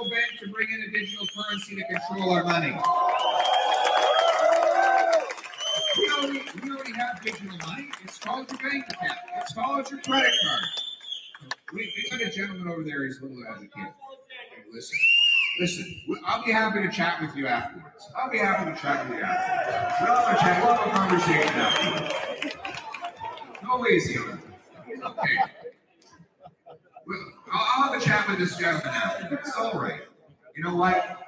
central bank to bring in a digital currency to control our money. We already, we already have digital money. It's called your bank account. It's called your credit card. We, we got a gentleman over there. He's a little educated. Listen, listen. I'll be happy to chat with you afterwards. I'll be happy to chat with you afterwards. We'll have a chat. We'll have a conversation afterwards. On it. Okay. Chat with this gentleman afterwards. It's all right. You know what?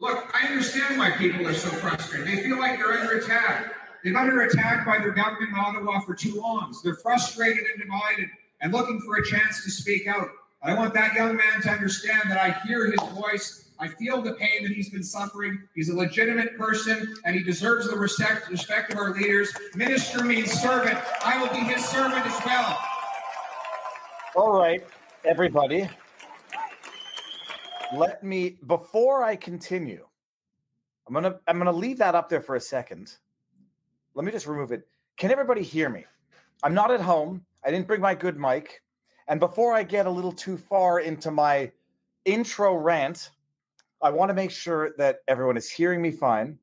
Look, I understand why people are so frustrated. They feel like they're under attack. They've been under attack by their government in Ottawa for too long. So they're frustrated and divided and looking for a chance to speak out. I want that young man to understand that I hear his voice. I feel the pain that he's been suffering. He's a legitimate person and he deserves the respect, respect of our leaders. Minister means servant. I will be his servant as well. All right, everybody. Let me before I continue. I'm gonna I'm gonna leave that up there for a second. Let me just remove it. Can everybody hear me? I'm not at home. I didn't bring my good mic. And before I get a little too far into my intro rant, I want to make sure that everyone is hearing me fine.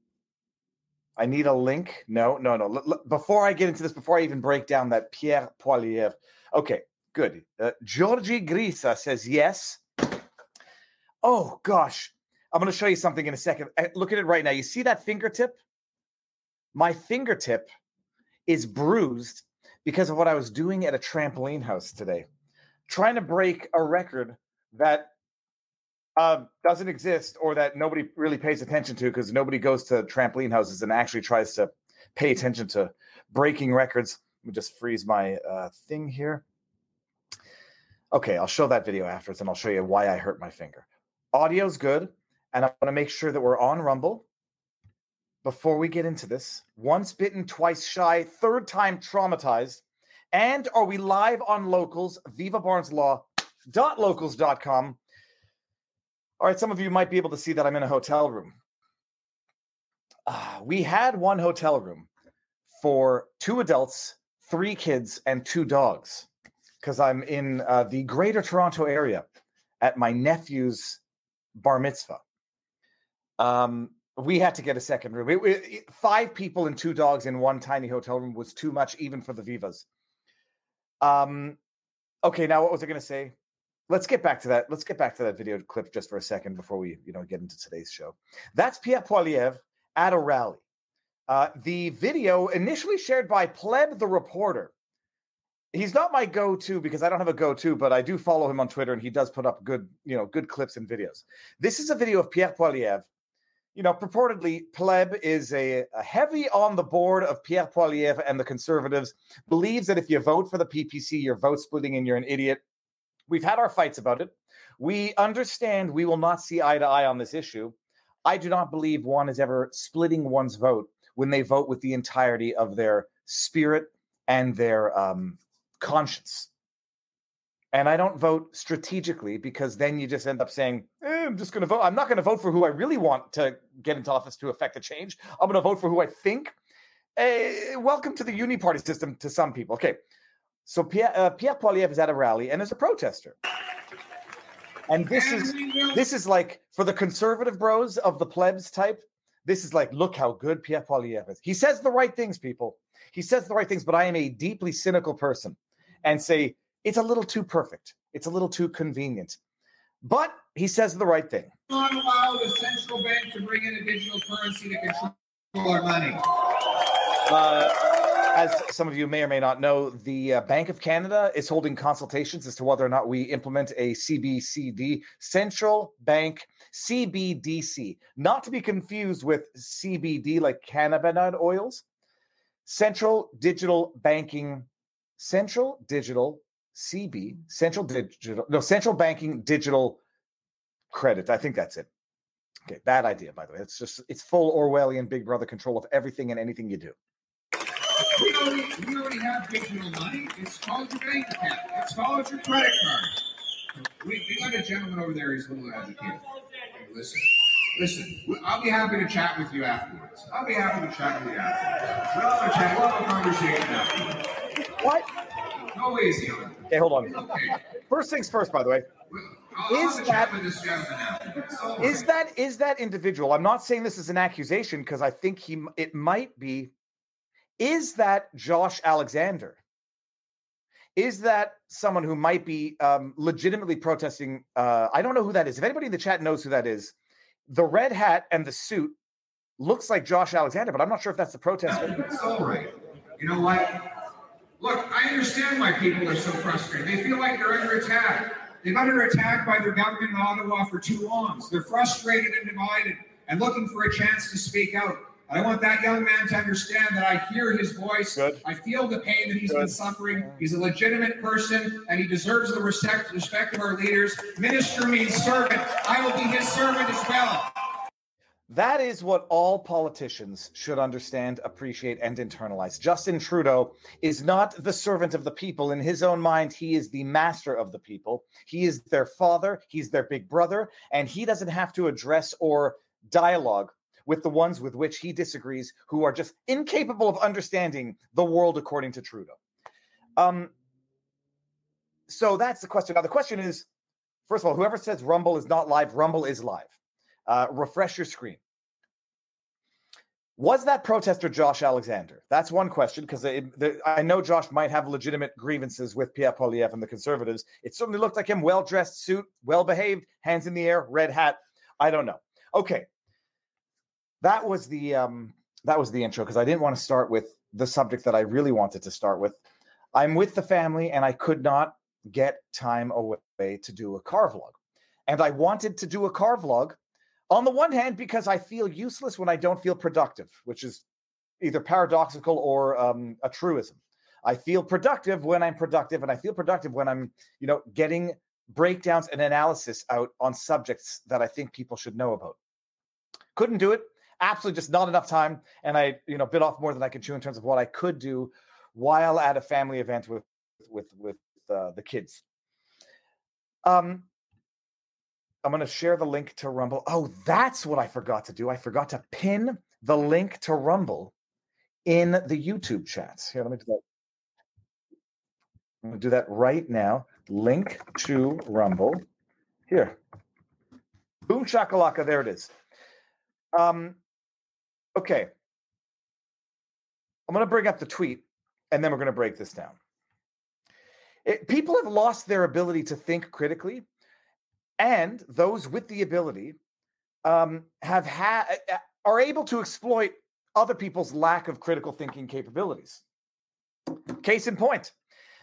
I need a link. No, no, no. L- l- before I get into this, before I even break down that Pierre Poilievre. Okay, good. Uh, Georgie Grisa says yes. Oh, gosh. I'm going to show you something in a second. Uh, Look at it right now. You see that fingertip? My fingertip is bruised because of what I was doing at a trampoline house today, trying to break a record that uh, doesn't exist or that nobody really pays attention to because nobody goes to trampoline houses and actually tries to pay attention to breaking records. Let me just freeze my uh, thing here. Okay, I'll show that video afterwards and I'll show you why I hurt my finger. Audio's good, and I want to make sure that we're on Rumble before we get into this. Once bitten, twice shy, third time traumatized. And are we live on locals? Viva Barnes Law locals.com. All right, some of you might be able to see that I'm in a hotel room. Uh, we had one hotel room for two adults, three kids, and two dogs because I'm in uh, the greater Toronto area at my nephew's bar mitzvah. Um, we had to get a second room. It- it- five people and two dogs in one tiny hotel room was too much, even for the Vivas. Um, okay, now what was I going to say? Let's get back to that. Let's get back to that video clip just for a second before we, you know, get into today's show. That's Pierre Poilievre at a rally. Uh, the video initially shared by Pleb the reporter. He's not my go-to because I don't have a go-to, but I do follow him on Twitter, and he does put up good, you know, good clips and videos. This is a video of Pierre Poilievre you know, purportedly, Pleb is a, a heavy on the board of Pierre Poilievre and the Conservatives, believes that if you vote for the PPC, you're vote splitting and you're an idiot. We've had our fights about it. We understand we will not see eye to eye on this issue. I do not believe one is ever splitting one's vote when they vote with the entirety of their spirit and their um, conscience. And I don't vote strategically because then you just end up saying, eh, I'm just going to vote. I'm not going to vote for who I really want to get into office to affect the change. I'm going to vote for who I think. Eh, welcome to the uni party system to some people. Okay. So Pierre, uh, Pierre Poilievre is at a rally and is a protester. And this is this is like for the conservative bros of the plebs type. This is like, look how good Pierre Poilievre is. He says the right things, people. He says the right things, but I am a deeply cynical person and say it's a little too perfect. It's a little too convenient. But he says the right thing. not allow the central bank to bring in a digital currency to control our money. Uh, as some of you may or may not know, the uh, Bank of Canada is holding consultations as to whether or not we implement a CBCD, Central Bank CBDC, not to be confused with CBD like cannabinoid oils. Central Digital Banking, Central Digital CB, Central Digital, no, Central Banking Digital Credit. I think that's it. Okay, bad idea, by the way. It's just, it's full Orwellian Big Brother control of everything and anything you do. We already, we already have digital money. It's called your bank account. It's called your credit card. We, we got a gentleman over there. He's a little educated. Listen, listen. I'll be happy to chat with you afterwards. I'll be happy to chat with you afterwards. We'll have a chat. We'll have a conversation afterwards. What? Easy on. Okay, hold on. Okay. First things first, by the way. Is that is that is that individual? I'm not saying this is an accusation because I think he it might be. Is that Josh Alexander? Is that someone who might be um, legitimately protesting? Uh, I don't know who that is. If anybody in the chat knows who that is, the red hat and the suit looks like Josh Alexander, but I'm not sure if that's the protester. All right. You know what? Look, I understand why people are so frustrated. They feel like they're under attack. They've been under attack by their government in Ottawa for too long. So they're frustrated and divided and looking for a chance to speak out. I want that young man to understand that I hear his voice. Good. I feel the pain that he's Good. been suffering. He's a legitimate person and he deserves the respect, respect of our leaders. Minister means servant. I will be his servant as well. That is what all politicians should understand, appreciate, and internalize. Justin Trudeau is not the servant of the people. In his own mind, he is the master of the people. He is their father, he's their big brother, and he doesn't have to address or dialogue with the ones with which he disagrees, who are just incapable of understanding the world according to Trudeau. Um, so that's the question. Now, the question is first of all, whoever says Rumble is not live, Rumble is live. Uh, refresh your screen. Was that protester Josh Alexander? That's one question because I know Josh might have legitimate grievances with Pierre Poilievre and the Conservatives. It certainly looked like him, well dressed suit, well behaved, hands in the air, red hat. I don't know. Okay, that was the um, that was the intro because I didn't want to start with the subject that I really wanted to start with. I'm with the family and I could not get time away to do a car vlog, and I wanted to do a car vlog on the one hand, because I feel useless when I don't feel productive, which is either paradoxical or um, a truism. I feel productive when I'm productive, and I feel productive when I'm, you know, getting breakdowns and analysis out on subjects that I think people should know about. Couldn't do it. Absolutely, just not enough time, and I, you know, bit off more than I could chew in terms of what I could do while at a family event with with with uh, the kids. Um, I'm going to share the link to Rumble. Oh, that's what I forgot to do. I forgot to pin the link to Rumble in the YouTube chats. Here, let me do that. I'm going to do that right now. Link to Rumble. Here. Boom shakalaka. There it is. Um, okay. I'm going to bring up the tweet and then we're going to break this down. It, people have lost their ability to think critically and those with the ability um, have had are able to exploit other people's lack of critical thinking capabilities. Case in point,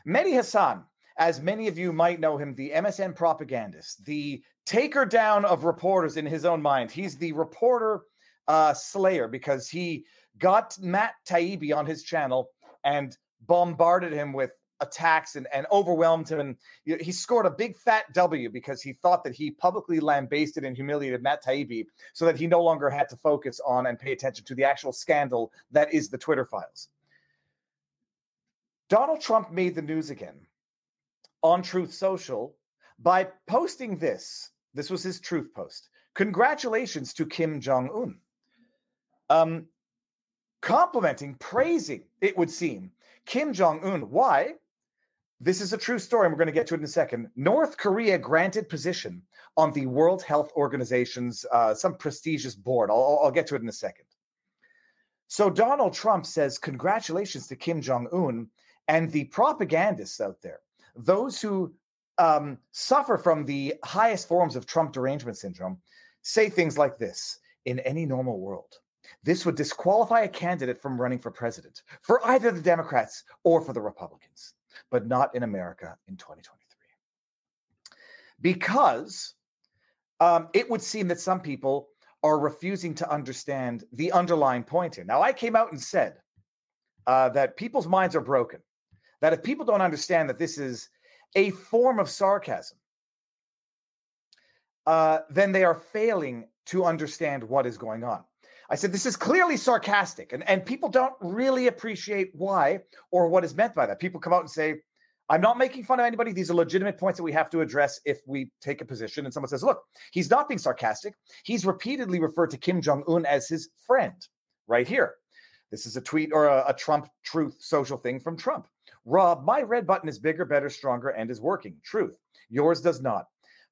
Mehdi Hasan, as many of you might know him, the MSN propagandist, the taker down of reporters in his own mind. He's the reporter uh, slayer because he got Matt Taibbi on his channel and bombarded him with attacks and, and overwhelmed him. And he scored a big fat W because he thought that he publicly lambasted and humiliated Matt Taibbi so that he no longer had to focus on and pay attention to the actual scandal that is the Twitter files. Donald Trump made the news again on Truth Social by posting this. This was his truth post. Congratulations to Kim Jong Un. Um, complimenting, praising, it would seem, Kim Jong Un. Why? This is a true story, and we're going to get to it in a second. North Korea granted position on the World Health Organization's uh, some prestigious board. I'll, I'll get to it in a second. So Donald Trump says, "Congratulations to Kim Jong Un and the propagandists out there, those who um, suffer from the highest forms of Trump derangement syndrome, say things like this: In any normal world." This would disqualify a candidate from running for president for either the Democrats or for the Republicans but not in America in 2023. Because um, it would seem that some people are refusing to understand the underlying point here. Now, I came out and said uh, that people's minds are broken, that if people don't understand that this is a form of sarcasm, uh, then they are failing to understand what is going on. I said, this is clearly sarcastic, and, and people don't really appreciate why or what is meant by that. People come out and say, I'm not making fun of anybody. These are legitimate points that we have to address if we take a position. And someone says, look, he's not being sarcastic. He's repeatedly referred to Kim Jong un as his friend right here. This is a tweet or a, a Trump truth social thing from Trump. Rob, my red button is bigger, better, stronger, and is working. Truth. Yours does not.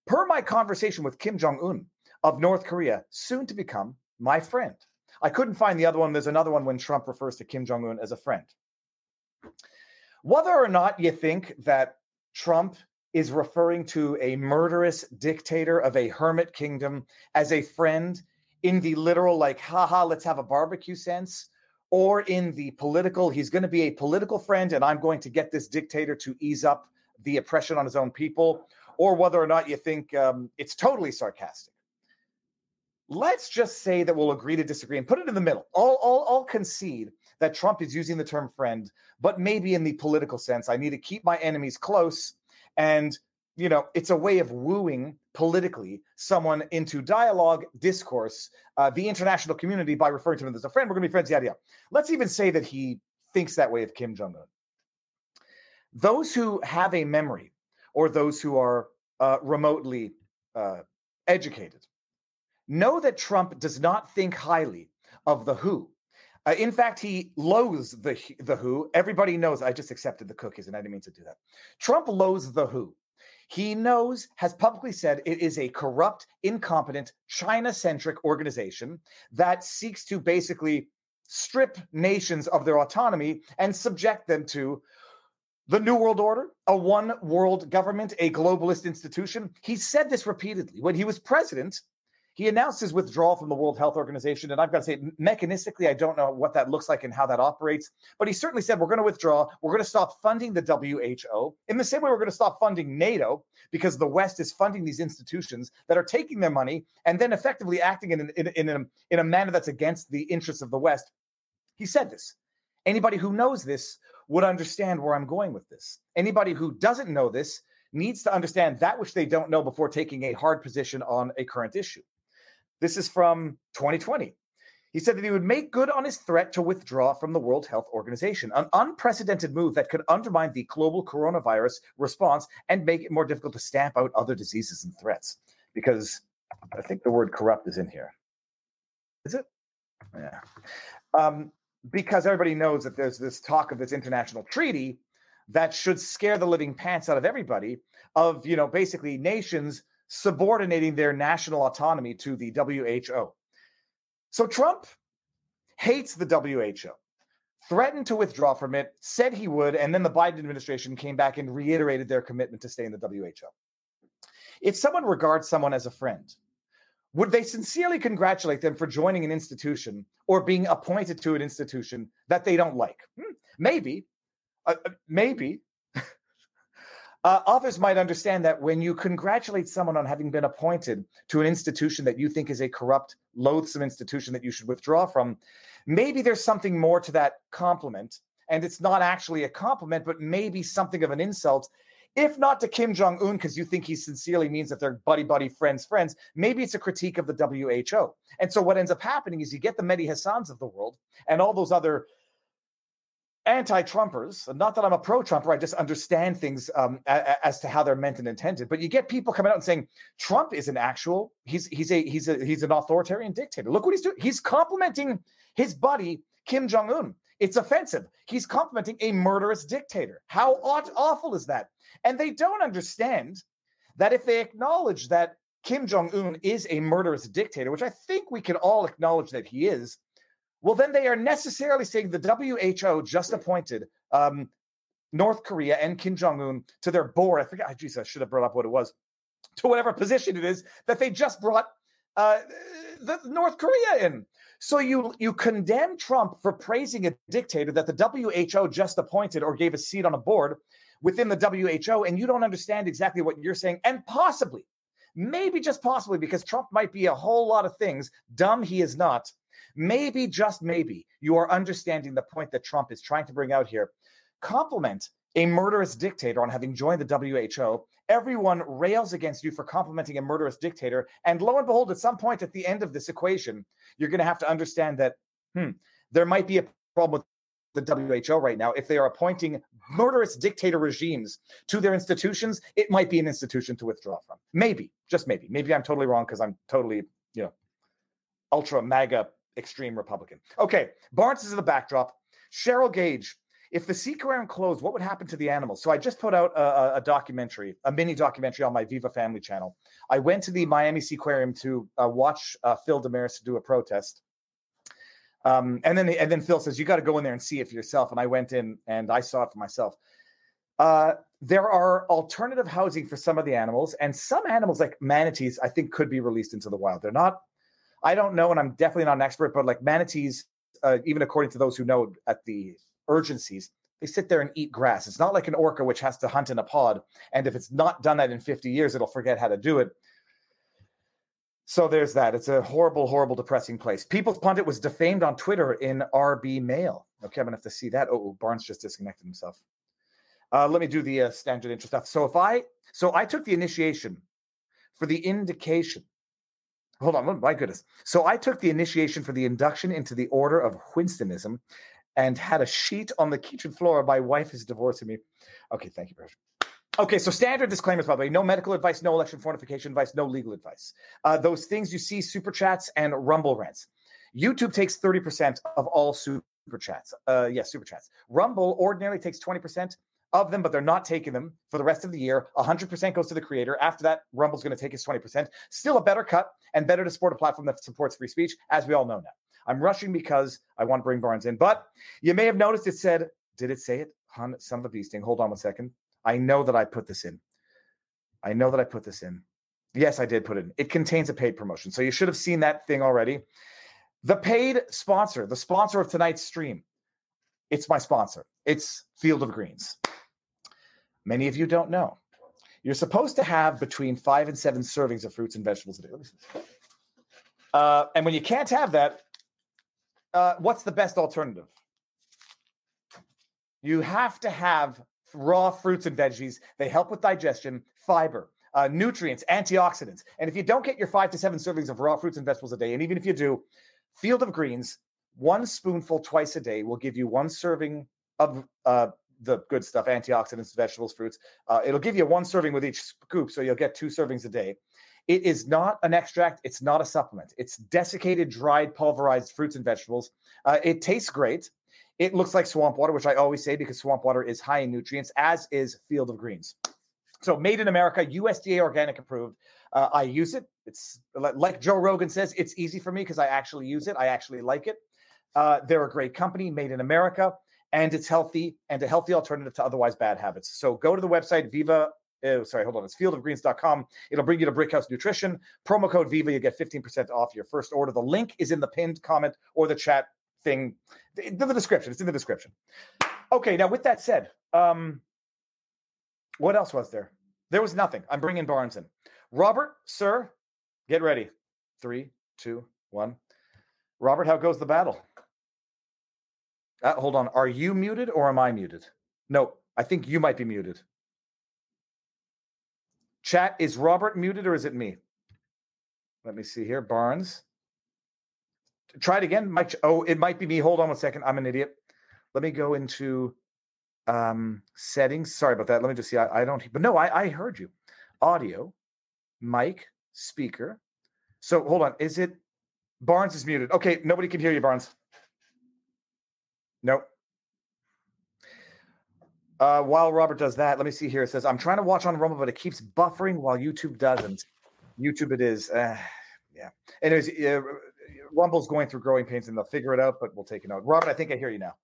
per my conversation with Kim Jong un of North Korea, soon to become my friend. I couldn't find the other one. There's another one when Trump refers to Kim Jong un as a friend. Whether or not you think that Trump is referring to a murderous dictator of a hermit kingdom as a friend in the literal, like, haha, let's have a barbecue sense, or in the political, he's going to be a political friend and I'm going to get this dictator to ease up the oppression on his own people, or whether or not you think um, it's totally sarcastic. Let's just say that we'll agree to disagree and put it in the middle. I'll, I'll, I'll concede that Trump is using the term friend, but maybe in the political sense, I need to keep my enemies close and you know, it's a way of wooing politically someone into dialogue, discourse, uh, the international community by referring to him as a friend. We're going to be friends, yada yada. Let's even say that he thinks that way of Kim Jong Un. Those who have a memory, or those who are uh, remotely uh, educated, know that Trump does not think highly of the WHO. Uh, in fact, he loathes the the WHO. Everybody knows. I just accepted the cookies, and I didn't mean to do that. Trump loathes the WHO. He knows, has publicly said, it is a corrupt, incompetent, China centric organization that seeks to basically strip nations of their autonomy and subject them to the New World Order, a one world government, a globalist institution. He said this repeatedly. When he was president, he announced his withdrawal from the World Health Organization. And I've got to say, mechanistically, I don't know what that looks like and how that operates. But he certainly said, we're going to withdraw. We're going to stop funding the WHO in the same way we're going to stop funding NATO because the West is funding these institutions that are taking their money and then effectively acting in, in, in, a, in a manner that's against the interests of the West. He said this. Anybody who knows this would understand where I'm going with this. Anybody who doesn't know this needs to understand that which they don't know before taking a hard position on a current issue. This is from 2020. He said that he would make good on his threat to withdraw from the World Health Organization, an unprecedented move that could undermine the global coronavirus response and make it more difficult to stamp out other diseases and threats. Because I think the word corrupt is in here. Is it? Yeah. Um, because everybody knows that there's this talk of this international treaty that should scare the living pants out of everybody of, you know, basically nations subordinating their national autonomy to the WHO. So Trump hates the WHO, threatened to withdraw from it, said he would, and then the Biden administration came back and reiterated their commitment to stay in the WHO. If someone regards someone as a friend, would they sincerely congratulate them for joining an institution or being appointed to an institution that they don't like? Hmm, maybe. Uh, uh maybe. Uh, others might understand that when you congratulate someone on having been appointed to an institution that you think is a corrupt, loathsome institution that you should withdraw from, maybe there's something more to that compliment. And it's not actually a compliment, but maybe something of an insult. If not to Kim Jong un, because you think he sincerely means that they're buddy, buddy, friends, friends, maybe it's a critique of the WHO. And so what ends up happening is you get the Mehdi Hasans of the world and all those other anti-Trumpers. Not that I'm a pro-Trumper, I just understand things um, as to how they're meant and intended. But you get people coming out and saying Trump is an actual he's he's a he's a he's an authoritarian dictator. Look what he's doing. He's complimenting his buddy Kim Jong Un. It's offensive. He's complimenting a murderous dictator. How awful is that? And they don't understand that if they acknowledge that Kim Jong Un is a murderous dictator, which I think we can all acknowledge that he is, well, then they are necessarily saying the WHO just appointed um, North Korea and Kim Jong Un to their board. I forget. Geez, I should have brought up what it was. To whatever position it is that they just brought uh, the North Korea in. So you you condemn Trump for praising a dictator that the WHO just appointed or gave a seat on a board within the WHO, and you don't understand exactly what you're saying, and possibly, maybe just possibly, because Trump might be a whole lot of things. Dumb he is not maybe, just maybe, you are understanding the point that Trump is trying to bring out here. Compliment a murderous dictator on having joined the WHO. Everyone rails against you for complimenting a murderous dictator. And lo and behold, at some point at the end of this equation, you're going to have to understand that hmm, there might be a problem with the WHO right now. If they are appointing murderous dictator regimes to their institutions, it might be an institution to withdraw from. Maybe, just maybe. Maybe I'm totally wrong because I'm totally, you know, ultra MAGA extreme Republican. Okay, Barnes is the backdrop. Cheryl Gage if the sea aquarium closed, what would happen to the animals? So I just put out a, a, documentary, a mini documentary on my Viva Family channel. I went to the Miami Seaquarium to uh, watch uh, Phil Demers do a protest. Um, and then and then Phil says you got to go in there and see it for yourself. And I went in and I saw it for myself. Uh, there are alternative housing for some of the animals, and some animals like manatees, I think, could be released into the wild. They're not. I don't know, and I'm definitely not an expert, but like manatees, uh, even according to those who know at the urgencies, they sit there and eat grass. It's not like an orca which has to hunt in a pod, and if it's not done that in 50 years, it'll forget how to do it. So there's that. It's a horrible, horrible, depressing place. People's Pundit was defamed on Twitter in RB Mail. Okay, I'm gonna have to see that. Oh, Barnes just disconnected himself. Uh, let me do the uh, standard intro stuff. So if I, so I took the initiation for the indication. Hold on, my goodness. So I took the initiation for the induction into the order of Winstonism and had a sheet on the kitchen floor. My wife is divorcing me. Okay, thank you, Bridget. Okay, so standard disclaimers, by the way no medical advice, no election fortification advice, no legal advice. Uh, those things you see super chats and rumble rants. YouTube takes 30% of all super chats. Uh, yes, super chats. Rumble ordinarily takes 20% of them, but they're not taking them for the rest of the year. 100% goes to the creator. After that, Rumble's going to take his 20%. Still a better cut and better to support a platform that supports free speech, as we all know now. I'm rushing because I want to bring Barnes in, but you may have noticed it said, did it say it? Son of a beasting. Hold on one second. I know that I put this in. I know that I put this in. Yes, I did put it in. It contains a paid promotion. So you should have seen that thing already. The paid sponsor, the sponsor of tonight's stream, it's my sponsor. It's Field of Greens. Many of you don't know. You're supposed to have between five and seven servings of fruits and vegetables a day. Uh, and when you can't have that, uh, what's the best alternative? You have to have raw fruits and veggies. They help with digestion, fiber, uh, nutrients, antioxidants. And if you don't get your five to seven servings of raw fruits and vegetables a day, and even if you do, Field of Greens, one spoonful twice a day will give you one serving of uh, the good stuff antioxidants, vegetables, fruits. Uh, it'll give you one serving with each scoop, so you'll get two servings a day. It is not an extract, it's not a supplement. It's desiccated, dried, pulverized fruits and vegetables. Uh, it tastes great. It looks like swamp water, which I always say because swamp water is high in nutrients, as is Field of Greens. So, made in America, USDA organic approved. Uh, I use it. It's like Joe Rogan says, it's easy for me because I actually use it. I actually like it. Uh, they're a great company, made in America and it's healthy and a healthy alternative to otherwise bad habits. So go to the website Viva. Uh, sorry, hold on. It's fieldofgreens.com. It'll bring you to Brickhouse Nutrition. Promo code Viva. You get 15% off your first order. The link is in the pinned comment or the chat thing. In the description. It's in the description. Okay. Now, with that said, um, what else was there? There was nothing. I'm bringing Barnes in. Robert, sir, get ready. Three, two, one. Robert, how goes the battle? Uh, hold on. Are you muted or am I muted? No, I think you might be muted. Chat, is Robert muted or is it me? Let me see here. Barnes. Try it again. Mike. Oh, it might be me. Hold on one second. I'm an idiot. Let me go into um settings. Sorry about that. Let me just see. I, I don't, but no, I, I heard you. Audio, mic, speaker. So hold on. Is it Barnes is muted? Okay, nobody can hear you, Barnes. Nope. Uh, while Robert does that, let me see here. It says, I'm trying to watch on Rumble, but it keeps buffering while YouTube doesn't. YouTube it is. Uh, yeah. Anyways, uh, Rumble's going through growing pains and they'll figure it out, but we'll take a note. Robert, I think I hear you now.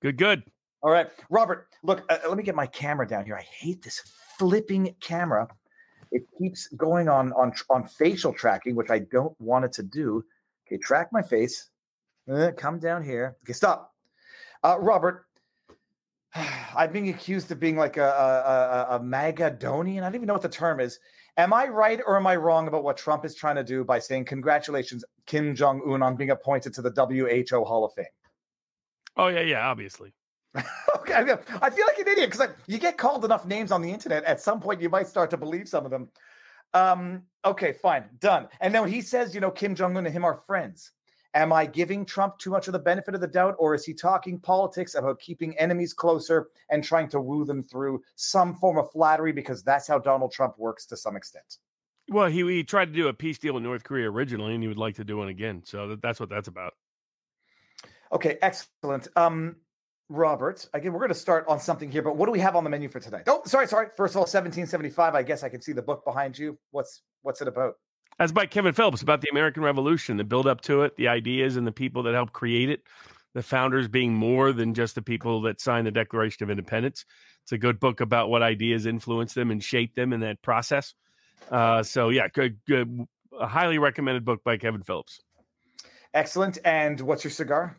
Good, good. All right. Robert, look, uh, let me get my camera down here. I hate this flipping camera. It keeps going on on on facial tracking, which I don't want it to do. Okay, track my face. Uh, come down here. Okay, stop. Uh, Robert, I'm being accused of being like a, a, a, a Magadonian. I don't even know what the term is. Am I right or am I wrong about what Trump is trying to do by saying congratulations, Kim Jong Un, on being appointed to the WHO Hall of Fame? Oh yeah, yeah, obviously. okay, I feel like an idiot because like, you get called enough names on the internet. At some point, you might start to believe some of them. Um, okay, fine, done. And then he says, you know, Kim Jong Un and him are friends. Am I giving Trump too much of the benefit of the doubt, or is he talking politics about keeping enemies closer and trying to woo them through some form of flattery? Because that's how Donald Trump works to some extent. Well, he, he tried to do a peace deal in North Korea originally, and he would like to do one again. So that, that's what that's about. Okay, excellent. Um, Robert, again, we're going to start on something here, but what do we have on the menu for tonight? Oh, sorry, sorry. First of all, 1775. I guess I can see the book behind you. What's what's it about? That's by Kevin Phillips about the American Revolution, the build up to it, the ideas and the people that helped create it, the founders being more than just the people that signed the Declaration of Independence. It's a good book about what ideas influenced them and shaped them in that process. Uh, so, yeah, good, good, a highly recommended book by Kevin Phillips. Excellent. And what's your cigar?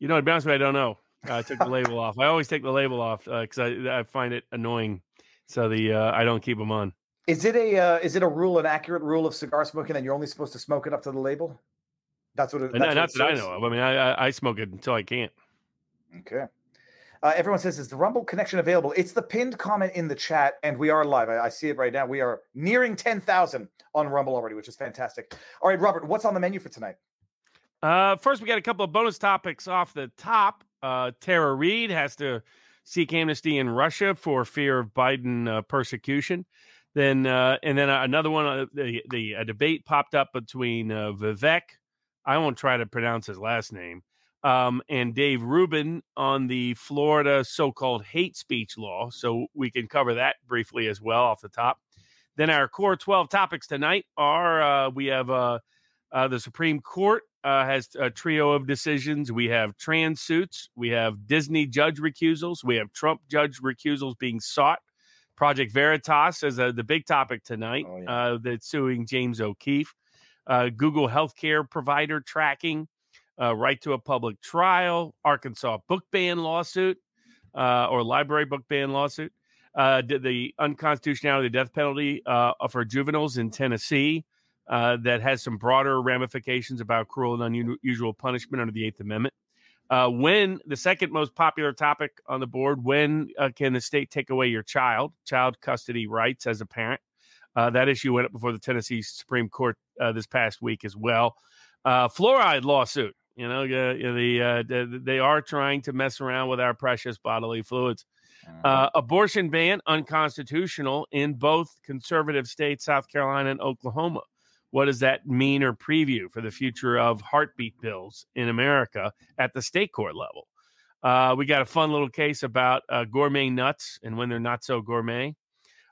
You know, to be honest with you, I don't know. I took the label off. I always take the label off because uh, I, I find it annoying. So the uh, I don't keep them on. Is it a uh, is it a rule, an accurate rule of cigar smoking that you're only supposed to smoke it up to the label? That's what it. That's not, what not it that I know of. I mean, I, I, I smoke it until I can't. Okay. Uh, everyone says, is the Rumble connection available? It's the pinned comment in the chat, and we are live. I, I see it right now. We are nearing 10,000 on Rumble already, which is fantastic. All right, Robert, what's on the menu for tonight? Uh, first, we got a couple of bonus topics off the top. Uh, Tara Reade has to seek amnesty in Russia for fear of Biden uh, persecution. Then, uh, and then another one. Uh, the the a debate popped up between uh, Vivek. I won't try to pronounce his last name. Um, and Dave Rubin on the Florida so-called hate speech law. So we can cover that briefly as well off the top. Then our core twelve topics tonight are uh, we have uh, uh, the Supreme Court uh, has a trio of decisions. We have trans suits, we have Disney judge recusals, we have Trump judge recusals being sought. Project Veritas is uh, the big topic tonight Oh, yeah. uh, that's suing James O'Keefe. Uh, Google healthcare provider tracking, uh, right to a public trial, Arkansas book ban lawsuit uh, or library book ban lawsuit, uh, the, unconstitutionality of the death penalty uh, for juveniles in Tennessee, uh, that has some broader ramifications about cruel and unusual punishment under the Eighth Amendment. Uh, when the second most popular topic on the board, when uh, can the state take away your child, child custody rights as a parent? Uh, that issue went up before the Tennessee Supreme Court uh, this past week as well. Uh, fluoride lawsuit. You know, uh, the, uh, the they are trying to mess around with our precious bodily fluids. Uh, abortion ban unconstitutional in both conservative states, South Carolina and Oklahoma. What does that mean or preview for the future of heartbeat bills in America at the state court level? Uh, we got a fun little case about uh, gourmet nuts and when they're not so gourmet.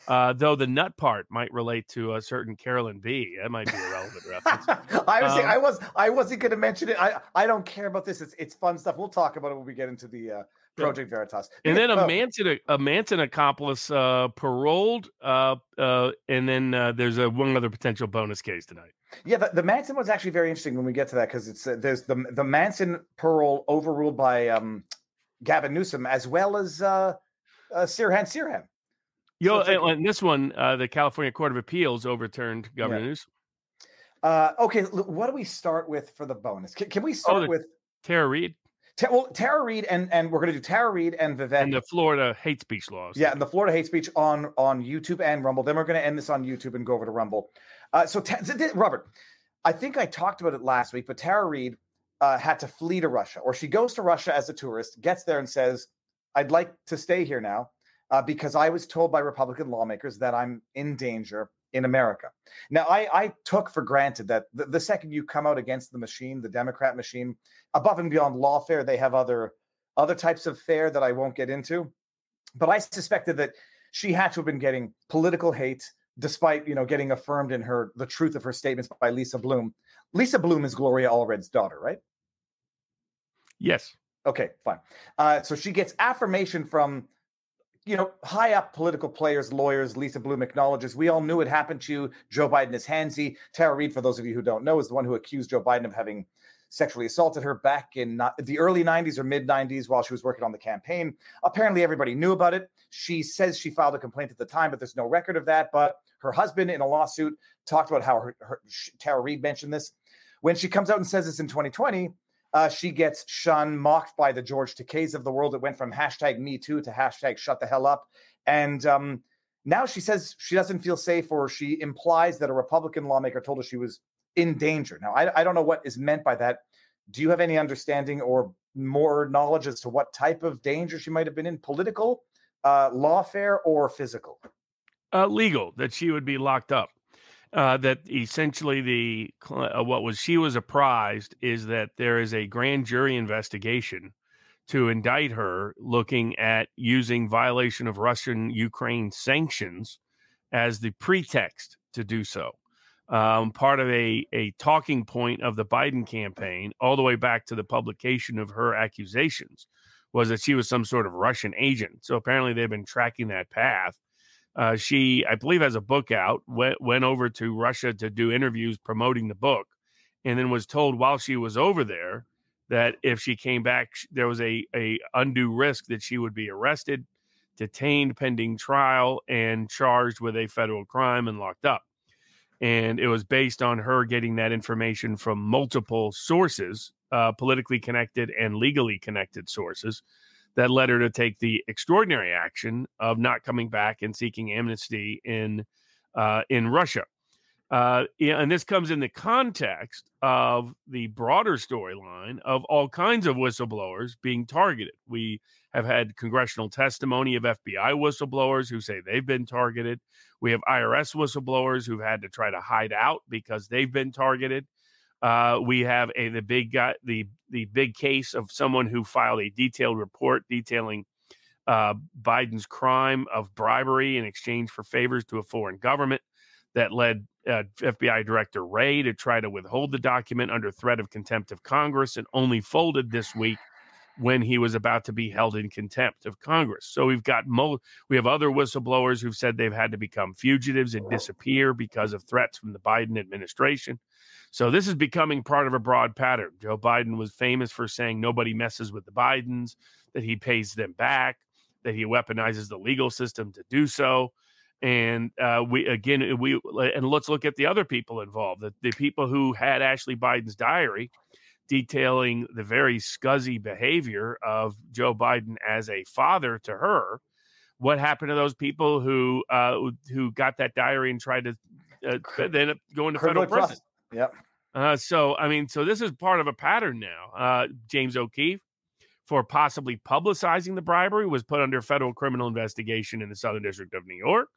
Uh, though the nut part might relate to a certain Carolyn B. That might be a relevant reference. I was Um, I was I wasn't going to mention it. I I don't care about this. It's it's fun stuff. We'll talk about it when we get into the Project Veritas. And then a Oh, Manson a Manson accomplice uh, paroled, uh, uh, and then uh, there's a one other potential bonus case tonight. Yeah, the, the Manson one's actually very interesting when we get to that because it's uh, there's the the Manson parole overruled by um, Gavin Newsom as well as uh, uh, Sirhan Sirhan. Yo, like- and, this one, uh, the California Court of Appeals overturned Governor Yeah. Newsom. Uh, okay, what do we start with for the bonus? Can, can we start Oh, with Tara Reade Ta- well Tara Reade and and we're going to do Tara Reade and Vivek. and the Florida hate speech laws. Yeah, and the Florida hate speech on on YouTube and Rumble. Then we're going to end this on YouTube and go over to Rumble. Uh, so, Ta- th- th- Robert, I think I talked about it last week, but Tara Reade uh, had to flee to Russia, or she goes to Russia as a tourist, gets there and says, "I'd like to stay here now uh, because I was told by Republican lawmakers that I'm in danger." In America. Now, I, I took for granted that the, the second you come out against the machine, the Democrat machine, above and beyond lawfare, they have other other types of fare that I won't get into but I suspected that she had to have been getting political hate, despite you know getting affirmed in her the truth of her statements by Lisa Bloom. Lisa Bloom is Gloria Allred's daughter, right? Yes. Okay, fine. Uh, so she gets affirmation from you know high up political players, lawyers. Lisa Bloom acknowledges we all knew it happened to you. Joe Biden is handsy. Tara Reade, for those of you who don't know, is the one who accused Joe Biden of having sexually assaulted her back in not, the early 90s or mid 90s while she was working on the campaign. Apparently, everybody knew about it. She says she filed a complaint at the time, but there's no record of that. But her husband, in a lawsuit, talked about how her, her Tara Reade mentioned this. When she comes out and says this in 2020, uh, she gets shunned, mocked by the George Takeis of the world. It went from hashtag Me Too to hashtag Shut the Hell Up, and um, now she says she doesn't feel safe, or she implies that a Republican lawmaker told her she was in danger. Now, I, I don't know what is meant by that. Do you have any understanding or more knowledge as to what type of danger she might have been in? Political, uh, lawfare, or physical? uh, legal that she would be locked up. Uh, that essentially the uh, what was she was apprised is that there is a grand jury investigation to indict her, looking at using violation of Russian Ukraine sanctions as the pretext to do so. Um, part of a, a talking point of the Biden campaign, all the way back to the publication of her accusations, was that she was some sort of Russian agent. So apparently they've been tracking that path. Uh, she, I believe, has a book out, went, went over to Russia to do interviews promoting the book, and then was told while she was over there that if she came back, there was a, a undue risk that she would be arrested, detained pending trial, and charged with a federal crime and locked up. And it was based on her getting that information from multiple sources, uh, politically connected and legally connected sources, that led her to take the extraordinary action of not coming back and seeking amnesty in uh, in Russia. Uh, and this comes in the context of the broader storyline of all kinds of whistleblowers being targeted. We have had congressional testimony of FBI whistleblowers who say they've been targeted. We have IRS whistleblowers who've had to try to hide out because they've been targeted. Uh, we have a the big guy, the the big case of someone who filed a detailed report detailing uh, Biden's crime of bribery in exchange for favors to a foreign government that led uh, FBI Director Wray to try to withhold the document under threat of contempt of Congress and only folded this week when he was about to be held in contempt of Congress. So we've got mo- we have other whistleblowers who've said they've had to become fugitives and disappear because of threats from the Biden administration. So this is becoming part of a broad pattern. Joe Biden was famous for saying nobody messes with the Bidens, that he pays them back, that he weaponizes the legal system to do so and uh, we again we and let's look at the other people involved the, the people who had ashley biden's diary detailing the very scuzzy behavior of joe biden as a father to her. What happened to those people who uh, who got that diary and tried to uh, then going to federal prison? yep. Uh, so i mean so this is part of a pattern now. Uh, james o'keefe for possibly publicizing the bribery was put under federal criminal investigation in the Southern District of New York.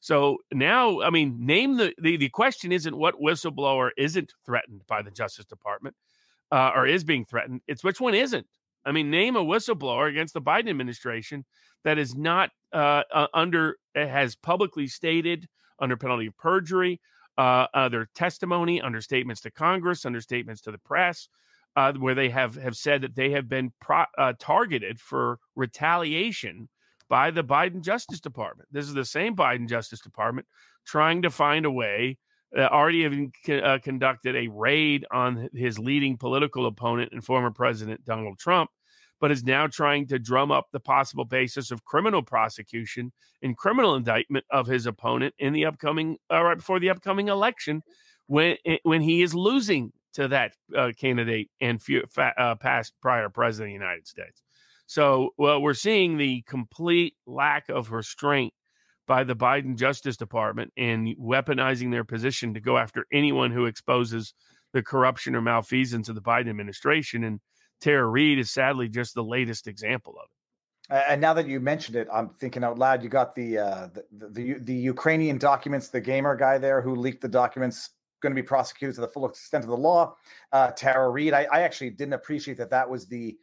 So now, I mean, name the the, the question isn't what whistleblower isn't threatened by the Justice Department uh, or is being threatened. It's which one isn't. I mean, name a whistleblower against the Biden administration that is not uh, under has publicly stated under penalty of perjury, uh, their testimony, under statements to Congress, under statements to the press, uh, where they have have said that they have been pro- uh, targeted for retaliation by the Biden Justice Department. This is the same Biden Justice Department trying to find a way. Uh, already have uh, conducted a raid on his leading political opponent and former President Donald Trump, but is now trying to drum up the possible basis of criminal prosecution and criminal indictment of his opponent in the upcoming, uh, right before the upcoming election, when eh, when he is losing to that uh, candidate and few, uh, past prior president of the United States. So, well, we're seeing the complete lack of restraint by the Biden Justice Department in weaponizing their position to go after anyone who exposes the corruption or malfeasance of the Biden administration. And Tara Reade is sadly just the latest example of it. And now that you mentioned it, I'm thinking out loud. You got the, uh, the the the Ukrainian documents, the gamer guy there who leaked the documents, going to be prosecuted to the full extent of the law. Uh, Tara Reade, I, I actually didn't appreciate that that was the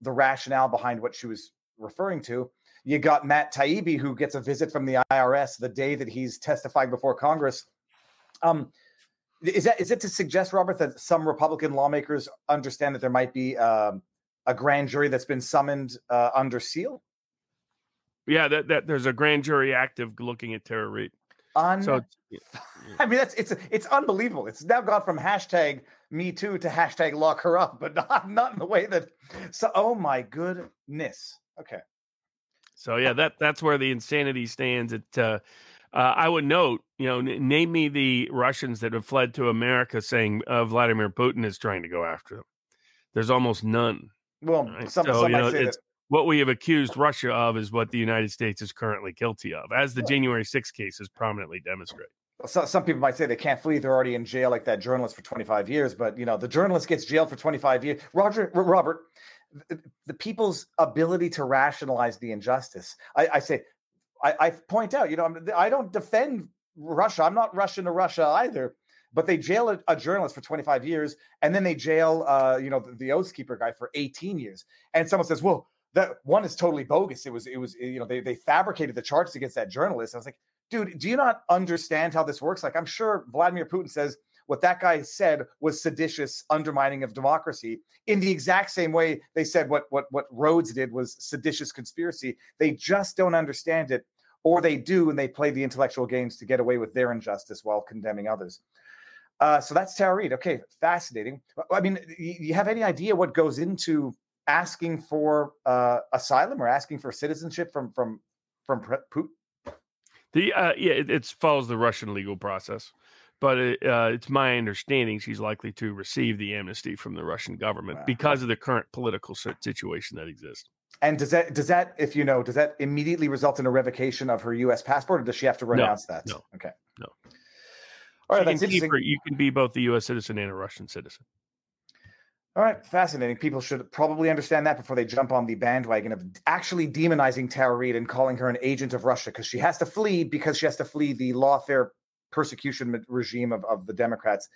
the rationale behind what she was referring to. You got Matt Taibbi, who gets a visit from the IRS the day that he's testifying before Congress. Um, is that is it to suggest, Robert, that some Republican lawmakers understand that there might be um, a grand jury that's been summoned uh, under seal? Yeah, that, that there's a grand jury active looking at Tara Reade. Un- so, I mean, that's it's it's unbelievable. It's now gone from hashtag Me Too to hashtag Lock Her Up, but not not in the way that. So, oh my goodness. Okay. So yeah, that that's where the insanity stands. It. Uh, uh, I would note, you know, n- name me the Russians that have fled to America, saying uh, Vladimir Putin is trying to go after them. There's almost none. Well, right? some, so, some you know, say that what we have accused Russia of is what the United States is currently guilty of, as the January 6 cases prominently demonstrate. So, some people might say they can't flee; they're already in jail, like that journalist for 25 years. But you know, the journalist gets jailed for 25 years. Roger, Robert, the people's ability to rationalize the injustice. I, I say, I, I point out, you know, I don't defend Russia. I'm not Russian to Russia either. but they jail a, a journalist for 25 years, and then they jail, uh, you know, the, the guy for 18 years. And someone says, "Well, that one is totally bogus. It was, it was, you know, they they fabricated the charges against that journalist." I was like, dude, do you not understand how this works? Like, I'm sure Vladimir Putin says what that guy said was seditious undermining of democracy in the exact same way they said what what what Rhodes did was seditious conspiracy. They just don't understand it, or they do and they play the intellectual games to get away with their injustice while condemning others. Uh, so that's Tara Reade. Okay, fascinating. I mean, you have any idea what goes into asking for uh, asylum or asking for citizenship from from from Putin? The uh, yeah, it, it, follows the Russian legal process, but it, uh, it's my understanding she's likely to receive the amnesty from the Russian government wow. because of the current political situation that exists. And does that does that if you know does that immediately result in a revocation of her U.S. passport, or does she have to renounce no, that? No. Okay. No. All right. That's interesting. Her, you can be both a U.S. citizen and a Russian citizen. All right, fascinating. People should probably understand that before they jump on the bandwagon of actually demonizing Tara Reade and calling her an agent of Russia because she has to flee because she has to flee the lawfare persecution regime of, of the Democrats,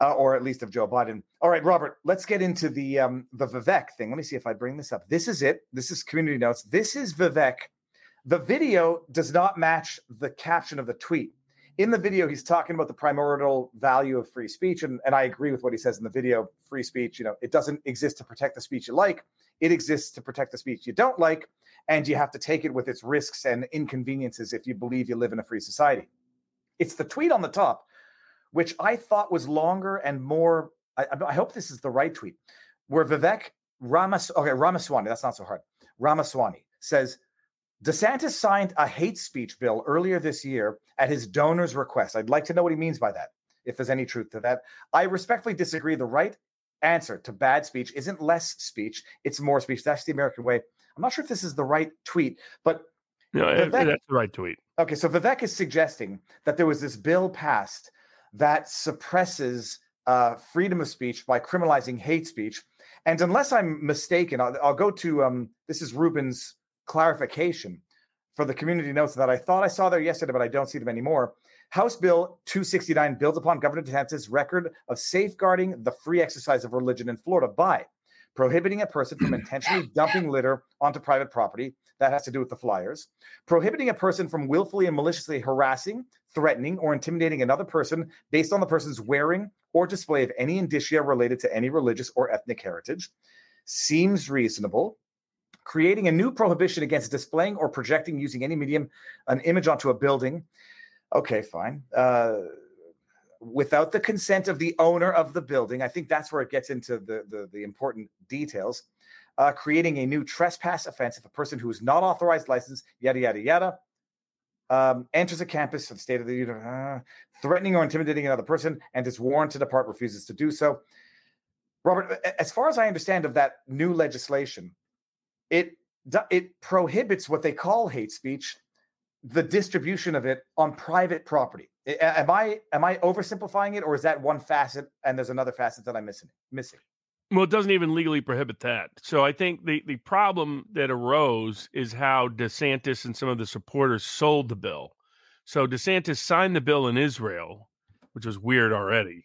uh, or at least of Joe Biden. All right, Robert, let's get into the um, the Vivek thing. Let me see if I bring this up. This is it. This is community notes. This is Vivek. The video does not match the caption of the tweet in the video, he's talking about the primordial value of free speech. And, and I agree with what he says in the video. Free speech, you know, it doesn't exist to protect the speech you like, it exists to protect the speech you don't like. And you have to take it with its risks and inconveniences if you believe you live in a free society. It's the tweet on the top, which I thought was longer and more. I, I hope this is the right tweet, where Vivek Ramas, okay, Ramaswamy, that's not so hard. Ramaswamy says, DeSantis signed a hate speech bill earlier this year at his donor's request. I'd like to know what he means by that, if there's any truth to that. I respectfully disagree. The right answer to bad speech isn't less speech, it's more speech. That's the American way. I'm not sure if this is the right tweet, but. No, Vivek, that's the right tweet. Okay, so Vivek is suggesting that there was this bill passed that suppresses uh, freedom of speech by criminalizing hate speech. And unless I'm mistaken, I'll, I'll go to um, this is Ruben's clarification for the community notes that I thought I saw there yesterday, but I don't see them anymore. House Bill 269 builds upon Governor DeSantis' record of safeguarding the free exercise of religion in Florida by prohibiting a person from intentionally dumping litter onto private property. That has to do with the flyers. Prohibiting a person from willfully and maliciously harassing, threatening, or intimidating another person based on the person's wearing or display of any indicia related to any religious or ethnic heritage. Seems reasonable creating a new prohibition against displaying or projecting using any medium an image onto a building. Okay, fine. Uh, without the consent of the owner of the building, I think that's where it gets into the the, the important details. Uh, creating a new trespass offense if a person who is not authorized, licensed, yada yada yada, um, enters a campus of the state of the uh, threatening or intimidating another person and is warned to depart, refuses to do so. Robert, as far as I understand of that new legislation, it it prohibits what they call hate speech, the distribution of it on private property. Am I am I oversimplifying it, or is that one facet and there's another facet that I'm missing? Missing. Well, it doesn't even legally prohibit that. So I think the the problem that arose is how DeSantis and some of the supporters sold the bill. So DeSantis signed the bill in Israel, which was weird already,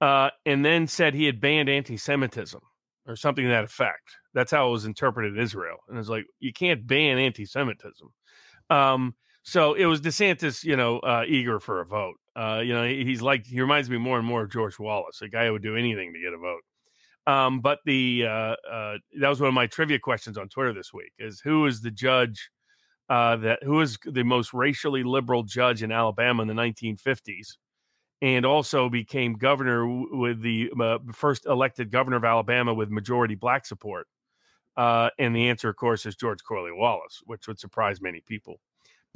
uh, and then said he had banned anti-Semitism or something to that effect. That's how it was interpreted in Israel. And it's like, you can't ban anti Semitism. Um, so it was DeSantis, you know, uh, eager for a vote. Uh, you know, he's like, he reminds me more and more of George Wallace, a guy who would do anything to get a vote. Um, but the uh, uh, that was one of my trivia questions on Twitter this week: is who is the judge uh, that who is the most racially liberal judge in Alabama in the 1950s? and also became governor with the uh, first elected governor of Alabama with majority black support. Uh, and the answer, of course, is George Corley Wallace, which would surprise many people.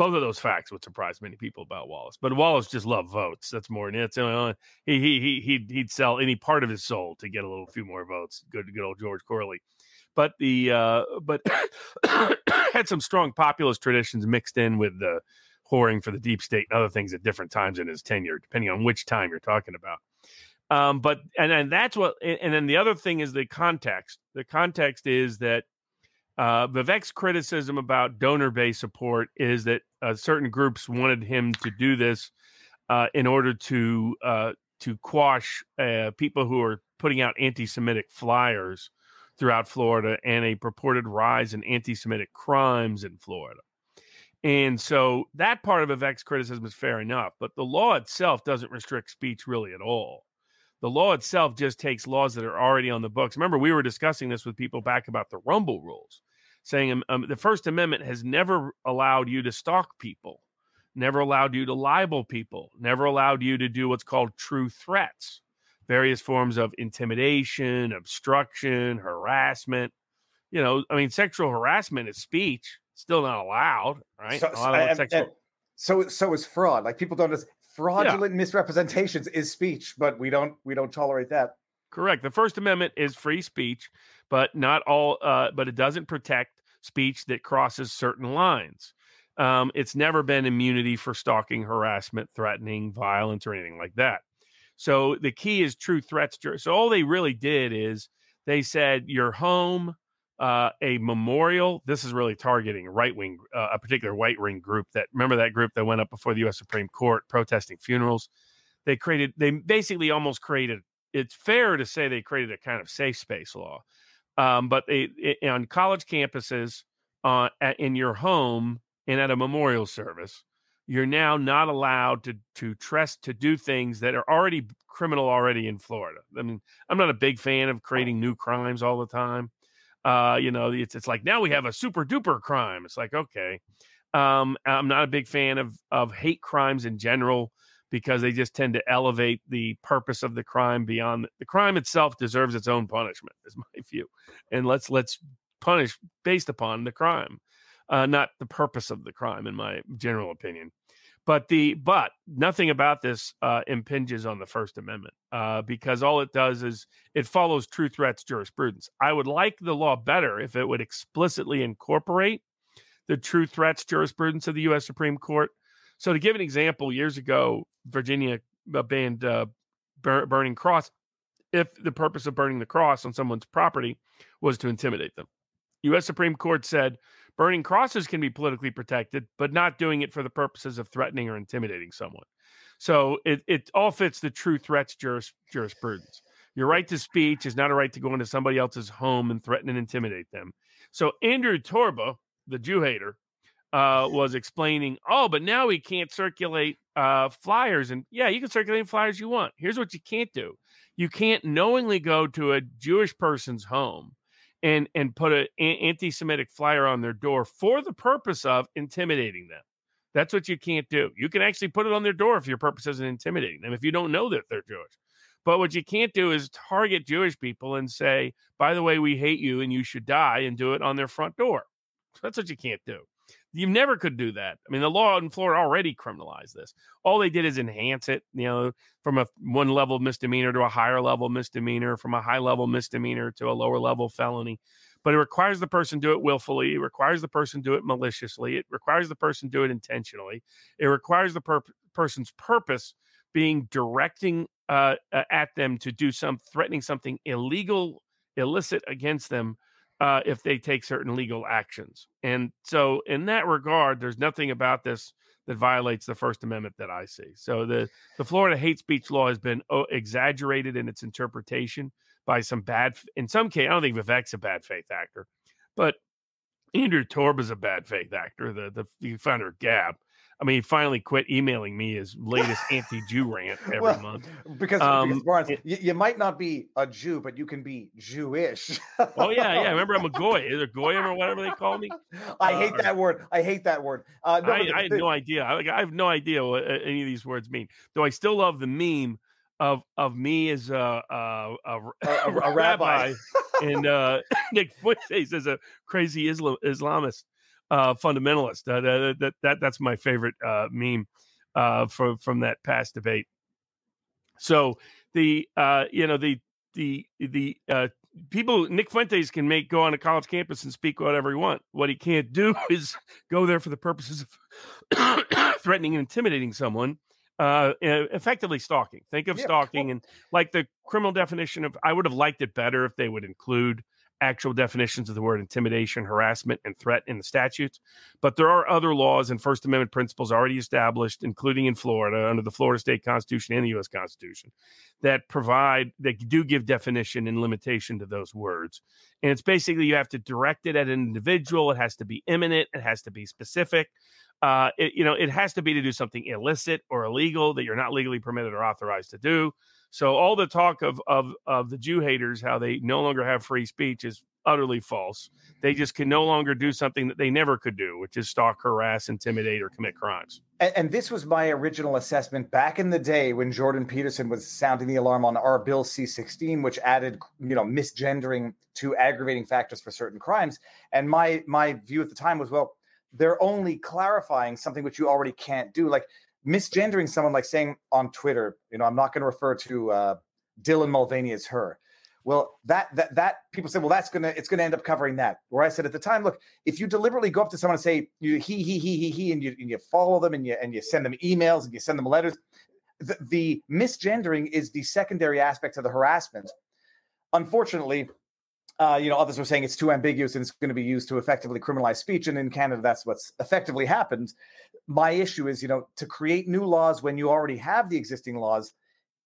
Both of those facts would surprise many people about Wallace, but Wallace just loved votes. That's more. That's uh, he he he he'd, he'd sell any part of his soul to get a little few more votes. Good good old George Corley, but the uh, but had some strong populist traditions mixed in with the whoring for the deep state and other things at different times in his tenure, depending on which time you're talking about. Um, but and and that's what and then the other thing is the context. The context is that uh, Vivek's criticism about donor based support is that uh, certain groups wanted him to do this uh, in order to uh, to quash uh, people who are putting out anti-Semitic flyers throughout Florida and a purported rise in anti-Semitic crimes in Florida. And so that part of Vivek's criticism is fair enough, but the law itself doesn't restrict speech really at all. The law itself just takes laws that are already on the books. Remember, we were discussing this with people back about the Rumble rules, saying um, um the First Amendment has never allowed you to stalk people, never allowed you to libel people, never allowed you to do what's called true threats, various forms of intimidation, obstruction, harassment. You know, I mean, sexual harassment is speech still not allowed, right? So, and, and so, so is fraud. Like people don't just fraudulent yeah. misrepresentations is speech, but we don't we don't tolerate that. Correct. The First Amendment is free speech, but not all. Uh, but it doesn't protect speech that crosses certain lines. Um, it's never been immunity for stalking, harassment, threatening, violence, or anything like that. So the key is true threats. So all they really did is they said your home, uh, a memorial. This is really targeting right wing, uh, a particular white wing group. That remember that group that went up before the U.S. Supreme Court protesting funerals. They created. They basically almost created. It's fair to say they created a kind of safe space law, um, but they it, on college campuses, uh, at, in your home, and at a memorial service, you're now not allowed to to trust to do things that are already criminal already in Florida. I mean, I'm not a big fan of creating new crimes all the time uh, you know, it's it's like now we have a super duper crime. It's like okay, um, I'm not a big fan of of hate crimes in general because they just tend to elevate the purpose of the crime beyond the crime itself deserves its own punishment is my view and let's let's punish based upon the crime uh, not the purpose of the crime in my general opinion but the but nothing about this uh, impinges on the First Amendment uh, because all it does is it follows true threats jurisprudence. I would like the law better if it would explicitly incorporate the true threats jurisprudence of the U.S. Supreme Court. So, to give an example, years ago, Virginia banned uh, bur- burning cross if the purpose of burning the cross on someone's property was to intimidate them. U.S. Supreme Court said Burning crosses can be politically protected, but not doing it for the purposes of threatening or intimidating someone. So it, it all fits the true threats juris, jurisprudence. Your right to speech is not a right to go into somebody else's home and threaten and intimidate them. So Andrew Torba, the Jew hater, uh, was explaining, oh, but now we can't circulate uh, flyers. And yeah, you can circulate flyers you want. Here's what you can't do you can't knowingly go to a Jewish person's home and and put an anti-Semitic flyer on their door for the purpose of intimidating them. That's what you can't do. You can actually put it on their door if your purpose isn't intimidating them. If you don't know that they're Jewish, but what you can't do is target Jewish people and say, "By the way, we hate you and you should die," and do it on their front door. That's what you can't do. You never could do that. I mean, the law in Florida already criminalized this. All they did is enhance it, you know, from a one level misdemeanor to a higher level misdemeanor, from a high level misdemeanor to a lower level felony. But it requires the person do it willfully. It requires the person do it maliciously. It requires the person do it intentionally. It requires the per- person's purpose being directing uh, at them to do some threatening something illegal, illicit against them uh, if they take certain legal actions. And so, in that regard, there's nothing about this that violates the First Amendment that I see. So the the Florida hate speech law has been oh, exaggerated in its interpretation by some bad. In some case, I don't think Vivek's a bad faith actor, but Andrew Torba is a bad faith actor, the the, the founder of Gab. I mean, he finally quit emailing me his latest anti-Jew rant every well, month. Because, um, because Barnes, it, you, you, might not be a Jew, but you can be Jewish. oh yeah, yeah. Remember, I'm a goy. Is it goyim or whatever they call me? I uh, hate that word. I hate that word. Uh, no, I, I, had no idea. I, I, have no idea what uh, any of these words mean. Though I still love the meme of of me as a a, a, a, a rabbi, and uh, Nick Fuentes as a crazy Islam, Islamist uh, fundamentalist. Uh, that, that, that that's my favorite uh, meme uh, from from that past debate. So the uh, you know the the the uh, people Nick Fuentes can make go on a college campus and speak whatever he want. What he can't do is go there for the purposes of threatening and intimidating someone. Uh, effectively stalking. Think of yeah, stalking and like the criminal definition of. I would have liked it better if they would include actual definitions of the word intimidation, harassment, and threat in the statutes. But there are other laws and First Amendment principles already established, including in Florida under the Florida State Constitution and the U.S. Constitution, that provide that do give definition and limitation to those words. And it's basically you have to direct it at an individual. It has to be imminent. It has to be specific. Uh, it, you know, it has to be to do something illicit or illegal that you're not legally permitted or authorized to do. So all the talk of of of the Jew haters, how they no longer have free speech, is utterly false. They just can no longer do something that they never could do, which is stalk, harass, intimidate, or commit crimes. And, and this was my original assessment back in the day when Jordan Peterson was sounding the alarm on our Bill C-16, which added, you know, misgendering to aggravating factors for certain crimes. And my my view at the time was, well, they're only clarifying something which you already can't do. Like misgendering someone like saying on Twitter, you know, I'm not going to refer to uh, Dylan Mulvaney as her. Well, that that that people say, well, that's gonna it's gonna end up covering that. Where I said at the time, look, if you deliberately go up to someone and say you, he he he he he, and you and you follow them and you and you send them emails and you send them letters, the, the misgendering is the secondary aspect of the harassment. Unfortunately, uh, you know, others were saying it's too ambiguous and it's going to be used to effectively criminalize speech. And in Canada, that's what's effectively happened. My issue is, you know, to create new laws when you already have the existing laws,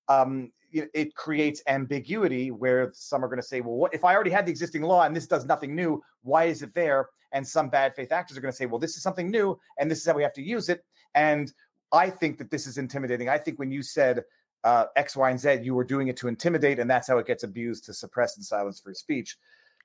um, it creates ambiguity where some are going to say, well, what if I already had the existing law and this does nothing new? Why is it there? And some bad faith actors are going to say, well, this is something new and this is how we have to use it. And I think that this is intimidating. I think when you said uh, X, Y, and Z, you were doing it to intimidate, and that's how it gets abused to suppress and silence free speech.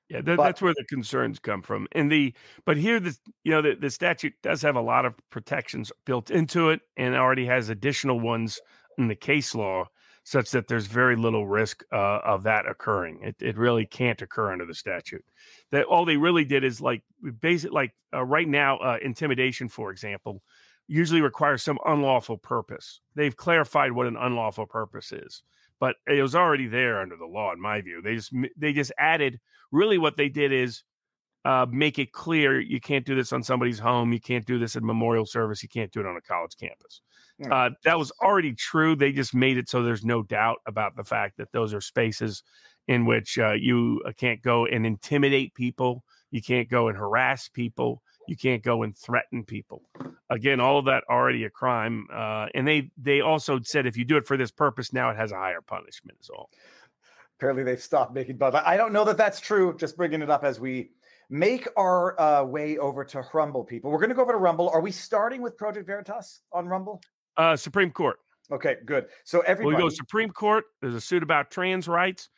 Yeah, that, but, that's where the concerns come from. And the but here the you know the, the statute does have a lot of protections built into it, and already has additional ones in the case law, such that there's very little risk uh, of that occurring. It it really can't occur under the statute. That all they really did is like basic like uh, right now uh, intimidation, for example usually requires some unlawful purpose. They've clarified what an unlawful purpose is, but it was already there under the law, in my view. They just they just added. Really, what they did is uh, make it clear you can't do this on somebody's home, you can't do this at memorial service, you can't do it on a college campus. Uh, that was already true. They just made it so there's no doubt about the fact that those are spaces in which uh, you uh, can't go and intimidate people, you can't go and harass people, you can't go and threaten people. Again, all of that already a crime. Uh, and they they also said if you do it for this purpose, now it has a higher punishment. Is all. Apparently, they've stopped making but I don't know that that's true. Just bringing it up as we make our uh, way over to Rumble. People, we're going to go over to Rumble. Are we starting with Project Veritas on Rumble? Uh, Supreme Court. Okay, good. So everybody, we go Supreme Court. There's a suit about trans rights,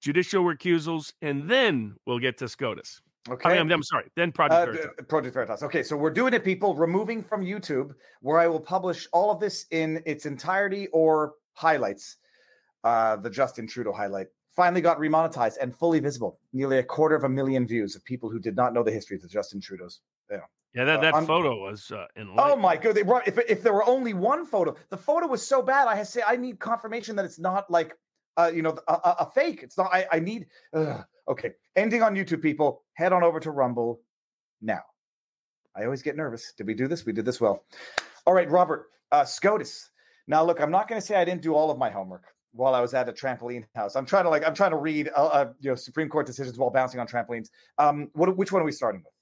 judicial recusals, and then we'll get to SCOTUS. Okay. I mean, I'm, I'm, sorry. Then Project uh, Veritas. Project Veritas. Okay, so we're doing it, people. Removing from YouTube, where I will publish all of this in its entirety or highlights. Uh, the Justin Trudeau highlight finally got remonetized and fully visible. Nearly a quarter of a million views of people who did not know the history of the Justin Trudeau's. Yeah. Yeah, that, that uh, photo was uh, in. Oh my god! They brought, if if there were only one photo, the photo was so bad. I say I need confirmation that it's not like uh, you know, a, a, fake. It's not. I, I need. Uh, okay, ending on YouTube, people. Head on over to Rumble now. I always get nervous. Did we do this? We did this well. All right, Robert uh, SCOTUS. Now, look, I'm not going to say I didn't do all of my homework while I was at a trampoline house. I'm trying to like I'm trying to read uh, uh, you know Supreme Court decisions while bouncing on trampolines. Um, what which one are we starting with?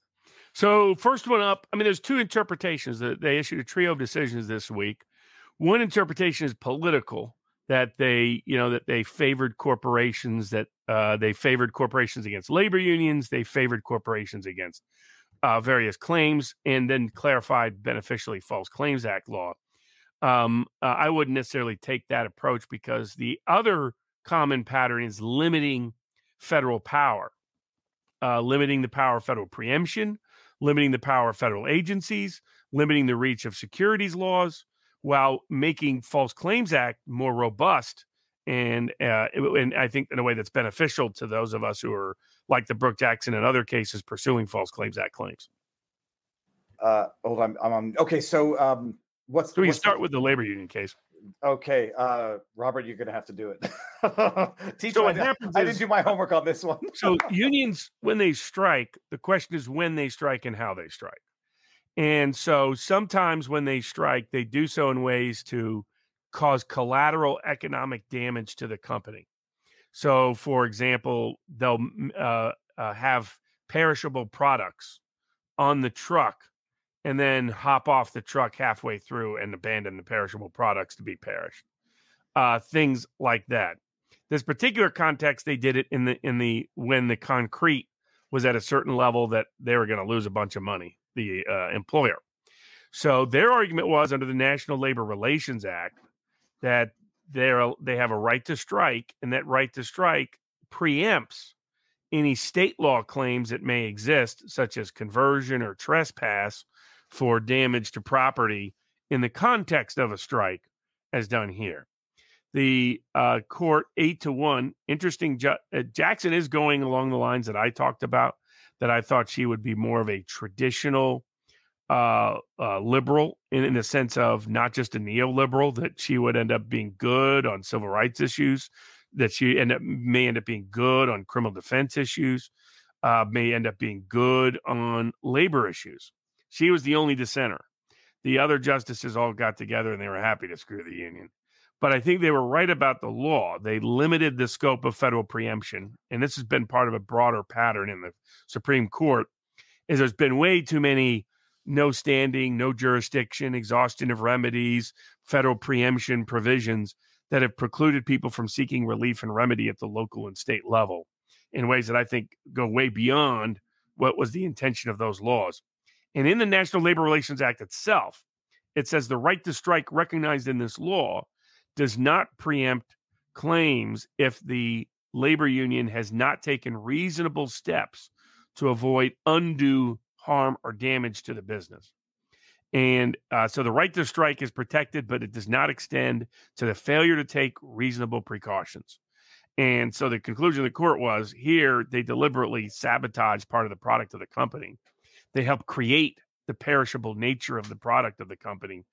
So first one up. I mean, there's two interpretations that they issued a trio of decisions this week. One interpretation is political, that they you know that they favored corporations that uh, they favored corporations against labor unions they favored corporations against uh, various claims and then clarified beneficially false claims act law. Um, uh, i wouldn't necessarily take that approach because the other common pattern is limiting federal power uh, limiting the power of federal preemption limiting the power of federal agencies limiting the reach of securities laws while making False Claims Act more robust and uh, and I think in a way that's beneficial to those of us who are like the Brooke Jackson and other cases pursuing False Claims Act claims. Uh, hold on, I'm on. Okay, so um, what's so we what's start the, with the labor union case. Okay, uh, Robert, you're going to have to do it. Teach so what happens I, is, I didn't do my homework on this one. so unions, when they strike, the question is when they strike and how they strike. And so sometimes when they strike, they do so in ways to cause collateral economic damage to the company. So, for example, they'll uh, uh, have perishable products on the truck and then hop off the truck halfway through and abandon the perishable products to be perished. Uh, things like that. This particular context, they did it in the in the when the concrete was at a certain level that they were going to lose a bunch of money. The uh, employer. So their argument was under the National Labor Relations Act that they're they have a right to strike, and that right to strike preempts any state law claims that may exist, such as conversion or trespass for damage to property in the context of a strike, as done here. The uh, court eight to one. Interesting. Ju- uh, Jackson is going along the lines that I talked about. That I thought she would be more of a traditional uh, uh, liberal in, in the sense of not just a neoliberal, that she would end up being good on civil rights issues, that she end up may end up being good on criminal defense issues, uh, may end up being good on labor issues. She was the only dissenter. The other justices all got together and they were happy to screw the union. But I think they were right about the law. They limited the scope of federal preemption. And this has been part of a broader pattern in the Supreme Court, is there's been way too many no standing, no jurisdiction, exhaustion of remedies, federal preemption provisions that have precluded people from seeking relief and remedy at the local and state level in ways that I think go way beyond what was the intention of those laws. And in the National Labor Relations Act itself, it says the right to strike recognized in this law does not preempt claims if the labor union has not taken reasonable steps to avoid undue harm, or damage to the business. And uh, so the right to strike is protected, but it does not extend to the failure to take reasonable precautions. And so the conclusion of the court was here they deliberately sabotage part of the product of the company. They help create the perishable nature of the product of the company,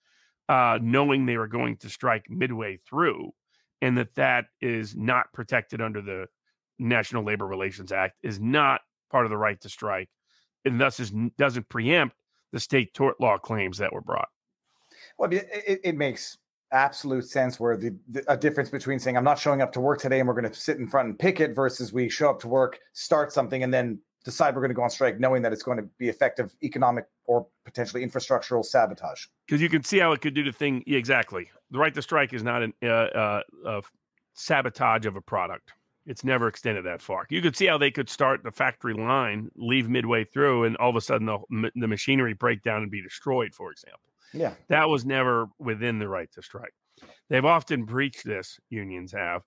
uh, knowing they were going to strike midway through, and that that is not protected under the National Labor Relations Act, is not part of the right to strike, and thus is, doesn't preempt the state tort law claims that were brought. Well, it, it makes absolute sense where the, the, a difference between saying I'm not showing up to work today and we're going to sit in front and picket versus we show up to work, start something, and then decide we're going to go on strike, knowing that it's going to be effective economic or potentially infrastructural sabotage. Because you can see how it could do the thing exactly. The right to strike is not an uh, uh, uh, sabotage of a product. It's never extended that far. You could see how they could start the factory line, leave midway through, and all of a sudden the, the machinery break down and be destroyed, for example. Yeah. That was never within the right to strike. They've often breached this, unions have.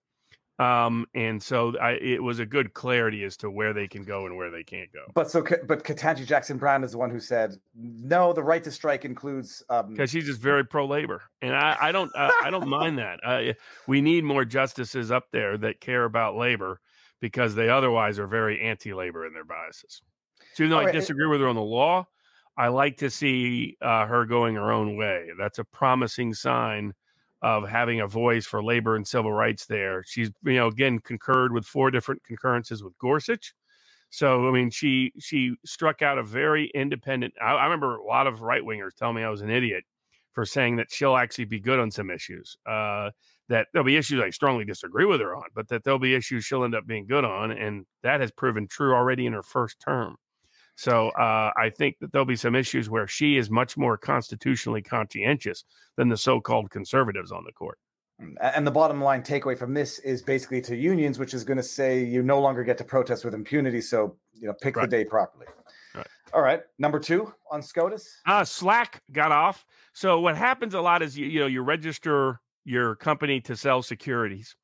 Um, and so I, it was a good clarity as to where they can go and where they can't go. But so, but Ketanji Jackson Brown is the one who said, "No, the right to strike includes." Because um... she's just very pro labor, and I, I don't, uh, I don't mind that. Uh, we need more justices up there that care about labor because they otherwise are very anti-labor in their biases. So even though I disagree with her on the law, I like to see uh, her going her own way. That's a promising sign of having a voice for labor and civil rights there. She's, you know, again concurred with four different concurrences with Gorsuch. So I mean, she she struck out a very independent. I, I remember a lot of right wingers telling me I was an idiot for saying that she'll actually be good on some issues. Uh, that there'll be issues I strongly disagree with her on, but that there'll be issues she'll end up being good on, and that has proven true already in her first term. So uh, I think that there'll be some issues where she is much more constitutionally conscientious than the so-called conservatives on the court. Mm, and the bottom line takeaway from this is basically to unions, which is going to say you no longer get to protest with impunity. So you know, pick right. the day properly. Right. All right, number two on SCOTUS. Uh, Slack got off. So what happens a lot is you you know you register your company to sell securities,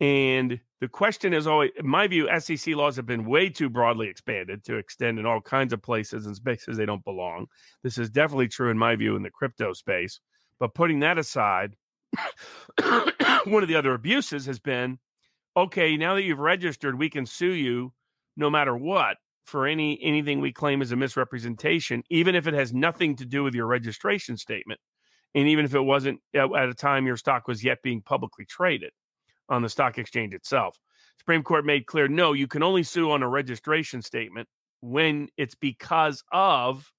and the question is always, in my view, SEC laws have been way too broadly expanded to extend in all kinds of places and spaces they don't belong. This is definitely true, in my view, in the crypto space. But putting that aside, one of the other abuses has been okay, now that you've registered, we can sue you no matter what for any anything we claim is a misrepresentation, even if it has nothing to do with your registration statement. And even if it wasn't at a time your stock was yet being publicly traded on the stock exchange itself. Supreme Court made clear no, you can only sue on a registration statement when it's because of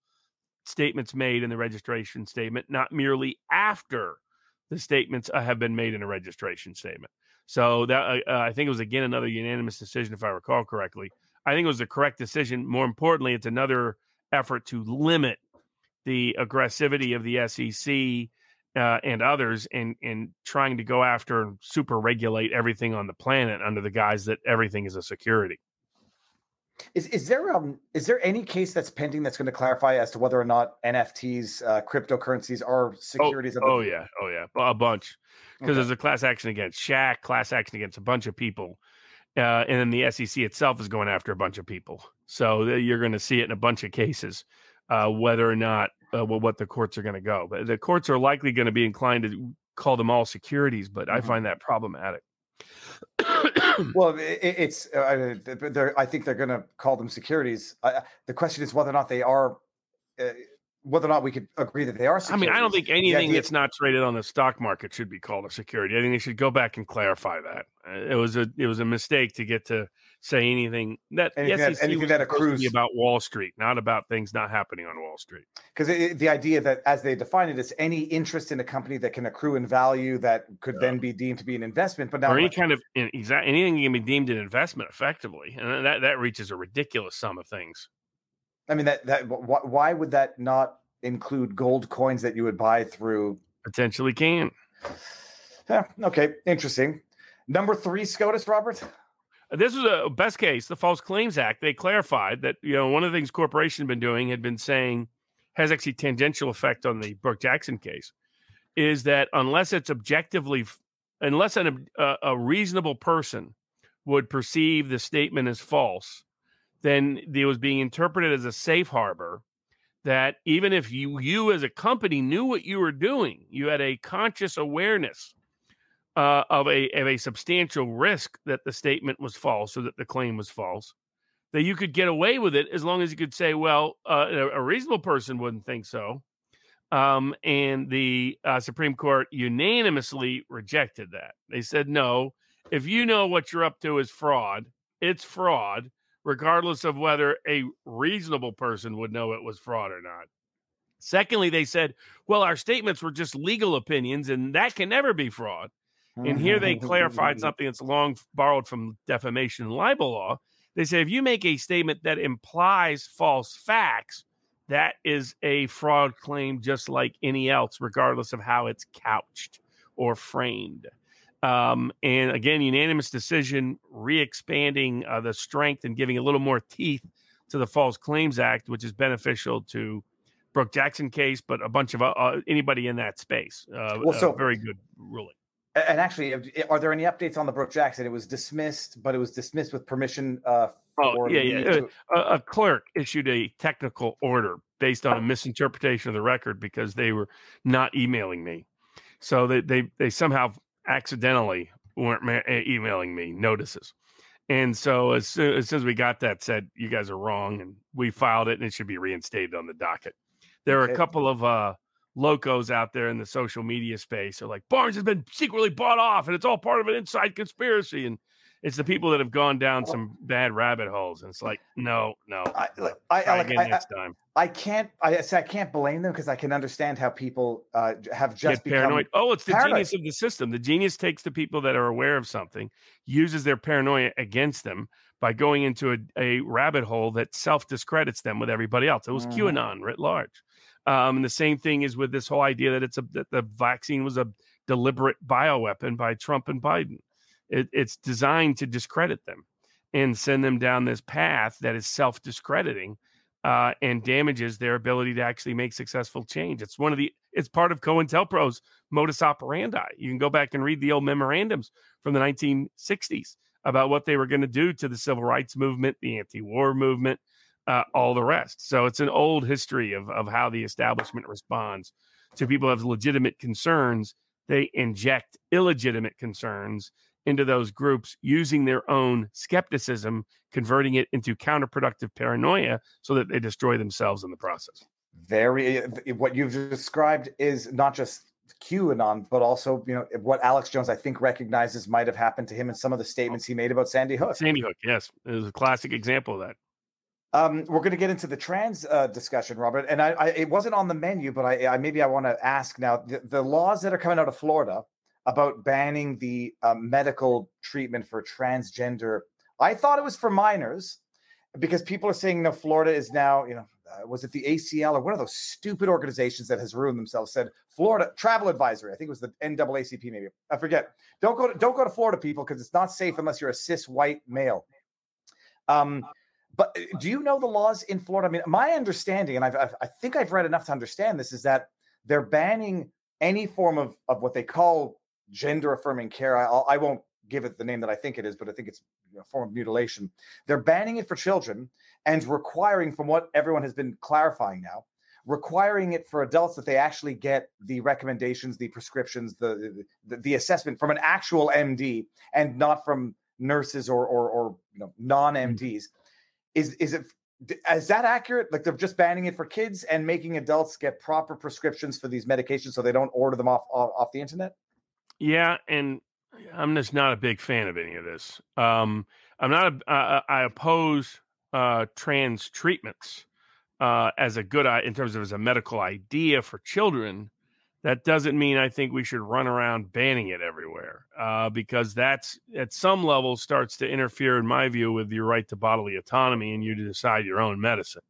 statements made in the registration statement, not merely after the statements uh, have been made in a registration statement. So that uh, uh, I think it was again another unanimous decision, if I recall correctly, I think it was the correct decision. More importantly, it's another effort to limit the aggressivity of the SEC uh, and others in in trying to go after and super regulate everything on the planet under the guise that everything is a security. Is is there um is there any case that's pending that's going to clarify as to whether or not NFTs, uh, cryptocurrencies, are securities? Oh, oh yeah, oh yeah, a bunch because Okay. there's a class action against Shaq, class action against a bunch of people, uh, and then the SEC itself is going after a bunch of people. So you're going to see it in a bunch of cases, uh, whether or not uh, what the courts are going to go. But the courts are likely going to be inclined to call them all securities, but I Mhm. find that problematic. Well, i i- it's uh, I think they're going to call them securities. Uh, the question is whether or not they are, uh, whether or not we could agree that they are. I mean, I don't think anything idea- that's not traded on the stock market should be called a security. I think they should go back and clarify that. Uh, It was a it was a mistake to get to say anything that Anything that- anything that supposed to be accrues- about Wall Street, not about things not happening on Wall Street. because the idea that as they define it is any interest in a company that can accrue in value that could then be deemed to be an investment. But now, or any kind of exact anything can be deemed an investment effectively, and that that reaches a ridiculous sum of things. I mean, that that wh- why would that not include gold coins that you would buy through? Potentially can. Yeah, okay, interesting. Number three, SCOTUS, Robert. This was a best case, the False Claims Act. They clarified that you know one of the things corporation had been doing had been saying has actually tangential effect on the Brooke Jackson case, is that unless it's objectively, unless an, a, a reasonable person would perceive the statement as false, then it was being interpreted as a safe harbor. That even if you you as a company knew what you were doing, you had a conscious awareness uh, of a of a substantial risk that the statement was false or that the claim was false, that you could get away with it as long as you could say, well, uh, a, reasonable person wouldn't think so. Um, and the uh, Supreme Court unanimously rejected that. They said, no, if you know what you're up to is fraud, it's fraud, regardless of whether a reasonable person would know it was fraud or not. Secondly, they said, well, our statements were just legal opinions, and that can never be fraud. And here they clarified something that's long borrowed from defamation and libel law. They say if you make a statement that implies false facts, that is a fraud claim just like any else, regardless of how it's couched or framed. Um, and again, unanimous decision, re-expanding uh, the strength and giving a little more teeth to the False Claims Act, which is beneficial to Brooke Jackson case, but a bunch of uh, anybody in that space. Uh, Well, so- very good ruling. And actually, are there any updates on the Brooke Jackson? It was dismissed, but it was dismissed with permission. Uh, Oh, yeah, yeah. to- a, a clerk issued a technical order based on a misinterpretation of the record because they were not emailing me. So they they, they somehow accidentally weren't ma- e- emailing me notices. And so as soon, as soon as we got that said, you guys are wrong, and we filed it, and it should be reinstated on the docket. There are Okay. a couple of uh, locos out there in the social media space. They're like Barnes has been secretly bought off, and it's all part of an inside conspiracy. And it's the people that have gone down some bad rabbit holes. And it's like, no, no, I, look, I, I, like, again I, next time. I can't. I say I can't blame them because I can understand how people uh, have just Get paranoid. Oh, it's the paranoid. genius of the system. The genius takes the people that are aware of something, uses their paranoia against them by going into a, a rabbit hole that self discredits them with everybody else. It was Mhm. QAnon writ large. Um, and the same thing is with this whole idea that it's a that the vaccine was a deliberate bioweapon by Trump and Biden. It, it's designed to discredit them and send them down this path that is self discrediting uh, and damages their ability to actually make successful change. It's one of the it's part of COINTELPRO's modus operandi. You can go back and read the old memorandums from the 1960s about what they were going to do to the civil rights movement, the anti-war movement, uh, all the rest. So it's an old history of of how the establishment responds to people who have legitimate concerns. They inject illegitimate concerns into those groups using their own skepticism, converting it into counterproductive paranoia so that they destroy themselves in the process. very. What you've described is not just QAnon, but also you know what Alex Jones I think recognizes might have happened to him in some of the statements he made about Sandy Hook. Sandy Hook, yes, was a classic example of that. Um, we're going to get into the trans uh, discussion, Robert, and I, I it wasn't on the menu, but I, I maybe I want to ask now the, the laws that are coming out of Florida about banning the uh, medical treatment for transgender. I thought it was for minors, because people are saying, no, Florida is now, you know, uh, was it the ACL or one of those stupid organizations that has ruined themselves? Said Florida Travel Advisory. I think it was the NAACP. Maybe I forget. Don't go to don't go to Florida, people, because it's not safe unless you're a cis white male. Um, but uh, do you know the laws in Florida? I mean, my understanding, and I've, I've, i think I've read enough to understand this, is that they're banning any form of of what they call gender affirming care. I, I won't give it the name that I think it is, but I think it's a form of mutilation. They're banning it for children and requiring, from what everyone has been clarifying now, requiring it for adults that they actually get the recommendations, the prescriptions, the the, the assessment from an actual MD and not from nurses or or, or you know non MDs. Is is it is that accurate? Like they're just banning it for kids and making adults get proper prescriptions for these medications so they don't order them off off, off the internet? Yeah, and I'm just not a big fan of any of this. Um, I'm not. A, uh, I oppose uh, trans treatments uh, as a good in terms of as a medical idea for children. That doesn't mean I think we should run around banning it everywhere uh, because that's at some level starts to interfere, in my view, with your right to bodily autonomy and you to decide your own medicine.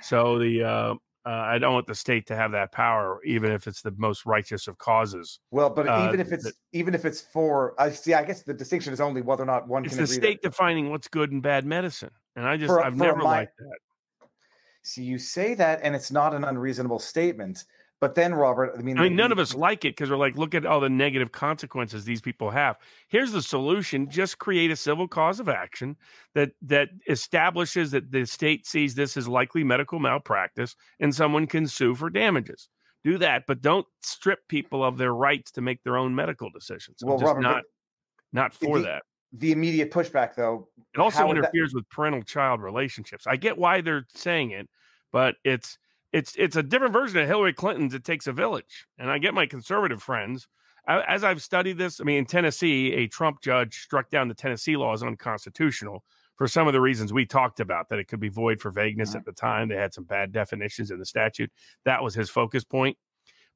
So the uh, uh, I don't want the state to have that power, even if it's the most righteous of causes. Well, but uh, even if it's that, even if it's for, I see. I guess the distinction is only whether or not one it's can. It's the state defining what's good and bad medicine, and I just for, I've for never my, liked that. See, you say that, and it's not an unreasonable statement. But then, Robert, I mean, I mean, none of us like it because we're like, look at all the negative consequences these people have. Here's the solution: just create a civil cause of action that that establishes that the state sees this as likely medical malpractice, and someone can sue for damages. Do that, but don't strip people of their rights to make their own medical decisions. well, Robert, not not for the, that. The immediate pushback, though, it also interferes that... with parental-child relationships. I get why they're saying it, but it's it's it's a different version of Hillary Clinton's. It takes a village, and I get my conservative friends. As I've studied this, I mean, in Tennessee, a Trump judge struck down the Tennessee law as unconstitutional for some of the reasons we talked about. That it could be void for vagueness at the time. They had some bad definitions in the statute. That was his focus point.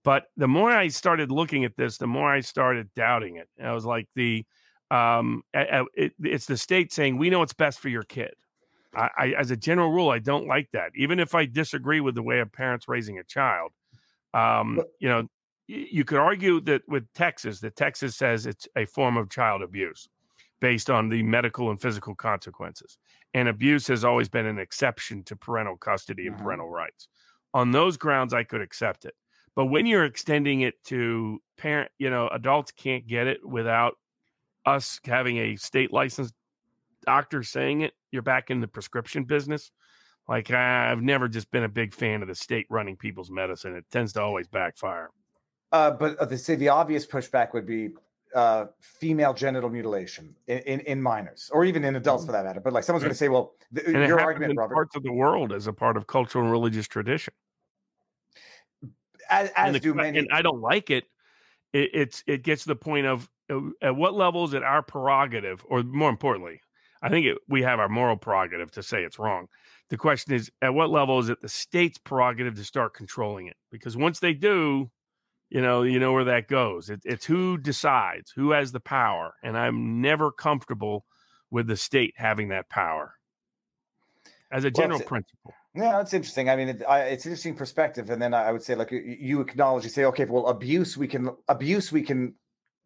But the more I started looking at this, the more I started doubting it. And I was like, the um, it, it's the state saying we know what's best for your kid. I, I, as a general rule, I don't like that. Even if I disagree with the way a parent's raising a child, um, you know, you could argue that with Texas, that Texas says it's a form of child abuse based on the medical and physical consequences. And abuse has always been an exception to parental custody and mm-hmm. parental rights. On those grounds, I could accept it. But when you're extending it to parent, you know, adults can't get it without us having a state licensed doctor saying it, you're back in the prescription business. Like I've never just been a big fan of the state running people's medicine. It tends to always backfire. Uh, but uh, they say the obvious pushback would be uh, female genital mutilation in, in, in, minors or even in adults mm. for that matter. But like someone's going to say, well, the, your argument, Robert, parts of the world as a part of cultural and religious tradition. As, as the, do many, and I don't like it. it. It's it gets to the point of uh, at what level is it our prerogative, or more importantly, I think it, we have our moral prerogative to say it's wrong. The question is, at what level is it the state's prerogative to start controlling it? Because once they do, you know, you know where that goes. It, it's who decides, who has the power, and I'm never comfortable with the state having that power as a general well, principle. Yeah, that's interesting. I mean, it, I, it's interesting perspective, and then I would say, like, you acknowledge, you say, okay, well, abuse, we can abuse, we can,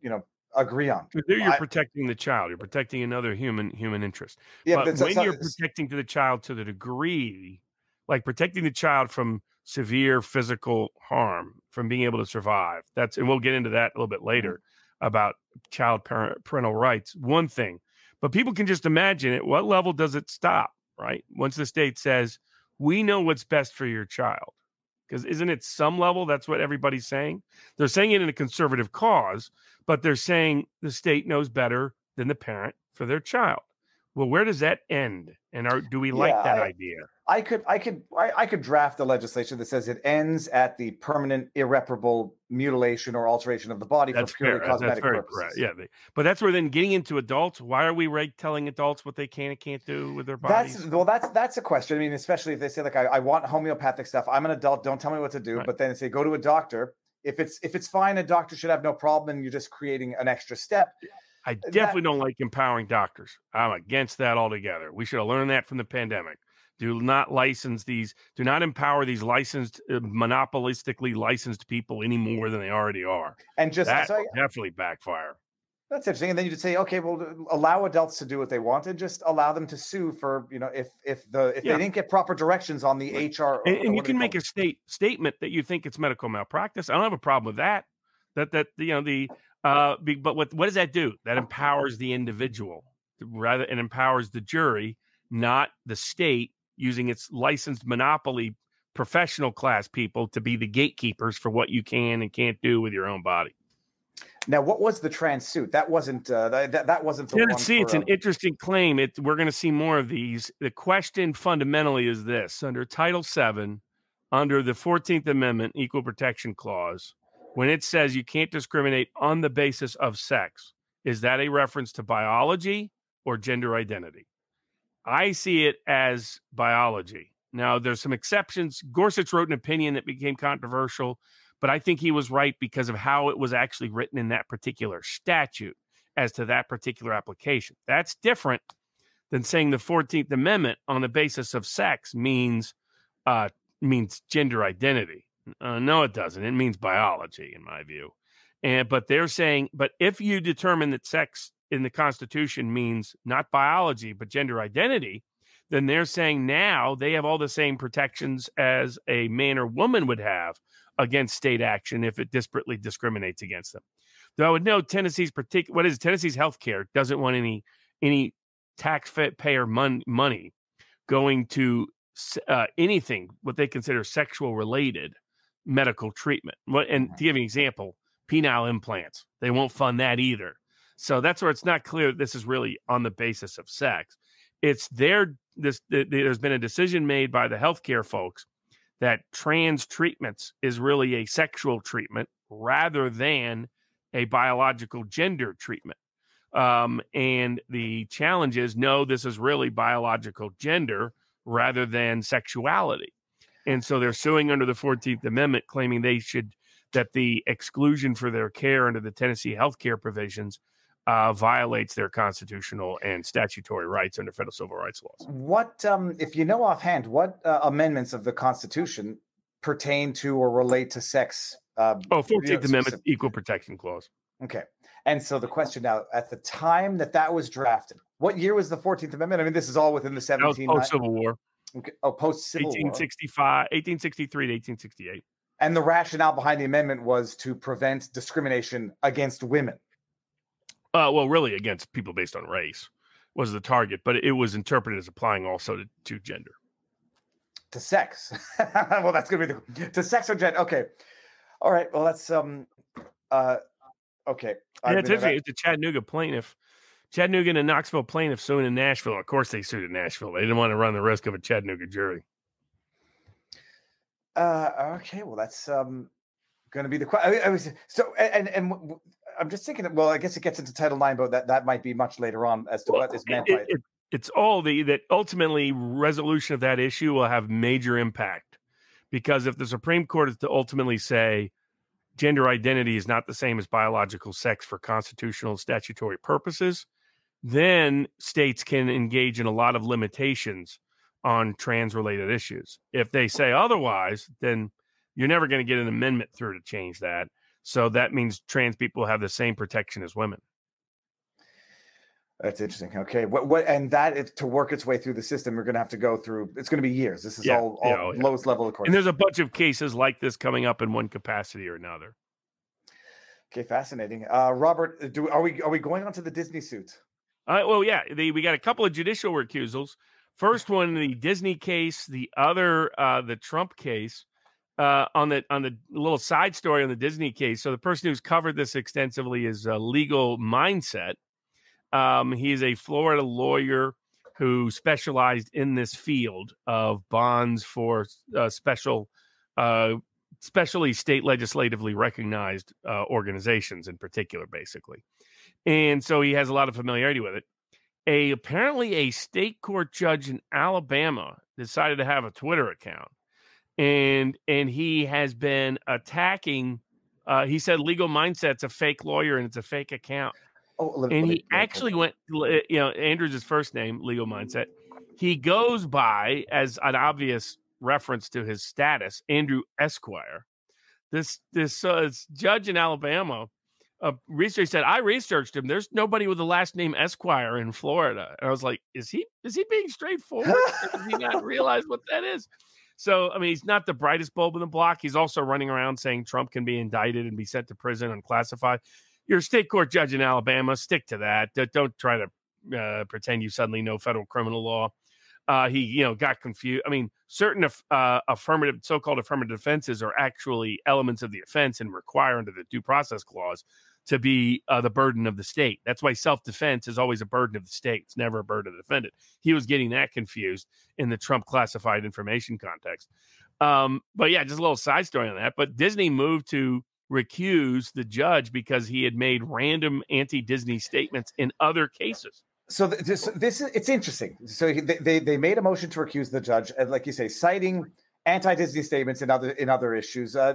you know, agree on. There you're I, protecting the child. You're protecting another human human interest. Yeah, but, but when so, you're protecting to the child to the degree, like protecting the child from severe physical harm, from being able to survive. That's and we'll get into that a little bit mm-hmm. later about child parent, parental rights. One thing, but people can just imagine at what level does it stop? Right once the state says we know what's best for your child. Because isn't it some level that's what everybody's saying? They're saying it in a conservative cause, but they're saying the state knows better than the parent for their child. Well, where does that end? And are, do we like that I, idea? I could, I could, I, I, could draft a legislation that says it ends at the permanent, irreparable mutilation or alteration of the body that's for purely fair. Uh, cosmetic that's purposes. Correct. Yeah, they, but that's where then getting into adults. Why are we right telling adults what they can and can't do with their bodies? That's well, that's that's a question. I mean, especially if they say like, I, I want homeopathic stuff. I'm an adult. Don't tell me what to do. Right. But then say, go to a doctor. If it's if it's fine, a doctor should have no problem, and you're just creating an extra step. I definitely that, don't like empowering doctors. I'm against that altogether. We should have learned that from the pandemic. Do not license these. Do not empower these licensed, uh, monopolistically licensed people any more than they already are. And just that so definitely backfire. That's interesting. And then you just say, okay, well, allow adults to do what they want, and just allow them to sue for, you know, if if the if yeah. they didn't get proper directions on the right. HR. And, and you can make a state statement that you think it's medical malpractice. I don't have a problem with that. That that you know the uh, but what what does that do? That empowers the individual rather and empowers the jury, not the state using its licensed monopoly professional class people to be the gatekeepers for what you can and can't do with your own body. Now, what was the trans suit? That wasn't uh, that that wasn't the Tennessee. For, it's an interesting claim. It we're going to see more of these. The question fundamentally is this: under Title VII, under the Fourteenth Amendment Equal Protection Clause, when it says you can't discriminate on the basis of sex, is that a reference to biology or gender identity? I see it as biology. Now, there's some exceptions. Gorsuch wrote an opinion that became controversial but I think he was right because of how it was actually written in that particular statute as to that particular application. That's different than saying the 14th Amendment on the basis of sex means uh, means gender identity. Uh, no, it doesn't. It means biology, in my view. And but they're saying, but if you determine that sex in the Constitution means not biology but gender identity, then they're saying now they have all the same protections as a man or woman would have against state action if it disparately discriminates against them. Though I would note Tennessee's particular what is Tennessee's healthcare doesn't want any any taxpayer mon- money going to uh, anything what they consider sexual related medical treatment. What and to give you an example, penile implants they won't fund that either. So that's where it's not clear this is really on the basis of sex. It's their this there's been a decision made by the healthcare folks that trans treatments is really a sexual treatment rather than a biological gender treatment. Um, and the challenge is no, this is really biological gender rather than sexuality. And so they're suing under the 14th Amendment, claiming they should, that the exclusion for their care under the Tennessee healthcare provisions uh, violates their constitutional and statutory rights under federal civil rights laws. What, um, if you know offhand, what uh, amendments of the Constitution pertain to or relate to sex? Uh, oh, 14th you know, Amendment Equal Protection Clause. Okay. And so the question now, at the time that that was drafted, what year was the 14th Amendment? I mean, this is all within the 17... Post Civil War. Okay. Oh, post Civil 1865, 1863 to 1868. And the rationale behind the amendment was to prevent discrimination against women. Uh, well, really against people based on race was the target, but it was interpreted as applying also to, to gender. To sex. well, that's gonna be the to sex or gender. Okay. All right. Well, that's um uh okay. Yeah, it's interesting. It's a Chattanooga plaintiff. Chattanooga and a Knoxville plaintiff suing in Nashville. Of course, they sued in Nashville. They didn't want to run the risk of a Chattanooga jury. Uh, okay, well, that's um, going to be the question. I, I was so, and and I'm just thinking. Well, I guess it gets into Title IX, but that that might be much later on as to well, what is meant it, by it. it. It's all the that ultimately resolution of that issue will have major impact because if the Supreme Court is to ultimately say gender identity is not the same as biological sex for constitutional statutory purposes, then states can engage in a lot of limitations on trans related issues. If they say otherwise, then you're never going to get an amendment through to change that. So that means trans people have the same protection as women. That's interesting. Okay, what what and that if to work its way through the system, we're going to have to go through. It's going to be years. This is yeah, all, all yeah, yeah. lowest level of course. And there's a bunch of cases like this coming up in one capacity or another. Okay, fascinating. Uh, Robert, do are we are we going on to the Disney suit? Uh, well, yeah, the, we got a couple of judicial recusals. First one, the Disney case. The other, uh, the Trump case uh, on the on the little side story on the Disney case. So the person who's covered this extensively is a legal mindset. Um, he's a Florida lawyer who specialized in this field of bonds for uh, special, uh, specially state legislatively recognized uh, organizations in particular, basically. And so he has a lot of familiarity with it. A apparently a state court judge in Alabama decided to have a Twitter account and and he has been attacking. Uh, he said legal mindset's a fake lawyer and it's a fake account, Oh, let- and let he me- actually went. You know, Andrew's his first name, legal mindset. He goes by as an obvious reference to his status, Andrew Esquire. This this uh, this judge in Alabama, uh, research said I researched him. There's nobody with the last name Esquire in Florida, and I was like, is he is he being straightforward? does he not realize what that is? So I mean, he's not the brightest bulb in the block. He's also running around saying Trump can be indicted and be sent to prison unclassified. You're a state court judge in Alabama. Stick to that. Don't try to uh, pretend you suddenly know federal criminal law. Uh, he, you know, got confused. I mean, certain uh, affirmative, so-called affirmative defenses are actually elements of the offense and require under the due process clause to be uh, the burden of the state. That's why self-defense is always a burden of the state. It's never a burden of the defendant. He was getting that confused in the Trump classified information context. Um, but yeah, just a little side story on that. But Disney moved to recuse the judge because he had made random anti-Disney statements in other cases. so this this is it's interesting. So they they, they made a motion to recuse the judge, and like you say, citing anti-Disney statements in other in other issues. Uh,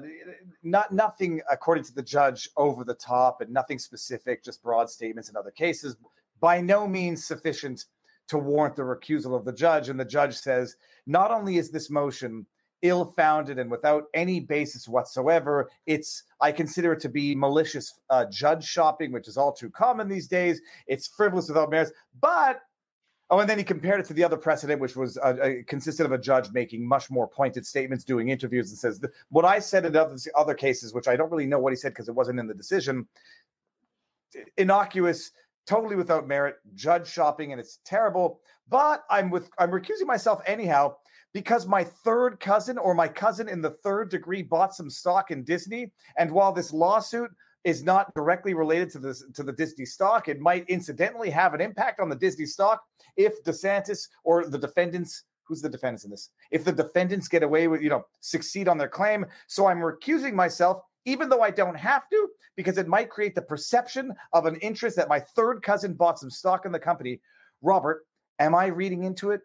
not nothing according to the judge over the top, and nothing specific, just broad statements in other cases. By no means sufficient to warrant the recusal of the judge. And the judge says, not only is this motion ill-founded and without any basis whatsoever, it's I consider it to be malicious uh, judge shopping, which is all too common these days. It's frivolous without merits, but oh, and then he compared it to the other precedent, which was uh, uh, consisted of a judge making much more pointed statements, doing interviews, and says what I said in other other cases, which I don't really know what he said because it wasn't in the decision. Innocuous, totally without merit, judge shopping, and it's terrible. But I'm with I'm recusing myself anyhow because my third cousin or my cousin in the third degree bought some stock in Disney, and while this lawsuit is not directly related to this to the Disney stock, it might incidentally have an impact on the Disney stock if DeSantis or the defendants who's the defendants in this? If the defendants get away with you know succeed on their claim. So i'm recusing myself even though i don't have to because it might create the perception of an interest that my third cousin bought some stock in the company. Robert am i reading into it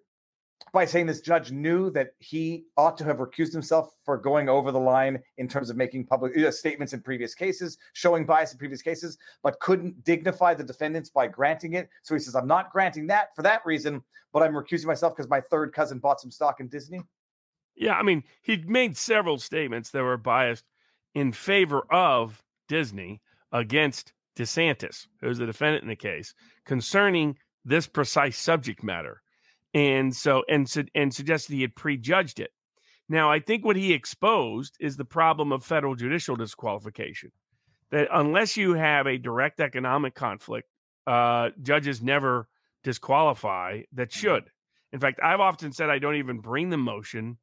by saying this judge knew that he ought to have recused himself for going over the line in terms of making public uh, statements in previous cases, showing bias in previous cases, but couldn't dignify the defendants by granting it. So he says, I'm not granting that for that reason, but I'm recusing myself because my third cousin bought some stock in Disney. Yeah, I mean, he made several statements that were biased in favor of Disney against DeSantis, who's the defendant in the case, concerning this precise subject matter. And so, and, su- and suggested he had prejudged it. Now, I think what he exposed is the problem of federal judicial disqualification. That unless you have a direct economic conflict, uh, judges never disqualify that should. In fact, I've often said I don't even bring the motion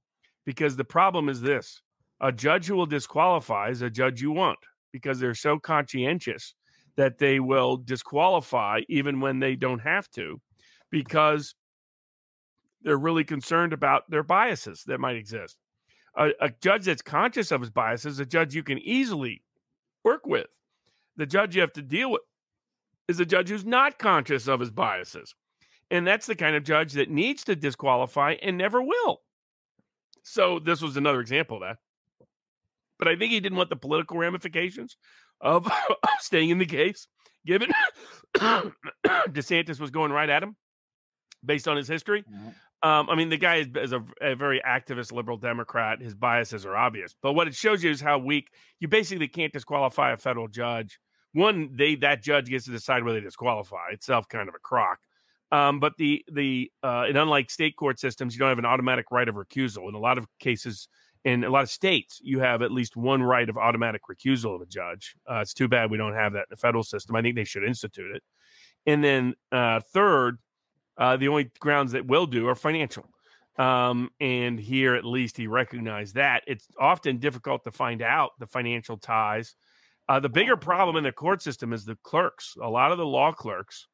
because the problem is this a judge who will disqualify is a judge you want because they're so conscientious that they will disqualify even when they don't have to because they're really concerned about their biases that might exist. A, a judge that's conscious of his biases a judge you can easily work with. The judge you have to deal with is a judge who's not conscious of his biases. And that's the kind of judge that needs to disqualify and never will. So this was another example of that. But I think he didn't want the political ramifications of staying in the case, given DeSantis was going right at him based on his history. Um, I mean, the guy is, is a, a very activist liberal Democrat. His biases are obvious. But what it shows you is how weak you basically can't disqualify a federal judge. One, they that judge gets to decide whether they disqualify. Itself kind of a crock. Um, but the the uh, and unlike state court systems, you don't have an automatic right of recusal. In a lot of cases, in a lot of states, you have at least one right of automatic recusal of a judge. Uh, it's too bad we don't have that in the federal system. I think they should institute it. And then uh, third, uh, the only grounds that will do are financial. Um, and here, at least, he recognized that it's often difficult to find out the financial ties. Uh, the bigger problem in the court system is the clerks. A lot of the law clerks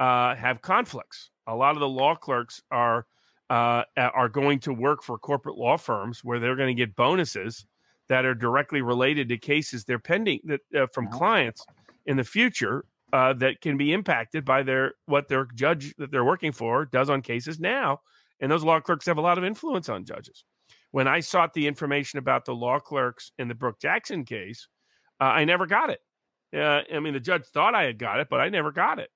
uh, have conflicts. A lot of the law clerks are uh, are going to work for corporate law firms where they're going to get bonuses that are directly related to cases they're pending that uh, from clients in the future uh, that can be impacted by their what their judge that they're working for does on cases now. And those law clerks have a lot of influence on judges. When I sought the information about the law clerks in the Brooke Jackson case, uh, I never got it. Uh, I mean, the judge thought I had got it, but I never got it.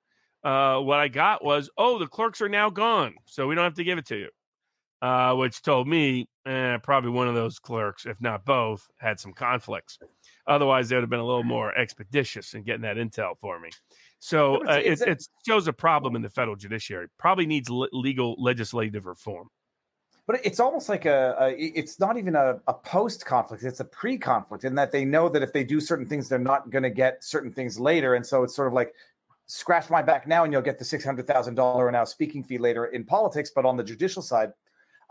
Uh, what I got was, oh, the clerks are now gone, so we don't have to give it to you. Uh, which told me eh, probably one of those clerks, if not both, had some conflicts. Otherwise, they would have been a little more expeditious in getting that intel for me. So uh, it, it- shows a problem in the federal judiciary. Probably needs le- legal legislative reform. But it's almost like a, a it's not even a, a post conflict, it's a pre conflict in that they know that if they do certain things, they're not going to get certain things later. And so it's sort of like, scratch my back now and you'll get the $600,000 an hour speaking fee later in politics. But on the judicial side,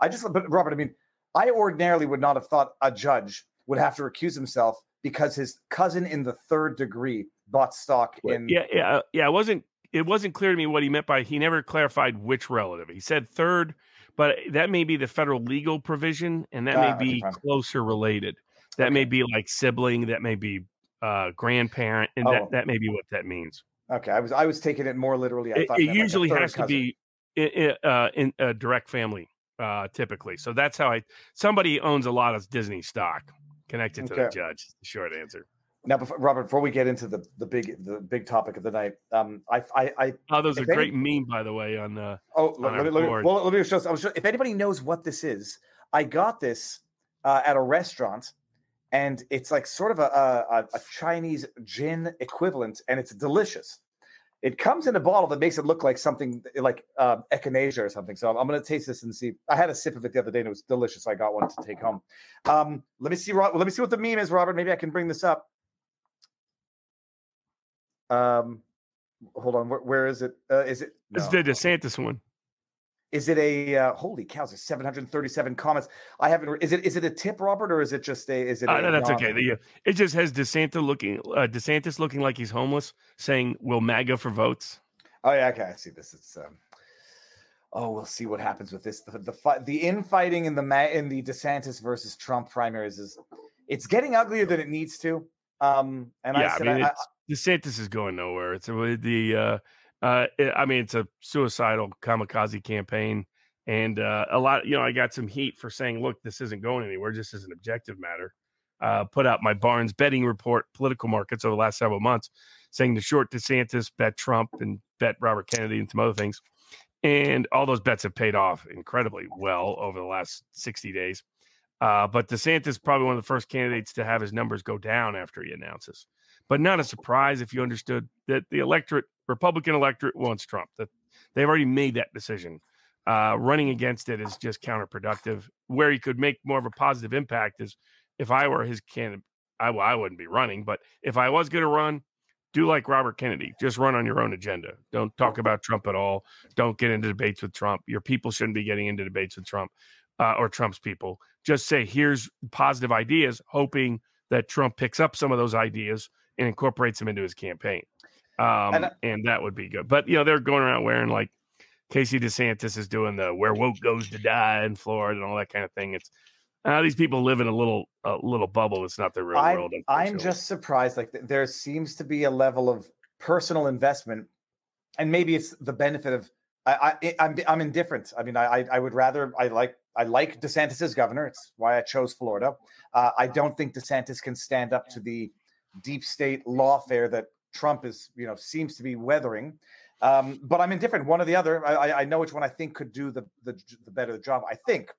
I just, but Robert, I mean, I ordinarily would not have thought a judge would have to recuse himself because his cousin in the third degree bought stock in. yeah, yeah, yeah. It wasn't it wasn't clear to me what he meant by he never clarified which relative. He said third, but that may be the federal legal provision, and that Ah, may be fine. closer related. That may be like sibling. That may be uh, grandparent, and Oh. that that may be what that means. Okay. I was, I was taking it more literally. I It, thought it like usually third has to cousin. be in, uh, in a direct family, uh, typically. So that's how I. Somebody owns a lot of Disney stock connected to the judge. short answer. Now, before, Robert, before we get into the, the big the big topic of the night, um, I I, I Oh, there's a If any- great meme, by the way, on uh, oh on let, me, let me, well, let me show. Show- if anybody knows what this is, I got this uh, at a restaurant, and it's like sort of a, a a Chinese gin equivalent, and it's delicious. It comes in a bottle that makes it look like something like uh, echinacea or something. So I'm, I'm going to taste this and see. I had a sip of it the other day and it was delicious. I got one to take home. Um, let me see. Let me see what the meme is, Robert. Maybe I can bring this up. Um, hold on. Where, where is it? Uh, is it? it's no. the DeSantis one. Is it a uh, holy cows? There's 737 comments. I haven't. Is it? Is it a tip, Robert, or is it just a? Is it? Uh, a no, that's non- okay. The, uh, it just has DeSantis looking, uh, DeSantis looking like he's homeless, saying "Will MAGA for votes?" Oh yeah, okay. I see this. It's um. Oh, we'll see what happens with this. The the the infighting in the ma- in the DeSantis versus Trump primaries is, it's getting uglier than it needs to. Um, and yeah, I I, said, mean, I, I, DeSantis is going nowhere. It's the, uh, uh, it- I mean, it's a suicidal kamikaze campaign, and uh, a lot. You know, I got some heat for saying, "Look, this isn't going anywhere. Just as an objective matter." Uh, put out my Barnes betting report, political markets over the last several months, saying to short DeSantis, bet Trump, and bet Robert Kennedy, and some other things. And all those bets have paid off incredibly well over the last 60 days. Uh, but DeSantis is probably one of the first candidates to have his numbers go down after he announces. But not a surprise if you understood that the electorate, Republican electorate, wants Trump. That they've already made that decision. Uh, running against it is just counterproductive. Where he could make more of a positive impact is if I were his candidate. I, I wouldn't be running, but if I was going to run, do like Robert Kennedy. Just run on your own agenda. Don't talk about Trump at all. Don't get into debates with Trump. Your people shouldn't be getting into debates with Trump uh, or Trump's people. Just say, here's positive ideas, hoping that Trump picks up some of those ideas and incorporates them into his campaign. Um, And and, that would be good. But, you know, they're going around wearing like Casey DeSantis is doing the where woke goes to die in Florida and all that kind of thing. It's uh, these people live in a little a little bubble. It's not the real I'm, world. I'm just surprised. Like there seems to be a level of personal investment, and maybe it's the benefit of. I, I I'm I'm indifferent. I mean, I I, I would rather I like I like DeSantis as governor. It's why I chose Florida. Uh, I don't think DeSantis can stand up to the deep state lawfare that Trump is you know seems to be weathering. Um, but I'm indifferent. One or the other. I, I- know which one I think could do the the, the better job. I think.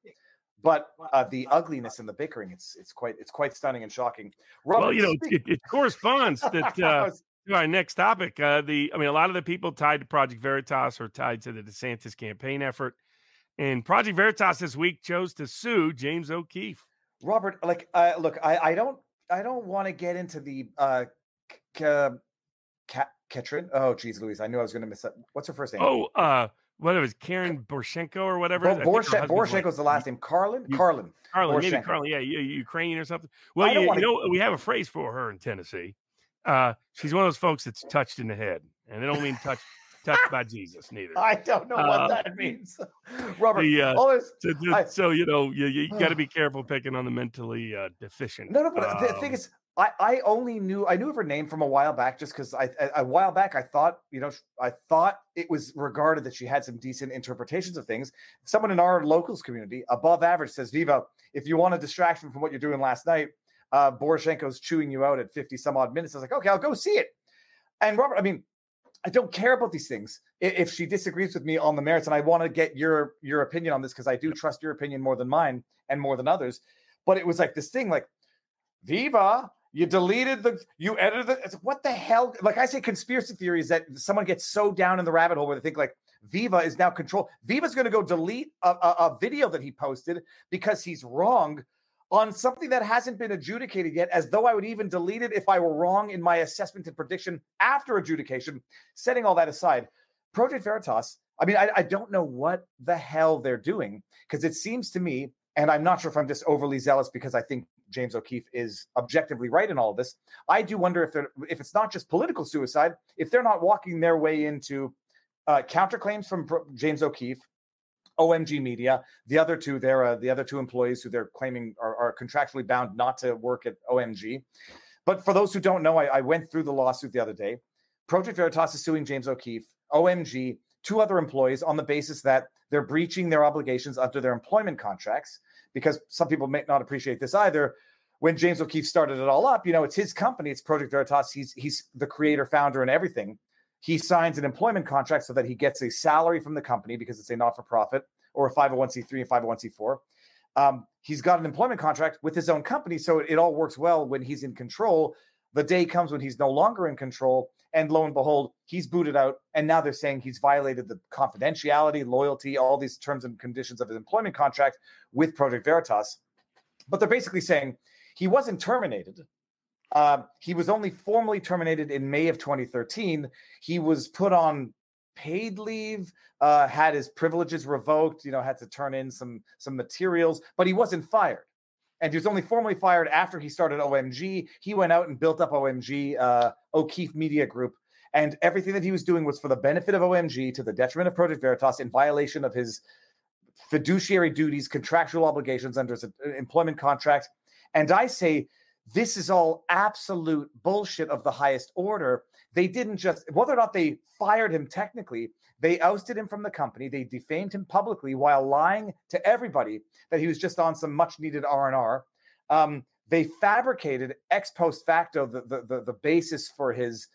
But uh, the ugliness and the bickering, it's it's quite it's quite stunning and shocking. well, you know, it, it corresponds that uh, to our next topic. Uh, the, I mean, a lot of the people tied to Project Veritas are tied to the DeSantis campaign effort, and Project Veritas this week chose to sue James O'Keefe. Robert, like, uh, look, I, I don't, I don't want to get into the uh, K- uh, Ka- Ketrin. Oh, geez, Louise, I knew I was going to miss that. What's her first name? Oh, uh, what it was Karen Borshenko or whatever. Bo- it is? I think her Borshe- husband's like Borshenko's the last name. Karlyn, you- Karlyn. Karlyn, maybe Borshenko. Karlyn, yeah, you, Ukrainian or something. Well, you, wanna- you know, we have a phrase for her in Tennessee. Uh, she's one of those folks that's touched in the head, and they don't mean touched touched by Jesus neither. I don't know what Uh, that means, Robert. the, uh, this, So, I- so you know, you, you got to be careful picking on the mentally uh, deficient. No, no, but the thing Um, is, I, I only knew I knew of her name from a while back just because I a, a while back I thought you know I thought it was regarded that she had some decent interpretations of things. Someone in our locals community, above average, says Viva, if you want a distraction from what you're doing last night, uh, Poroshenko's chewing you out at 50 some odd minutes. I was like, okay, I'll go see it. And Robert, I mean, I don't care about these things. If she disagrees with me on the merits, and I want to get your your opinion on this because I do trust your opinion more than mine and more than others. But it was like this thing, like Viva, you deleted the, you edited the. What the hell? Like I say, conspiracy theories that someone gets so down in the rabbit hole where they think like Viva is now control. Viva's going to go delete a, a, a video that he posted because he's wrong on something that hasn't been adjudicated yet, as though I would even delete it if I were wrong in my assessment and prediction after adjudication. Setting all that aside, Project Veritas, I mean, I, I don't know what the hell they're doing because it seems to me, and I'm not sure if I'm just overly zealous because I think James O'Keefe is objectively right in all of this. I do wonder if they're if it's not just political suicide, if they're not walking their way into uh, counterclaims from James O'Keefe OMG Media. The other two, they're uh, the other two employees who they're claiming are, are, contractually bound not to work at OMG. But for those who don't know, I, I, went through the lawsuit the other day. Project Veritas is suing James O'Keefe, OMG, two other employees on the basis that they're breaching their obligations under their employment contracts. Because some people may not appreciate this either. When James O'Keefe started it all up, you know, it's his company, it's Project Veritas. He's he's the creator, founder, and everything he signs an employment contract so that he gets a salary from the company because it's a not for profit or a 501c3 and 501c4. Um, he's got an employment contract with his own company. So it, it all works well when he's in control. The day comes when he's no longer in control. And lo and behold, he's booted out. And now they're saying he's violated the confidentiality, loyalty, all these terms and conditions of his employment contract with Project Veritas. But they're basically saying he wasn't terminated. Uh, he was only formally terminated in May of 2013. He was put on paid leave, uh, had his privileges revoked, you know, had to turn in some some materials, but he wasn't fired. And he was only formally fired after he started OMG. He went out and built up OMG, uh, O'Keefe Media Group, and everything that he was doing was for the benefit of OMG to the detriment of Project Veritas in violation of his fiduciary duties, contractual obligations under his uh, employment contract. And I say this is all absolute bullshit of the highest order. They didn't just, whether or not they fired him technically, they ousted him from the company. They defamed him publicly while lying to everybody that he was just on some much needed R and R. Um, they fabricated ex post facto the, the, the, the basis for his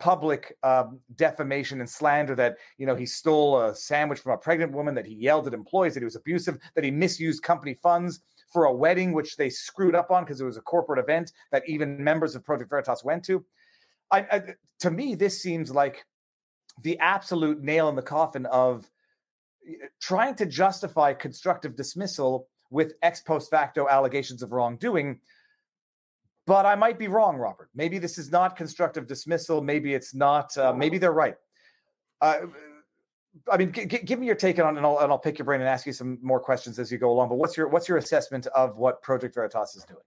public um, defamation and slander that you know he stole a sandwich from a pregnant woman that he yelled at employees that he was abusive that he misused company funds for a wedding, which they screwed up on because it was a corporate event that even members of Project Veritas went to. I, I, to me, this seems like the absolute nail in the coffin of eh, trying to justify constructive dismissal with ex post facto allegations of wrongdoing. But I might be wrong, Robert. Maybe this is not constructive dismissal. Maybe it's not. Uh, maybe they're right. Uh, I mean, g- g- give me your take on it, and I'll, and I'll pick your brain and ask you some more questions as you go along. But what's your what's your assessment of what Project Veritas is doing?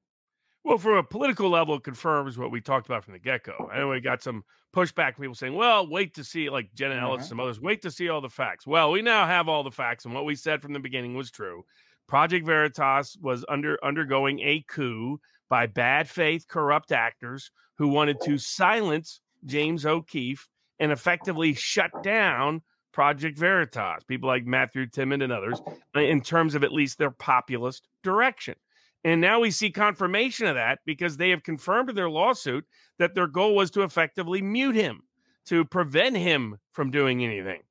Well, from a political level, it confirms what we talked about from the get go. I know we got some pushback people saying, well, wait to see, like Jenna mm-hmm. Ellis, some others, wait to see all the facts. Well, we now have all the facts, and what we said from the beginning was true. Project Veritas was under undergoing a coup by bad faith, corrupt actors who wanted to silence James O'Keefe and effectively shut down Project Veritas, people like Matthew Tyrmand and others, in terms of at least their populist direction. And now we see confirmation of that because they have confirmed in their lawsuit that their goal was to effectively mute him, to prevent him from doing anything.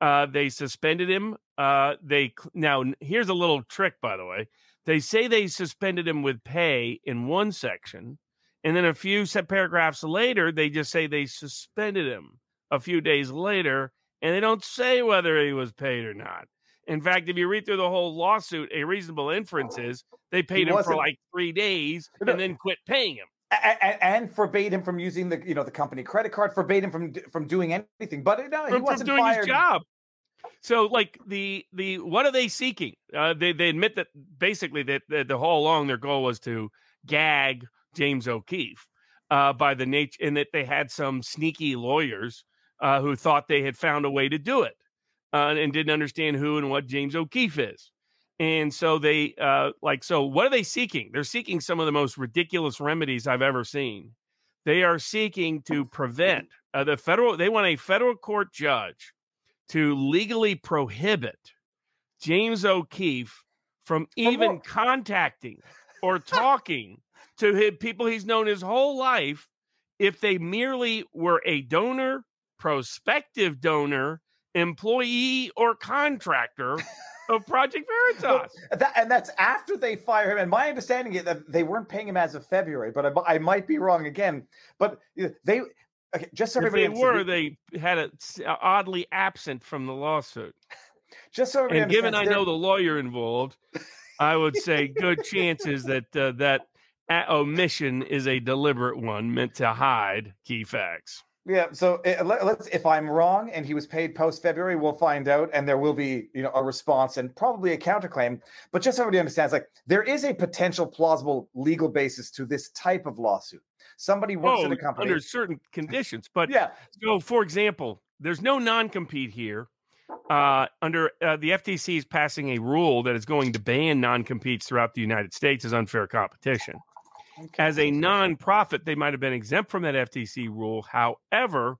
Uh, they suspended him. Uh, they now here's a little trick, by the way. They say they suspended him with pay in one section, and then a few paragraphs later, they just say they suspended him. A few days later, and they don't say whether he was paid or not. In fact, if you read through the whole lawsuit, a reasonable inference is they paid him for like three days and then quit paying him. And, and, forbade him from using the you know the company credit card, forbade him from from doing anything. But no, he from, wasn't from doing fired. his job. So, like the the what are they seeking? Uh, they they admit that basically that, that the whole along their goal was to gag James O'Keefe uh, by the nature, and that they had some sneaky lawyers uh, who thought they had found a way to do it uh, and didn't understand who and what James O'Keefe is. And so they uh, like, so what are they seeking? They're seeking some of the most ridiculous remedies I've ever seen. They are seeking to prevent uh, the federal, they want a federal court judge to legally prohibit James O'Keefe from even contacting or talking to his, people he's known his whole life if they merely were a donor, prospective donor, employee, or contractor of Project Veritas. That, and that's after they fire him. And my understanding is that they weren't paying him as of February, but I, I might be wrong again. But they, okay, just so if everybody they were, they had it oddly absent from the lawsuit. Just so and given I know the lawyer involved, I would say good chances that uh, that omission is a deliberate one meant to hide key facts. Yeah, so eh, let's. If I'm wrong and he was paid post February, we'll find out, and there will be, you know, a response and probably a counterclaim. But just so everybody understands, like there is a potential plausible legal basis to this type of lawsuit. Somebody works oh, in a company under certain conditions, but yeah. So, for example, there's no non-compete here. Uh, under uh, the FTC is passing a rule that is going to ban non-competes throughout the United States as unfair competition. Okay. As a nonprofit, they might have been exempt from that FTC rule. However,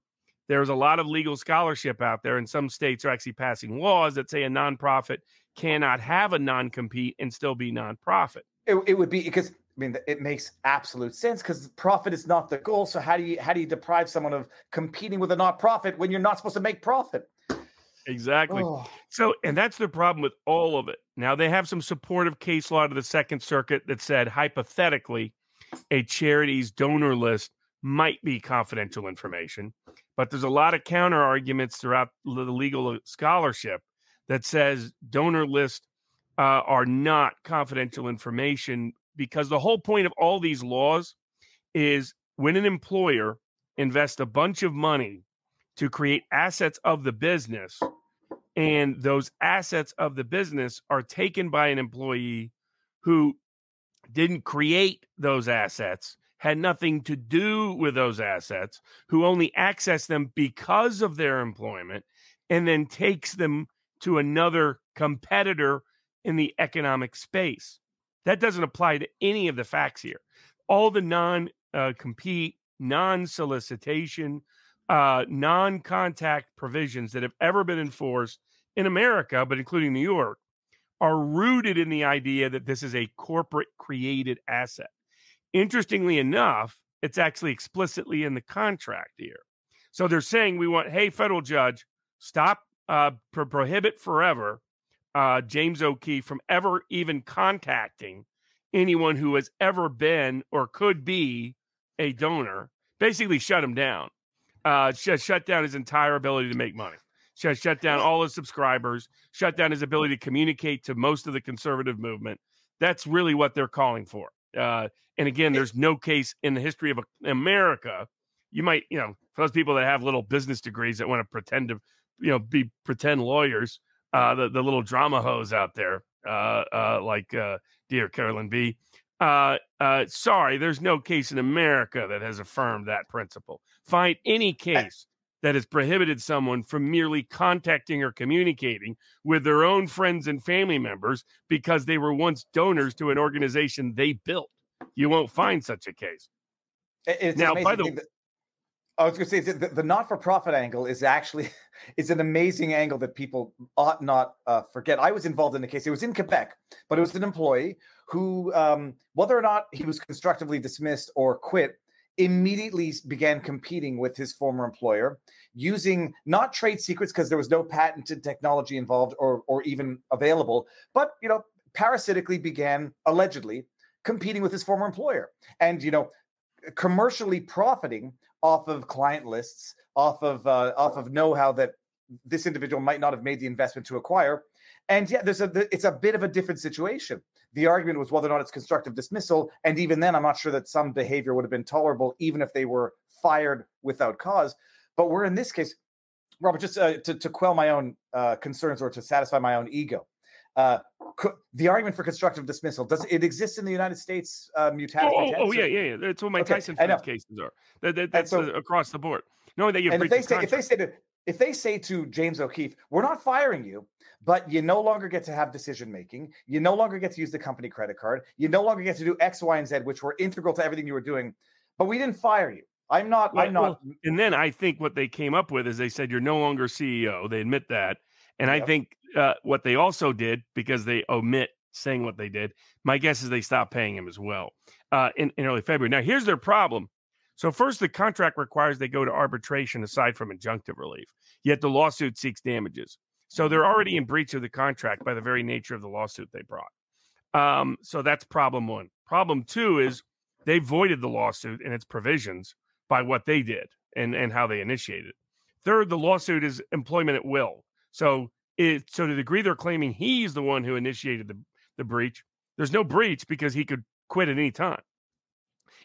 there's a lot of legal scholarship out there, and some states are actually passing laws that say a nonprofit cannot have a non compete and still be nonprofit. It, it would be because I mean it makes absolute sense because profit is not the goal. So how do you how do you deprive someone of competing with a nonprofit when you're not supposed to make profit? Exactly. Oh. So, and that's the problem with all of it. Now they have some supportive case law to the Second Circuit that said hypothetically a charity's donor list might be confidential information, but there's a lot of counter arguments throughout the legal scholarship that says donor lists uh, are not confidential information because the whole point of all these laws is when an employer invests a bunch of money to create assets of the business and those assets of the business are taken by an employee who didn't create those assets, had nothing to do with those assets, who only access them because of their employment, and then takes them to another competitor in the economic space. That doesn't apply to any of the facts here. All the non uh, compete, non solicitation, uh, non contact provisions that have ever been enforced in America, but including New York, are rooted in the idea that this is a corporate created asset. Interestingly enough, it's actually explicitly in the contract here. So they're saying we want, hey, federal judge, stop, uh, pro- prohibit forever uh, James O'Keefe from ever even contacting anyone who has ever been or could be a donor. Basically, shut him down. Uh, shut, shut down his entire ability to make money shut, shut down all his subscribers, shut down his ability to communicate to most of the conservative movement. That's really what they're calling for. Uh, and again, there's no case in the history of America. You might, you know, for those people that have little business degrees that want to pretend to, you know, be pretend lawyers, uh, the, the little drama hose out there, uh, uh, like uh, dear Carolyn B. Uh, uh, sorry, there's no case in America that has affirmed that principle. Find any case that has prohibited someone from merely contacting or communicating with their own friends and family members because they were once donors to an organization they built. You won't find such a case. It's now, by the way, I was going to say the, the, not-for-profit angle is actually is an amazing angle that people ought not uh, forget. I was involved in the case; it was in Quebec, but it was an employee who, um, whether or not he was constructively dismissed or quit, immediately began competing with his former employer using not trade secrets because there was no patented technology involved or or even available but you know parasitically began allegedly competing with his former employer and you know commercially profiting off of client lists off of uh, off of know-how that this individual might not have made the investment to acquire. And yeah there's a it's a bit of a different situation the argument was whether or not it's constructive dismissal. And even then, I'm not sure that some behavior would have been tolerable, even if they were fired without cause. But we're in this case, Robert, just uh, to, to quell my own uh, concerns or to satisfy my own ego. Uh, the argument for constructive dismissal does it exist in the United States? Uh, oh, oh, oh, yeah, yeah, yeah. That's what my okay. Tyson cases are. That, that, that's so, across the board. Knowing that you and if they say if they say to if they say to James O'Keefe, "We're not firing you, but you no longer get to have decision making. You no longer get to use the company credit card. You no longer get to do X, Y, and Z, which were integral to everything you were doing. But we didn't fire you. I'm not. Well, I'm not. Well, and then I think what they came up with is they said you're no longer CEO. They admit that, and yep. I think uh, what they also did because they omit saying what they did. My guess is they stopped paying him as well uh, in, in early February. Now, here's their problem. So, first, the contract requires they go to arbitration aside from injunctive relief, yet the lawsuit seeks damages. So, they're already in breach of the contract by the very nature of the lawsuit they brought. Um, so, that's problem one. Problem two is they voided the lawsuit and its provisions by what they did and, and how they initiated. Third, the lawsuit is employment at will. So, it, so to the degree they're claiming he's the one who initiated the, the breach, there's no breach because he could quit at any time.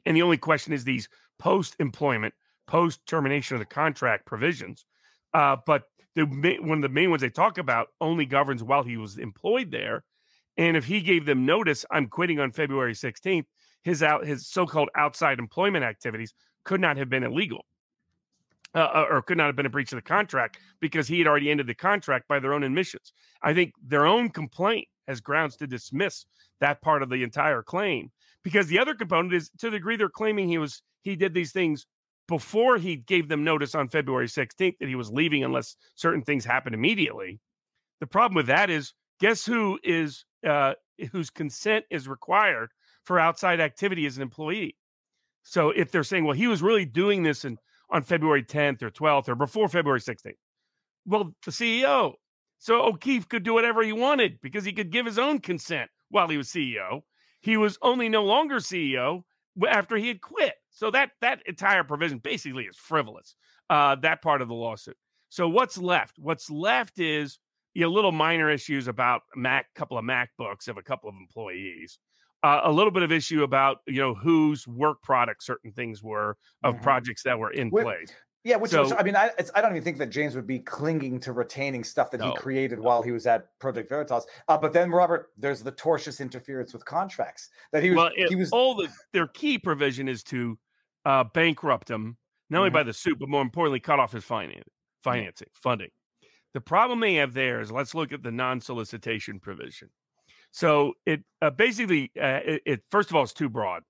And the only question is these post employment, post termination of the contract provisions. Uh, but the one of the main ones they talk about only governs while he was employed there. And if he gave them notice, I'm quitting on February 16th, his out his so-called outside employment activities could not have been illegal. Uh, uh, or could not have been a breach of the contract because he had already ended the contract by their own admissions. I think their own complaint has grounds to dismiss that part of the entire claim because the other component is to the degree they're claiming he was he did these things before he gave them notice on February 16th that he was leaving unless certain things happened immediately. The problem with that is guess who is uh, whose consent is required for outside activity as an employee. So if they're saying, well, he was really doing this in on February 10th or 12th or before February 16th. Well, the CEO. So O'Keefe could do whatever he wanted because he could give his own consent while he was CEO. He was only no longer CEO after he had quit. So that that entire provision basically is frivolous. Uh, that part of the lawsuit. So what's left? What's left is you know, little minor issues about Mac, couple of MacBooks of a couple of employees uh, a little bit of issue about you know whose work product certain things were of mm-hmm. projects that were in place. Yeah, which so, was, I mean, I, I don't even think that James would be clinging to retaining stuff that no, he created no. while he was at Project Veritas. Uh, but then, Robert, there's the tortious interference with contracts that he was. Well, it, he was all the their key provision is to uh, bankrupt him, not only mm-hmm. by the suit, but more importantly, cut off his finance, financing, funding. The problem they have there is let's look at the non-solicitation provision. So it uh, basically, uh, it, it, first of all, it's too broad,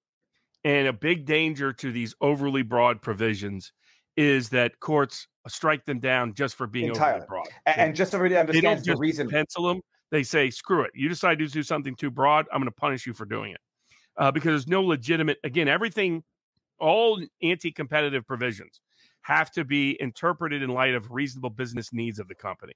and a big danger to these overly broad provisions is that courts strike them down just for being Entirely. overly broad. And, and just to really understand the reason, pencil them. They say, "Screw it! You decide to do something too broad. I'm going to punish you for doing it," uh, because there's no legitimate. Again, everything, all anti-competitive provisions have to be interpreted in light of reasonable business needs of the company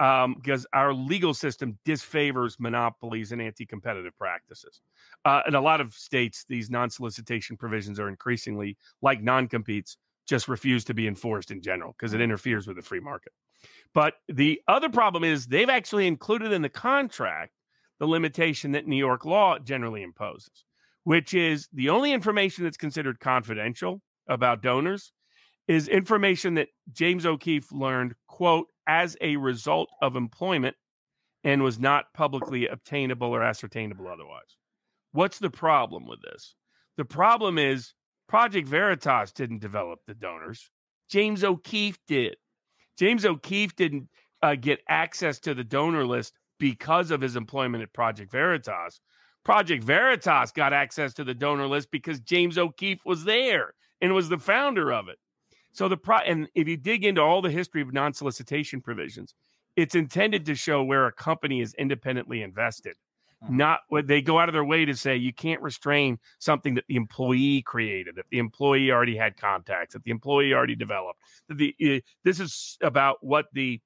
um, because our legal system disfavors monopolies and anti-competitive practices. Uh, in a lot of states, these non-solicitation provisions are increasingly like non-competes, just refuse to be enforced in general because it mm. interferes with the free market. But the other problem is they've actually included in the contract the limitation that New York law generally imposes, which is the only information that's considered confidential about donors is information that James O'Keefe learned, quote, as a result of employment and was not publicly obtainable or ascertainable otherwise. What's the problem with this? The problem is Project Veritas didn't develop the donors. James O'Keefe did. James O'Keefe didn't uh, get access to the donor list because of his employment at Project Veritas. Project Veritas got access to the donor list because James O'Keefe was there and was the founder of it. So the pro and if you dig into all the history of non-solicitation provisions, it's intended to show where a company is independently invested. Not what they go out of their way to say you can't restrain something that the employee created, that the employee already had contacts, that the employee already developed. That the uh, this is about what the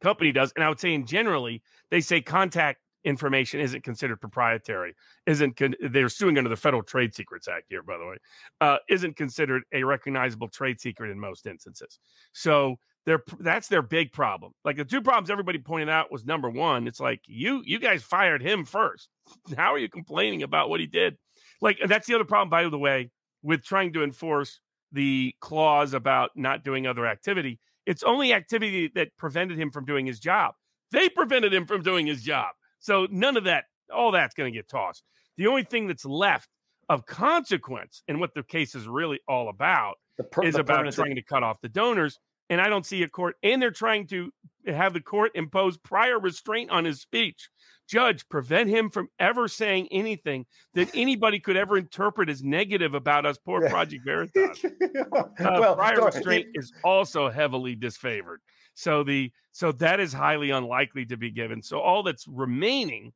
company does, and I would say in generally they say contact information isn't considered proprietary, isn't con- they're suing under the Federal Trade Secrets Act here, by the way, uh, isn't considered a recognizable trade secret in most instances. So they're, that's their big problem. Like the two problems everybody pointed out was number one, it's like you you guys fired him first. How are you complaining about what he did? Like that's the other problem, by the way, with trying to enforce the clause about not doing other activity. It's only activity that prevented him from doing his job. They prevented him from doing his job. So none of that, all that's going to get tossed. The only thing that's left of consequence and what the case is really all about per- is about trying to cut off the donors. And I don't see a court, and they're trying to have the court impose prior restraint on his speech. Judge, prevent him from ever saying anything that anybody could ever interpret as negative about us, poor Project Veritas. uh, well, prior restraint is also heavily disfavored. So the so that is highly unlikely to be given. So all that's remaining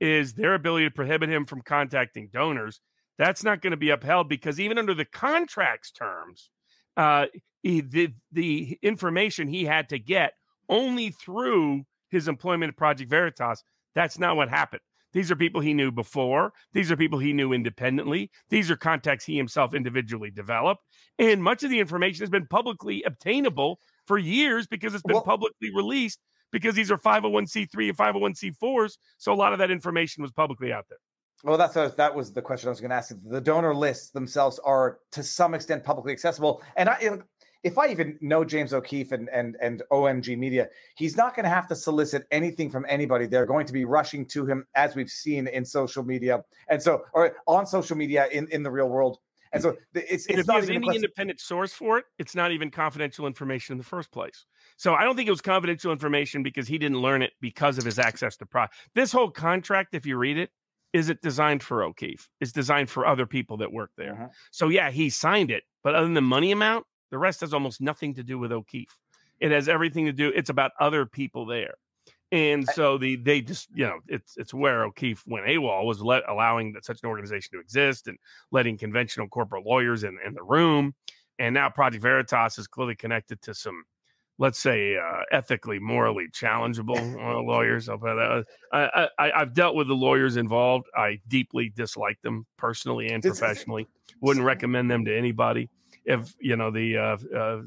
is their ability to prohibit him from contacting donors. That's not going to be upheld because even under the contract's terms, uh, he, the the information he had to get only through his employment at Project Veritas. That's not what happened. These are people he knew before. These are people he knew independently. These are contacts he himself individually developed. And much of the information has been publicly obtainable for years because it's been well, publicly released because these are 501c3 and 501c4s. So a lot of that information was publicly out there. Well, that's that was the question I was going to ask. The donor lists themselves are to some extent publicly accessible, and I, if I even know James O'Keefe and and and OMG Media, he's not going to have to solicit anything from anybody. They're going to be rushing to him, as we've seen in social media, and so or on social media in in the real world. And so it's, it's if not there's any independent source for it, it's not even confidential information in the first place. So I don't think it was confidential information because he didn't learn it because of his access to pro. This whole contract, if you read it, isn't designed for O'Keefe. It's designed for other people that work there. Uh-huh. So yeah, he signed it, but other than the money amount, the rest has almost nothing to do with O'Keefe. It has everything to do. It's about other people there. And so the they just you know it's it's where O'Keefe went AWOL was let, allowing that such an organization to exist and letting conventional corporate lawyers in, in the room, and now Project Veritas is clearly connected to some, let's say, uh, ethically, morally challengeable uh, lawyers. I'll put that. I, I I've dealt with the lawyers involved. I deeply dislike them personally and professionally. Wouldn't recommend them to anybody. If you know the uh, uh,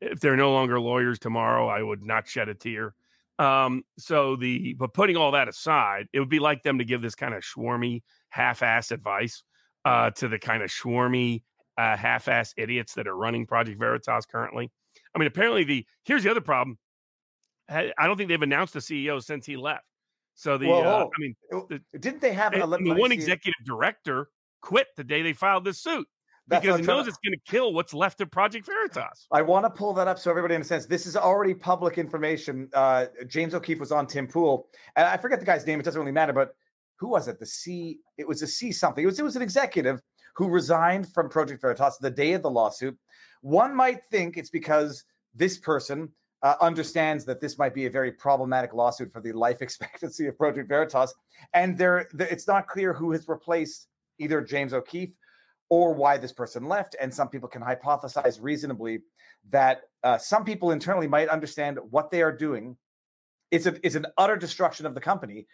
if they're no longer lawyers tomorrow, I would not shed a tear. Um, so the but putting all that aside, it would be like them to give this kind of schwarmy, half-ass advice uh, to the kind of schwarmy, uh, half-ass idiots that are running Project Veritas currently. I mean, apparently the here's the other problem. I don't think they've announced the CEO since he left. So the uh, I mean, the, didn't they have an one executive director quit the day they filed this suit? That's because he knows to... it's going to kill what's left of Project Veritas. I want to pull that up so everybody understands. This is already public information. Uh, James O'Keefe was on Tim Pool, and I forget the guy's name. It doesn't really matter, but who was it? The C. It was a C something. It was it was an executive who resigned from Project Veritas the day of the lawsuit. One might think it's because this person uh, understands that this might be a very problematic lawsuit for the life expectancy of Project Veritas, and there, it's not clear who has replaced either James O'Keefe or why this person left. And some people can hypothesize reasonably that uh, some people internally might understand what they are doing It's, a, is an utter destruction of the company.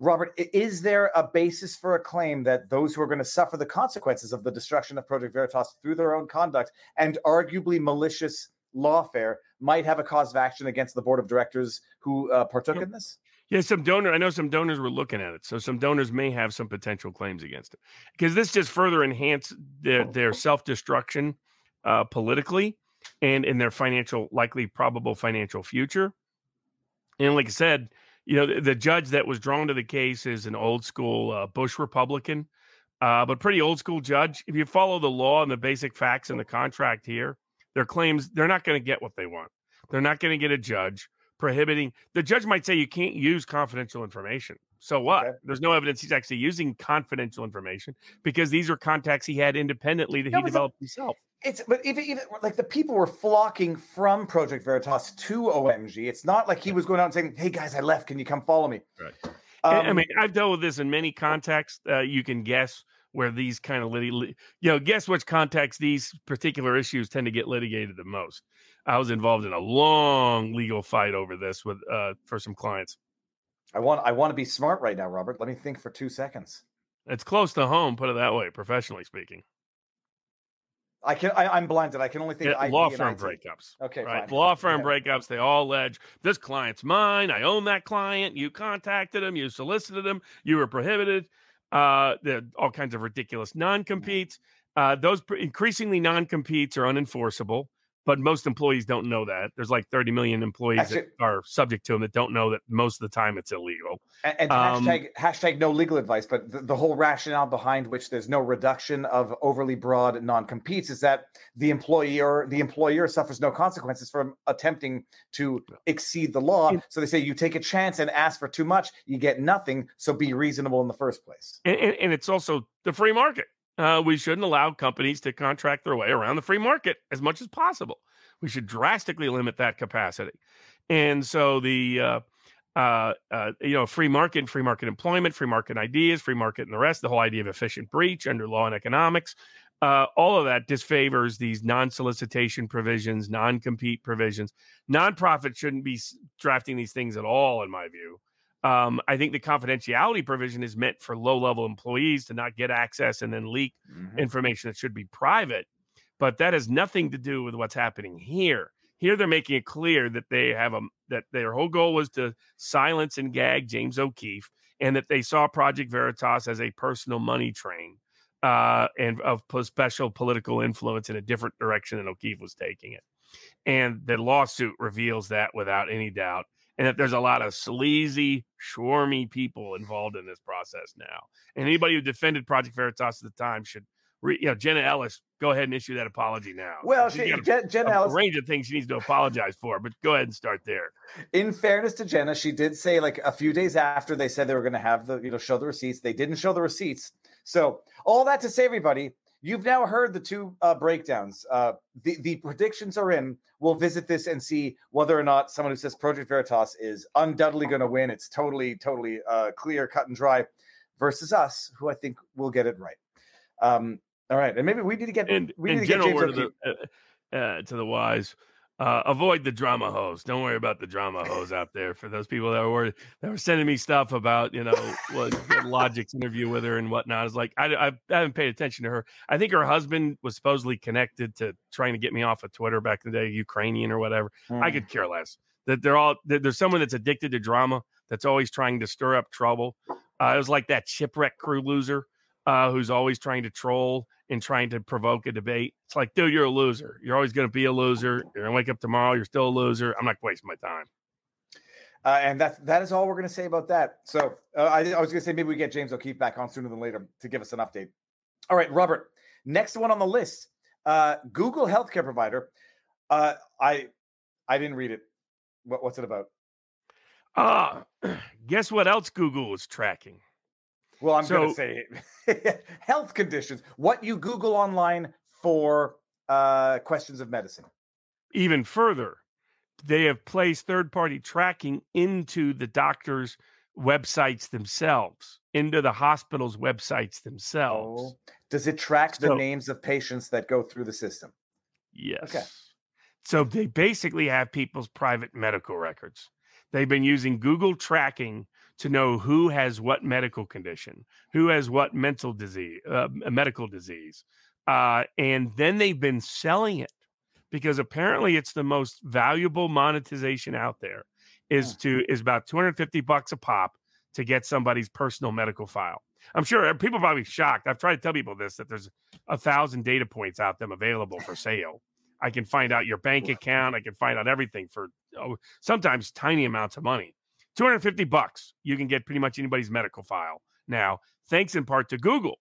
Robert, is there a basis for a claim that those who are going to suffer the consequences of the destruction of Project Veritas through their own conduct and arguably malicious lawfare might have a cause of action against the board of directors who uh, partook in this? Yeah, some donor. I know some donors were looking at it, so some donors may have some potential claims against it because this just further enhanced their their self destruction uh, politically and in their financial, likely probable financial future. And like I said, you know, the, the judge that was drawn to the case is an old school uh, Bush Republican, uh, but pretty old school judge. If you follow the law and the basic facts in the contract here, their claims they're not going to get what they want. They're not going to get a judge prohibiting the judge might say you can't use confidential information. So what? Okay. There's no evidence he's actually using confidential information because these are contacts he had independently that no, he developed the, himself. It's but even even like the people were flocking from Project Veritas to OMG. It's not like he was going out and saying, "Hey guys, I left. Can you come follow me?" Right. Um, I mean, I've dealt with this in many contexts. Uh, you can guess where these kind of lit- you know guess which context these particular issues tend to get litigated the most i was involved in a long legal fight over this with uh for some clients i want i want to be smart right now robert let me think for two seconds it's close to home put it that way professionally speaking I can. I, am blinded. I can only think. Yeah, law firm breakups. Okay, right. Fine. Law firm yeah. breakups. They all allege this client's mine. I own that client. You contacted him. You solicited him. You were prohibited. Uh, all kinds of ridiculous non competes. Uh, those increasingly non competes are unenforceable but most employees don't know that. There's like 30 million employees Actually, that are subject to them that don't know that most of the time it's illegal. And, and um, hashtag, hashtag no legal advice, but the, the, whole rationale behind which there's no reduction of overly broad non-competes is that the employer the employer suffers no consequences from attempting to exceed the law. So they say you take a chance and ask for too much, you get nothing. So be reasonable in the first place. and, and, and it's also the free market uh, we shouldn't allow companies to contract their way around the free market as much as possible. We should drastically limit that capacity. And so the uh, uh, uh, you know, free market, free market employment, free market ideas, free market and the rest, the whole idea of efficient breach under law and economics, uh, all of that disfavors these non-solicitation provisions, non-compete provisions. Nonprofits shouldn't be drafting these things at all, in my view. Um, I think the confidentiality provision is meant for low-level employees to not get access and then leak mm-hmm. information that should be private. But that has nothing to do with what's happening here. Here, they're making it clear that they have a that their whole goal was to silence and gag James O'Keefe, and that they saw Project Veritas as a personal money train uh, and of special political influence in a different direction than O'Keefe was taking it. And the lawsuit reveals that without any doubt, and that there's a lot of sleazy, swarmy people involved in this process now. And anybody who defended Project Veritas at the time should re, you know, Jenna Ellis, go ahead and issue that apology now. Well, she, Jen, Jenna a, Ellis, a range of things she needs to apologize for, but go ahead and start there. In fairness to Jenna, she did say like a few days after they said they were going to have the you know show the receipts, they didn't show the receipts. So all that to say, everybody, you've now heard the two uh, breakdowns. Uh, the the predictions are in. We'll visit this and see whether or not someone who says Project Veritas is undoubtedly going to win. It's totally, totally uh, clear, cut and dry, versus us, who I think will get it right. Um, all right, and maybe we need to get and, we need to get James to the, uh, uh, to the wise. Uh, avoid the drama hose. Don't worry about the drama hose out there. For those people that were that were sending me stuff about you know what Logic's interview with her and whatnot, is like I, I haven't paid attention to her. I think her husband was supposedly connected to trying to get me off of Twitter back in the day, Ukrainian or whatever. Mm. I hmm. could care less. That they're all that there's someone that's addicted to drama that's always trying to stir up trouble. Uh, it was like that shipwreck crew loser uh, who's always trying to troll and trying to provoke a debate. It's like, dude, you're a loser. You're always going to be a loser. You're going to wake up tomorrow. You're still a loser. I'm not wasting my time. Uh, and that that is all we're going to say about that. So uh, I, I, was going to say maybe we get James O'Keefe back on sooner than later to give us an update. All right, Robert. Next one on the list, uh, Google healthcare provider. Uh, I I didn't read it. What, what's it about? Ah, guess what else Google is tracking? Well, I'm so, going to say health conditions. What you Google online for uh, questions of medicine. Even further, they have placed third party tracking into the doctors' websites themselves, into the hospital's websites themselves. Oh. Does it track so, the names of patients that go through the system? Yes. Okay. So they basically have people's private medical records. They've been using Google tracking to know who has what medical condition, who has what mental disease, uh, medical disease, uh, and then they've been selling it because apparently it's the most valuable monetization out there. Is to is about two hundred fifty bucks a pop to get somebody's personal medical file. I'm sure uh, people are probably shocked. I've tried to tell people this that there's a thousand data points out them available for sale. I can find out your bank account. I can find out everything for oh, sometimes tiny amounts of money. 250 bucks. You can get pretty much anybody's medical file now, thanks in part to Google.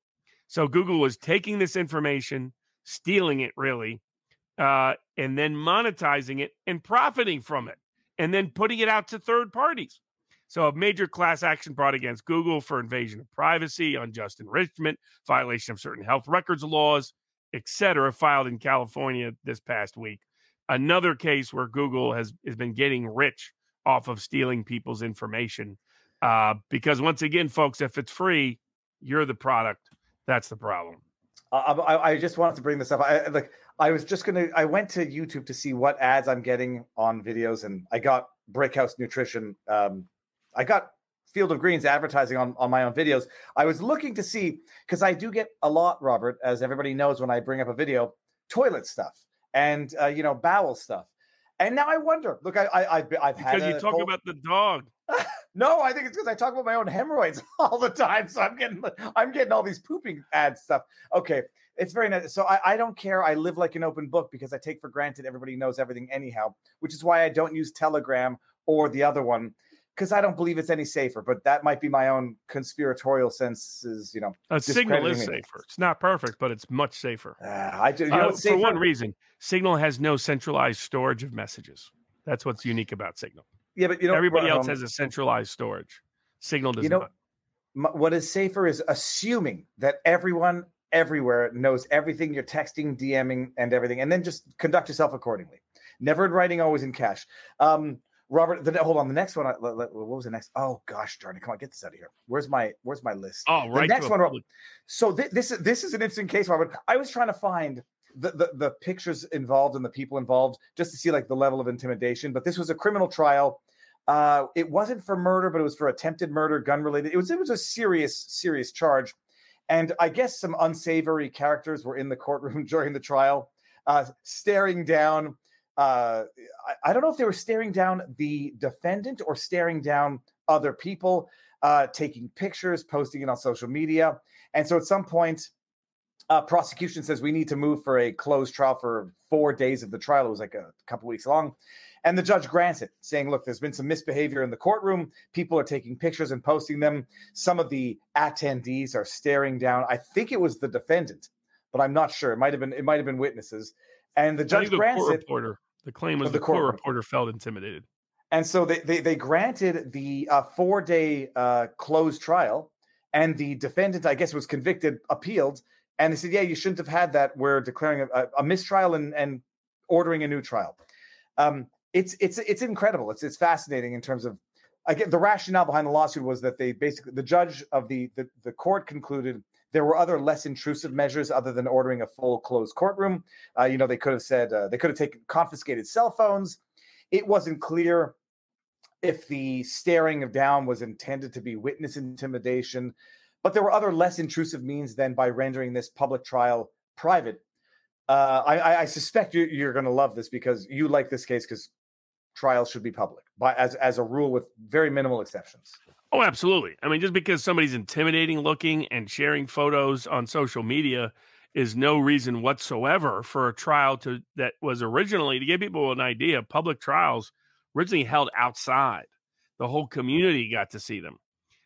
So Google was taking this information, stealing it really, uh, and then monetizing it and profiting from it, and then putting it out to third parties. So a major class action brought against Google for invasion of privacy, unjust enrichment, violation of certain health records laws, etc., filed in California this past week. Another case where Google has, has been getting rich off of stealing people's information. Uh, because once again, folks, if it's free, you're the product. That's the problem. I, I, just wanted to bring this up. I like I was just gonna. I went to YouTube to see what ads I'm getting on videos, and I got Brickhouse Nutrition. Um, I got Field of Greens advertising on, on my own videos. I was looking to see because I do get a lot, Robert, as everybody knows when I bring up a video, toilet stuff and uh, you know bowel stuff. And now I wonder. Look, I, I I've, I've had because you talk whole... about the dog. no, I think it's because I talk about my own hemorrhoids all the time. So I'm getting I'm getting all these pooping ad stuff. Okay, it's very nice. So I, I don't care. I live like an open book because I take for granted everybody knows everything anyhow, which is why I don't use Telegram or the other one because I don't believe it's any safer. But that might be my own conspiratorial senses, you know. A Signal is safer. It's not perfect, but it's much safer. Uh, I do. You know, uh, for one reason, Signal has no centralized storage of messages. That's what's unique about Signal. Yeah, but you know, everybody else um, has a centralized storage. Signal does you know, not. What is safer is assuming that everyone everywhere knows everything you're texting, DMing, and everything, and then just conduct yourself accordingly. Never in writing, always in cash. Um, Robert, the, hold on. The next one. I- What was the next? Oh gosh, darn it! Come on, get this out of here. Where's my Where's my list? Oh, The right. next to one, Rob- public- So thi- this is this is an interesting case, Robert. I was trying to find the, the the pictures involved and the people involved just to see like the level of intimidation. But this was a criminal trial. Uh, it wasn't for murder, but it was for attempted murder, gun related. It was it was a serious serious charge, and I guess some unsavory characters were in the courtroom during the trial, uh, staring down. Uh, I, I don't know if they were staring down the defendant or staring down other people, uh, taking pictures, posting it on social media. And so at some point, uh, prosecution says we need to move for a closed trial for four days of the trial. It was like a couple weeks long. And the judge grants it, saying, look, there's been some misbehavior in the courtroom. People are taking pictures and posting them. Some of the attendees are staring down. I think it was the defendant, but I'm not sure. It might have been it might have been witnesses. And the judge grants it. reporter. The claim was the, the court, court reporter felt intimidated. And so they they, they granted the uh, four day uh, closed trial, and the defendant, I guess, was convicted, appealed, and they said, yeah, you shouldn't have had that. We're declaring a, a mistrial and and ordering a new trial. Um, it's it's it's incredible. It's it's fascinating in terms of. Again, the rationale behind the lawsuit was that they basically the judge of the, the the court concluded there were other less intrusive measures other than ordering a full closed courtroom. Uh, you know, they could have said uh, they could have taken confiscated cell phones. It wasn't clear if the staring of down was intended to be witness intimidation, but there were other less intrusive means than by rendering this public trial private. Uh, I, I- suspect you, you're going to love this because you like this case because trials should be public, by as as a rule with very minimal exceptions. Oh, absolutely. I mean, just because somebody's intimidating looking and sharing photos on social media is no reason whatsoever for a trial to that was originally to give people an idea. Public trials originally held outside. The whole community got to see them.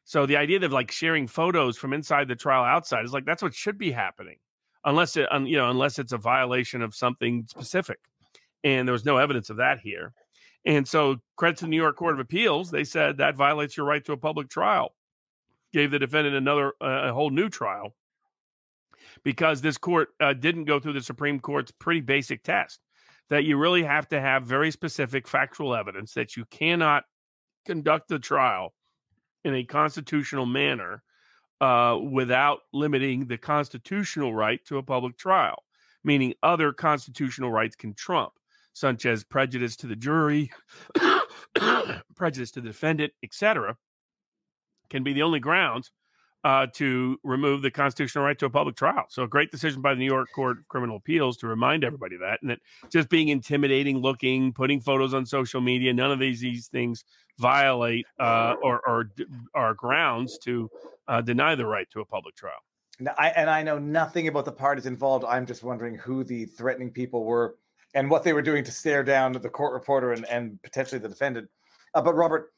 So the idea of like sharing photos from inside the trial outside is like that's what should be happening, unless it you know unless it's a violation of something specific, and there was no evidence of that here. And so, credit to the New York Court of Appeals, they said that violates your right to a public trial. Gave the defendant another uh, a whole new trial because this court uh, didn't go through the Supreme Court's pretty basic test that you really have to have very specific factual evidence that you cannot conduct the trial in a constitutional manner uh, without limiting the constitutional right to a public trial, meaning other constitutional rights can trump, such as prejudice to the jury, prejudice to the defendant, etc., can be the only grounds uh, to remove the constitutional right to a public trial. So, a great decision by the New York Court of Criminal Appeals to remind everybody that, and that just being intimidating looking, putting photos on social media, none of these these things violate uh, or, or are grounds to uh, deny the right to a public trial. I, and I know nothing about the parties involved. I'm just wondering who the threatening people were and what they were doing to stare down the court reporter and, and potentially the defendant. Uh, but Robert,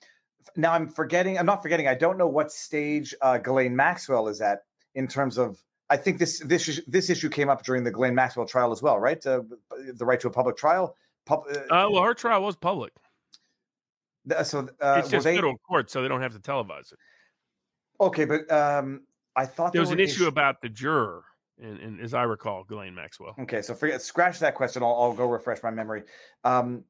now I'm forgetting. I'm not forgetting. I don't know what stage uh, Ghislaine Maxwell is at in terms of. I think this this this issue came up during the Ghislaine Maxwell trial as well, right? Uh, the right to a public trial. Pub, uh, Uh, well, her trial was public. th- so uh, it's just they federal court, so they don't have to televise it. okay? But um, I thought There was an issue issu- about the juror, and, and as I recall, Ghislaine Maxwell. Okay, so forget scratch that question. I'll, I'll go refresh my memory. Um,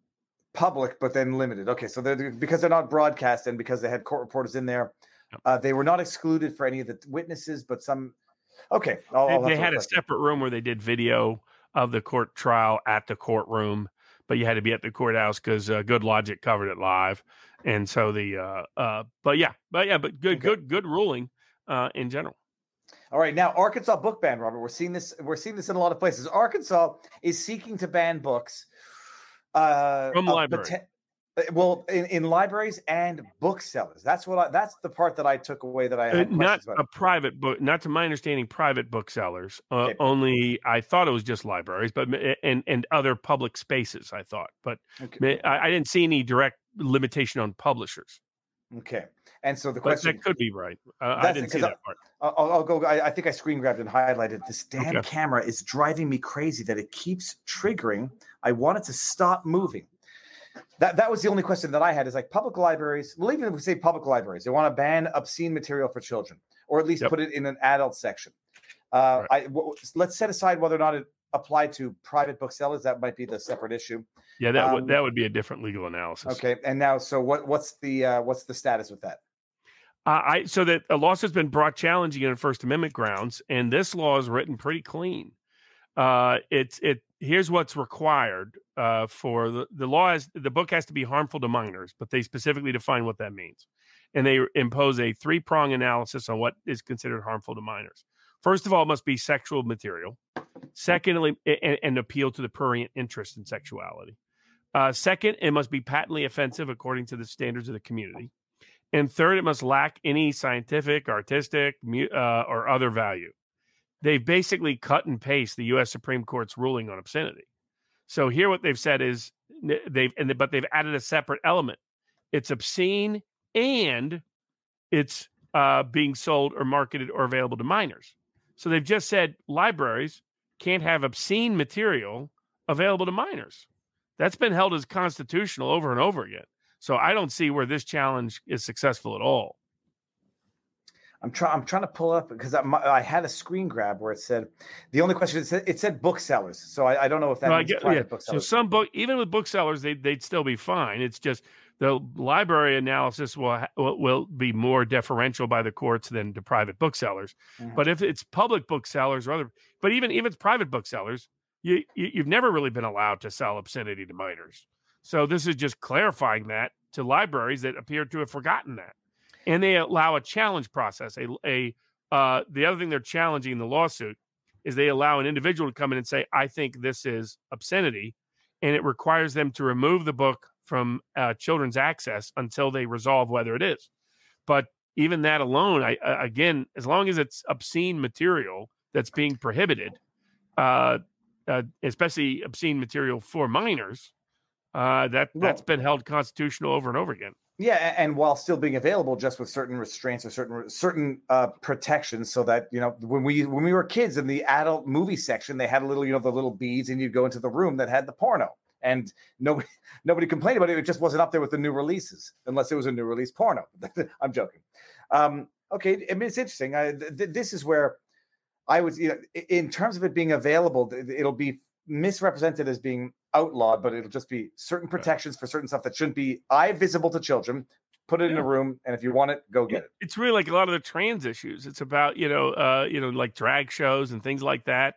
public, but then limited. Okay, so they're because they're not broadcast and because they had court reporters in there, Yep. uh, they were not excluded for any of the witnesses, but some. Okay, I'll, They, I'll they had a separate room where they did video of the court trial at the courtroom, but you had to be at the courthouse because uh, Good Logic covered it live, and so the uh, uh, but yeah, but yeah, but good, Okay. good, good ruling uh, in general. All right, now Arkansas book ban, Robert. We're seeing this. We're seeing this in a lot of places. Arkansas is seeking to ban books uh, From poten- uh, well, in, in libraries and booksellers. That's what I. That's the part that I took away that I Uh, not about. a private book, not to my understanding, private booksellers. Uh, Okay. Only I thought it was just libraries, but and and other public spaces. I thought, but Okay. I, I didn't see any direct limitation on publishers. Okay, and so the But question that could be right. Uh, I didn't see that part. I'll, I'll go. I, I think I screen grabbed and highlighted. This damn Okay. camera is driving me crazy that it keeps triggering. I want it to stop moving. That that was the only question that I had. Is like public libraries. Well, even if we say public libraries, they want to ban obscene material for children, or at least Yep. put it in an adult section. Uh, I w- let's set aside whether or not it apply to private booksellers? That might be the separate issue. Yeah, that Um, would that would be a different legal analysis. Okay, and now, so what? What's the uh, what's the status with that? Uh, I so that a lawsuit's been brought challenging on First Amendment grounds, and this law is written pretty clean. Uh, it's it. Here's what's required uh, for the the law. Is, the book has to be harmful to minors, but they specifically define what that means, and they impose a three prong analysis on what is considered harmful to minors. First of all, it must be sexual material. Secondly, and, and appeal to the prurient interest in sexuality. Uh, second, it must be patently offensive according to the standards of the community. And third, it must lack any scientific, artistic, uh, or other value. They've basically cut and paste the U.S. Supreme Court's ruling on obscenity. So here, what they've said is they've and but they've added a separate element. It's obscene and it's uh, being sold or marketed or available to minors. So they've just said libraries can't have obscene material available to minors. That's been held as constitutional over and over again. So I don't see where this challenge is successful at all. I'm trying. I'm trying to pull up because I, I had a screen grab where it said the only question it said, it said booksellers. So I, I don't know if that Well, means get- private yeah. So some book, even with booksellers, they they'd still be fine. It's just the library analysis will will, be more deferential by the courts than to private booksellers. Mhm. But if it's public booksellers or other, but even even if it's private booksellers, you, you you've never really been allowed to sell obscenity to minors. So this is just clarifying that to libraries that appear to have forgotten that, and they allow a challenge process. A a uh, the other thing they're challenging in the lawsuit is they allow an individual to come in and say, "I think this is obscenity," and it requires them to remove the book from uh, children's access until they resolve whether it is. But even that alone, I uh, again, as long as it's obscene material that's being prohibited, uh, uh, especially obscene material for minors, uh, that that's been held constitutional over and over again. Yeah, and while still being available, just with certain restraints or certain certain uh, protections, so that you know when we when we were kids in the adult movie section, they had a little you know the little beads, and you'd go into the room that had the porno, and nobody nobody complained about it. It just wasn't up there with the new releases, unless it was a new release porno. I'm joking. Um, okay, I mean it's interesting. I, th- th- this is where I was, you know, in terms of it being available, it'll be misrepresented as being outlawed, but it'll just be certain protections for certain stuff that shouldn't be eye visible to children. Put it in a room, and if you want it, go get it. It's really like a lot of the trans issues. It's about you know, uh, you know, like drag shows and things like that.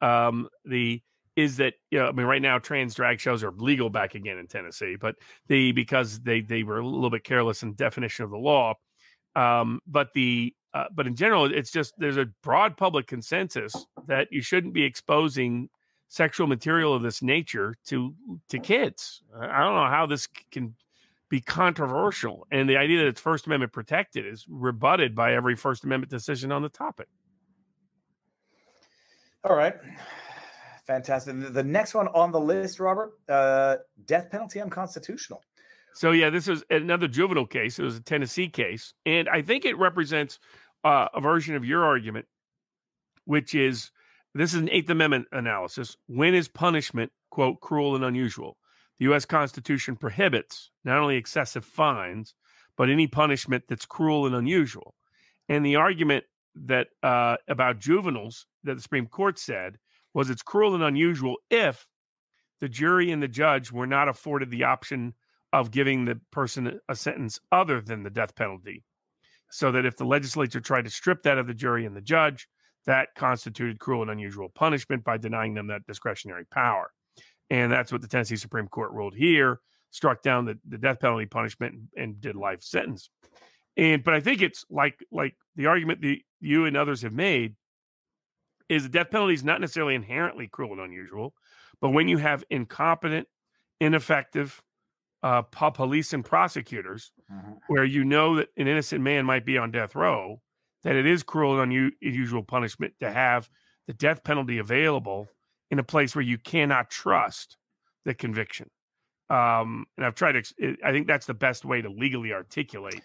Um, the is that you know, I mean, right now trans drag shows are legal back again in Tennessee, but the because they they were a little bit careless in definition of the law. Um, but the uh, but in general, it's just there's a broad public consensus that you shouldn't be exposing sexual material of this nature to to kids. I don't know how this can be controversial, and the idea that it's First Amendment protected is rebutted by every First Amendment decision on the topic. All right, fantastic. The- next one on the list, Robert, uh, death penalty unconstitutional. So yeah, this is another juvenile case. It was a Tennessee case, and I think it represents uh, a version of your argument, which is this is an Eighth Amendment analysis. When is punishment quote cruel and unusual? The U.S. Constitution prohibits not only excessive fines, but any punishment that's cruel and unusual. And the argument that uh, about juveniles that the Supreme Court said was it's cruel and unusual if the jury and the judge were not afforded the option of giving the person a sentence other than the death penalty. So that if the legislature tried to strip that of the jury and the judge, that constituted cruel and unusual punishment by denying them that discretionary power. And that's what the Tennessee Supreme Court ruled here, struck down the, the death penalty punishment and, and did life sentence. And but I think it's like like the argument that you and others have made is the death penalty is not necessarily inherently cruel and unusual, but when you have incompetent, ineffective uh, police and prosecutors, where you know that an innocent man might be on death row, that it is cruel and unu- unusual punishment to have the death penalty available in a place where you cannot trust the conviction. Um, and I've tried to, ex- I think that's the best way to legally articulate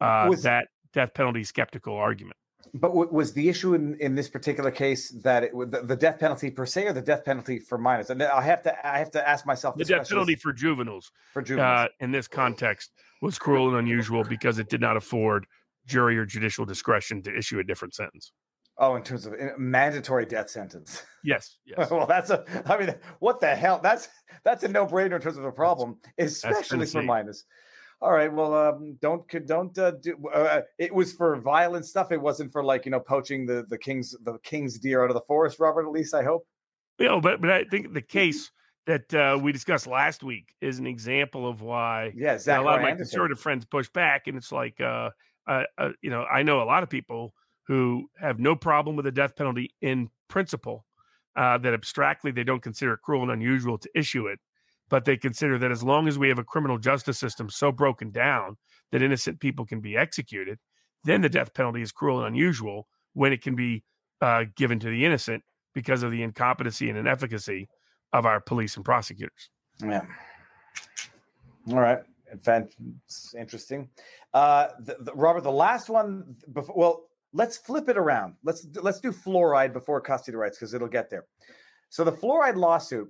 uh, Was- that death penalty skeptical argument. But w- was the issue in, in this particular case that it, the, the death penalty per se, or the death penalty for minors? And I have to I have to ask myself The death penalty for juveniles for juveniles. uh, in this context was cruel and unusual because it did not afford jury or judicial discretion to issue a different sentence. Oh, in terms of mandatory death sentence. Yes. Yes. well, that's a. I mean, what the hell? That's that's a no brainer in terms of a problem, especially for minors. All right. Well, um, don't don't uh, do. Uh, it was for violent stuff. It wasn't for like you know poaching the the king's the king's deer out of the forest. Robert, at least I hope. You know, but but I think the case that uh, we discussed last week is an example of why Yeah, you know, a lot of my conservative friends push back, and it's like, uh, uh, uh, you know, I know a lot of people who have no problem with the death penalty in principle, uh, that abstractly they don't consider it cruel and unusual to issue it, but they consider that as long as we have a criminal justice system so broken down that innocent people can be executed, then the death penalty is cruel and unusual when it can be uh, given to the innocent because of the incompetency and inefficacy of our police and prosecutors. Yeah. All right. It's interesting. Uh, the, the, Robert, the last one before. Well, let's flip it around. Let's let's do fluoride before custody rights because it'll get there. So the fluoride lawsuit.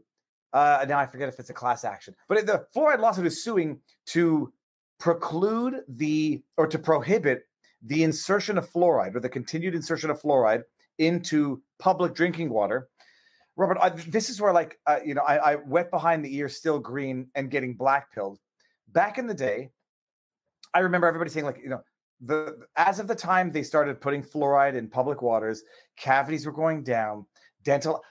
Uh, now I forget if it's a class action, but the fluoride lawsuit is suing to preclude the or to prohibit the insertion of fluoride or the continued insertion of fluoride into public drinking water. Robert, I, this is where like uh, you know I, I wet behind the ear, still green, and getting black pilled. Back in the day, I remember everybody saying like you know the as of the time they started putting fluoride in public waters, cavities were going down, dental.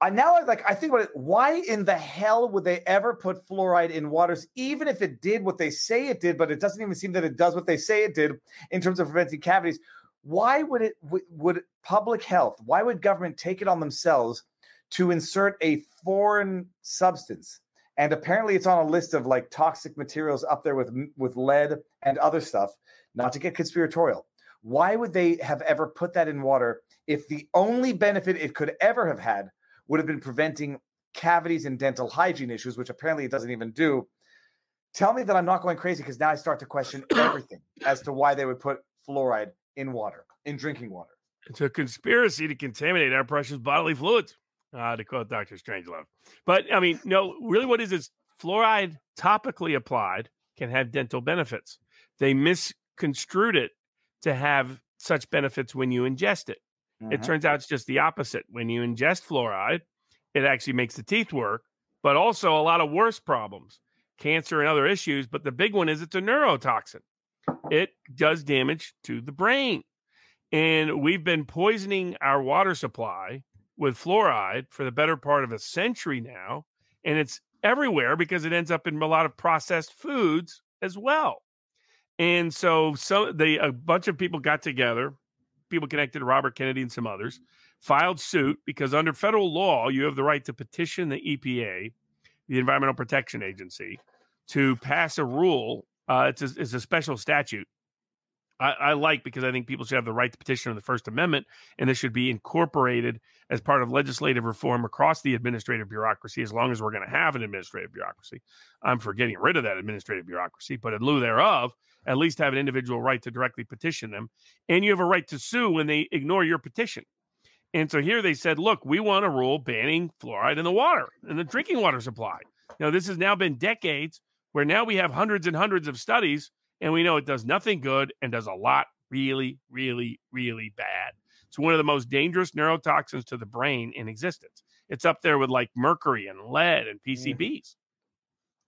I now I like I think about it. Why in the hell would they ever put fluoride in waters, even if it did what they say it did, but it doesn't even seem that it does what they say it did in terms of preventing cavities? Why would it would public health? Why would government take it on themselves to insert a foreign substance? And apparently, it's on a list of like toxic materials up there with with lead and other stuff. Not to get conspiratorial, why would they have ever put that in water if the only benefit it could ever have had would have been preventing cavities and dental hygiene issues, which apparently it doesn't even do. Tell me that I'm not going crazy because now I start to question everything as to why they would put fluoride in water, in drinking water. It's a conspiracy to contaminate our precious bodily fluids, uh, to quote Dr. Strangelove. But I mean, no, really, what is this? Fluoride topically applied can have dental benefits. They misconstrued it to have such benefits when you ingest it. It Mhm. turns out it's just the opposite. When you ingest fluoride, it actually makes the teeth work, but also a lot of worse problems, cancer and other issues. But the big one is it's a neurotoxin. It does damage to the brain. And we've been poisoning our water supply with fluoride for the better part of a century now. And it's everywhere because it ends up in a lot of processed foods as well. And so, so they a bunch of people got together, people connected to Robert Kennedy and some others, filed suit because under federal law, you have the right to petition the EPA, the Environmental Protection Agency, to pass a rule. Uh, it's, a, it's a special statute. I, I like because I think people should have the right to petition on the First Amendment, and this should be incorporated as part of legislative reform across the administrative bureaucracy. As long as we're going to have an administrative bureaucracy, I'm for getting rid of that administrative bureaucracy, but in lieu thereof, at least have an individual right to directly petition them, and you have a right to sue when they ignore your petition. And so here they said, look, we want a rule banning fluoride in the water, in the drinking water supply. Now, this has now been decades where now we have hundreds and hundreds of studies, and we know it does nothing good and does a lot really, really, really bad. It's one of the most dangerous neurotoxins to the brain in existence. It's up there with like mercury and lead and PCBs.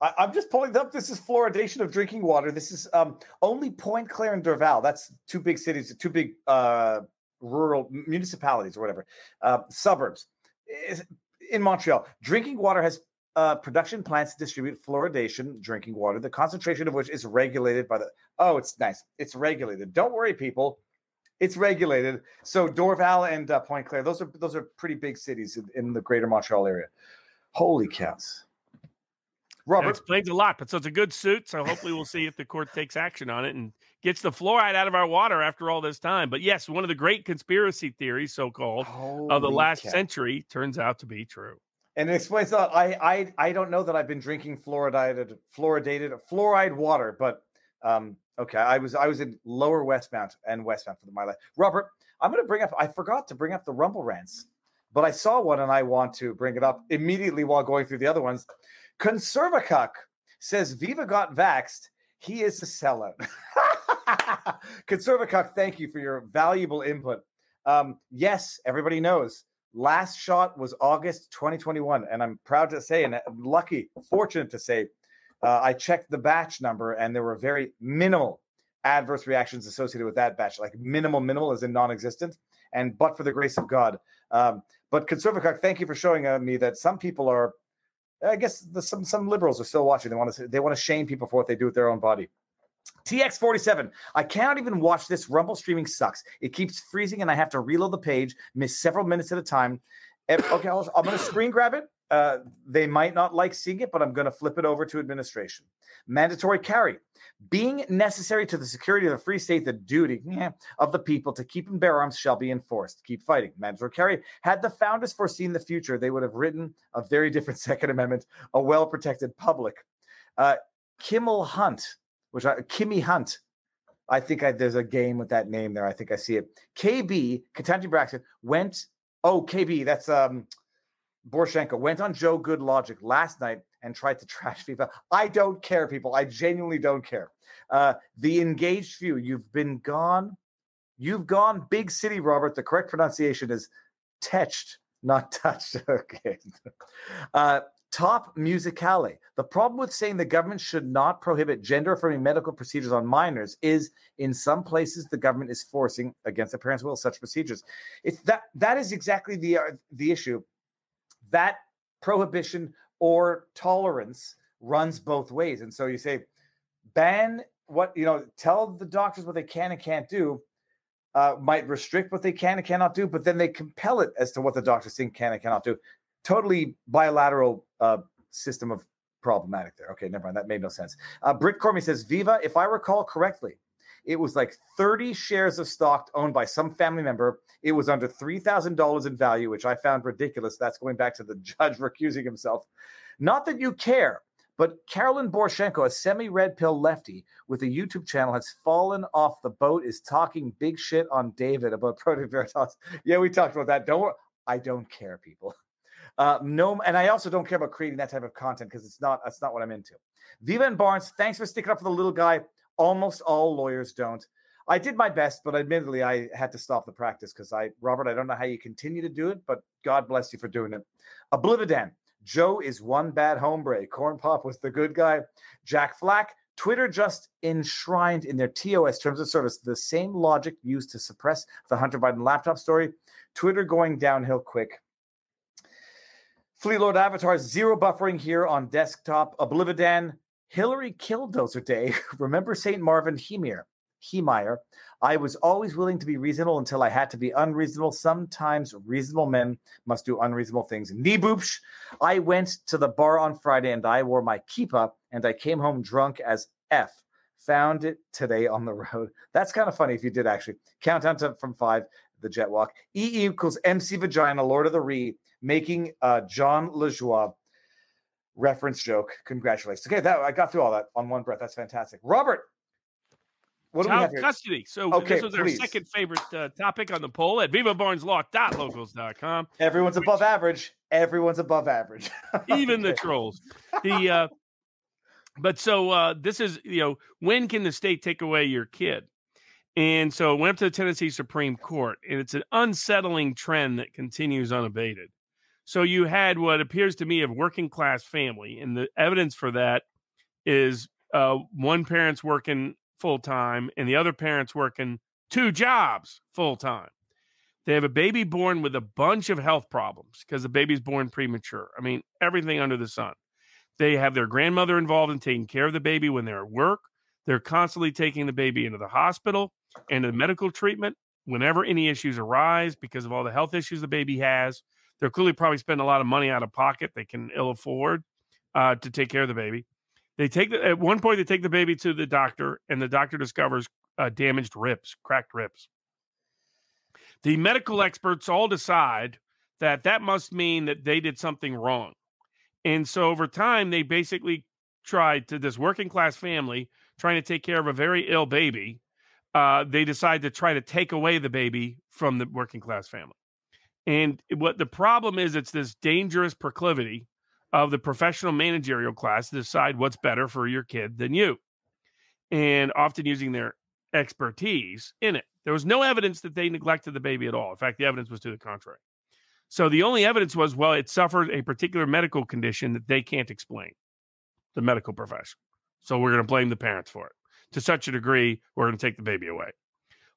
I, I'm just pulling up. This is fluoridation of drinking water. This is um, only Pointe-Claire and Dorval. That's two big cities, two big uh, rural municipalities or whatever, uh, suburbs in Montreal. Drinking water has uh, production plants distribute fluoridation drinking water, the concentration of which is regulated by the. Oh, it's nice. It's regulated. Don't worry, people. It's regulated. So Dorval and uh, Pointe-Claire, those are those are pretty big cities in, in the greater Montreal area. Holy cows. That Robert, explains a lot, but so it's a good suit. So hopefully we'll see if the court takes action on it and gets the fluoride out of our water after all this time. But yes, one of the great conspiracy theories, so called, of the last cow. century turns out to be true. And it explains that I, I I don't know that I've been drinking fluoridated fluoridated fluoride water, but um okay, I was I was in lower Westmount and Westmount for my life. Robert, I'm gonna bring up I forgot to bring up the rumble rants, but I saw one and I want to bring it up immediately while going through the other ones. Conservacuck says Viva got vaxxed. He is a sellout. Conservacuck, thank you for your valuable input. Um, yes, everybody knows. Last shot was August 2021, and I'm proud to say, and uh, lucky, fortunate to say, uh, I checked the batch number, and there were very minimal adverse reactions associated with that batch, like minimal, minimal is in non-existent, and but for the grace of God. Um, but Conservacuck, thank you for showing uh, me that some people are, I guess, the, some some liberals are still watching. They want to they want to shame people for what they do with their own body. TX47. I cannot even watch this. Rumble streaming sucks. It keeps freezing and I have to reload the page, miss several minutes at a time. Okay, i am going to screen grab it. Uh, they might not like seeing it, but I'm going to flip it over to administration. Mandatory carry. Being necessary to the security of the free state, the duty yeah, of the people to keep and bear arms shall be enforced. Keep fighting. Mandatory carry. Had the founders foreseen the future, they would have written a very different Second Amendment, a well protected public. Uh, Kimmel Hunt which I Kimmy Hunt. I think I, there's a game with that name there. I think I see it. KB Ketanji Braxton went. Oh, KB, that's um Borysenko went on Joe Good Logic last night and tried to trash Viva. I don't care, people. I genuinely don't care. Uh, the engaged few, you've been gone. You've gone big city, Robert. The correct pronunciation is tetched, not touched. okay. Uh, Top Musicale. The problem with saying the government should not prohibit gender affirming medical procedures on minors is in some places the government is forcing against the parents' will such procedures. It's that that is exactly the uh, the issue. That prohibition or tolerance runs both ways. And so you say ban what you know, tell the doctors what they can and can't do. Uh, might restrict what they can and cannot do, but then they compel it as to what the doctors think can and cannot do totally bilateral uh, system of problematic there. Okay, never mind. That made no sense. Uh, Britt Cormy says, Viva, if I recall correctly, it was like 30 shares of stock owned by some family member. It was under $3,000 in value, which I found ridiculous. That's going back to the judge recusing himself. Not that you care, but Karlyn Borysenko, a semi red pill lefty with a YouTube channel, has fallen off the boat, is talking big shit on David about Project Veritas. Yeah, we talked about that. Don't I don't care, people. Uh, no, and I also don't care about creating that type of content because it's not that's not what I'm into. Viva and Barnes, thanks for sticking up for the little guy. Almost all lawyers don't. I did my best, but admittedly, I had to stop the practice because I, Robert, I don't know how you continue to do it, but God bless you for doing it. Oblividan, Joe is one bad hombre. Corn Pop was the good guy. Jack Flack, Twitter just enshrined in their TOS terms of service the same logic used to suppress the Hunter Biden laptop story. Twitter going downhill quick. Fleet Lord Avatar, zero buffering here on desktop. Oblividan, Hillary killed Killdozer Day. Remember St. Marvin Hemir, Heemeyer. I was always willing to be reasonable until I had to be unreasonable. Sometimes reasonable men must do unreasonable things. Neboopsh, I went to the bar on Friday and I wore my keepa and I came home drunk as F. Found it today on the road. That's kind of funny if you did actually. Countdown to from five, the jet walk. E equals MC Vagina, Lord of the Re making uh, Jon Lajoie reference joke. Congratulations. Okay, that I got through all that on one breath. That's fantastic. Robert, what do we have here? custody. So okay, this was please. our second favorite uh, topic on the poll at vivabarneslaw.locals.com. Everyone's which, above average. Everyone's above average. even the trolls. The uh, but so uh, this is you know when can the state take away your kid? And so it went up to the Tennessee Supreme Court, and it's an unsettling trend that continues unabated. So you had what appears to me a working class family, and the evidence for that is uh, one parent's working full time and the other parent's working two jobs full time. They have a baby born with a bunch of health problems because the baby's born premature. I mean, everything under the sun. They have their grandmother involved in taking care of the baby when they're at work. They're constantly taking the baby into the hospital and the medical treatment whenever any issues arise because of all the health issues the baby has. They're clearly probably spending a lot of money out of pocket they can ill afford uh, to take care of the baby. They take the, at one point they take the baby to the doctor, and the doctor discovers uh, damaged ribs, cracked ribs. The medical experts all decide that that must mean that they did something wrong, and so over time they basically tried to this working class family trying to take care of a very ill baby. Uh, they decide to try to take away the baby from the working class family. And what the problem is, it's this dangerous proclivity of the professional managerial class to decide what's better for your kid than you. And often using their expertise in it. There was no evidence that they neglected the baby at all. In fact, the evidence was to the contrary. So the only evidence was, well, it suffered a particular medical condition that they can't explain, the medical profession. So we're going to blame the parents for it. To such a degree, we're going to take the baby away.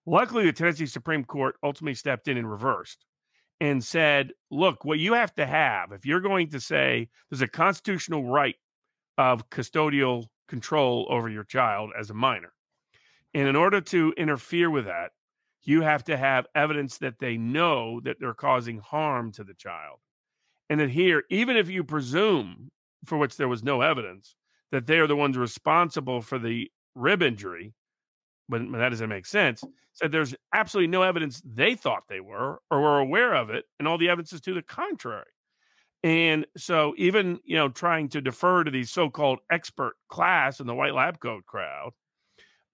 Luckily, the Tennessee Supreme Court ultimately stepped in and reversed and said, look, what you have to have, if you're going to say there's a constitutional right of custodial control over your child as a minor, and in order to interfere with that, you have to have evidence that they know that they're causing harm to the child. And that here, even if you presume, for which there was no evidence, that they are the ones responsible for the rib injury, but that doesn't make sense, said there's absolutely no evidence they thought they were or were aware of it. And all the evidence is to the contrary. And so even, you know, trying to defer to these so-called expert class in the white lab coat crowd,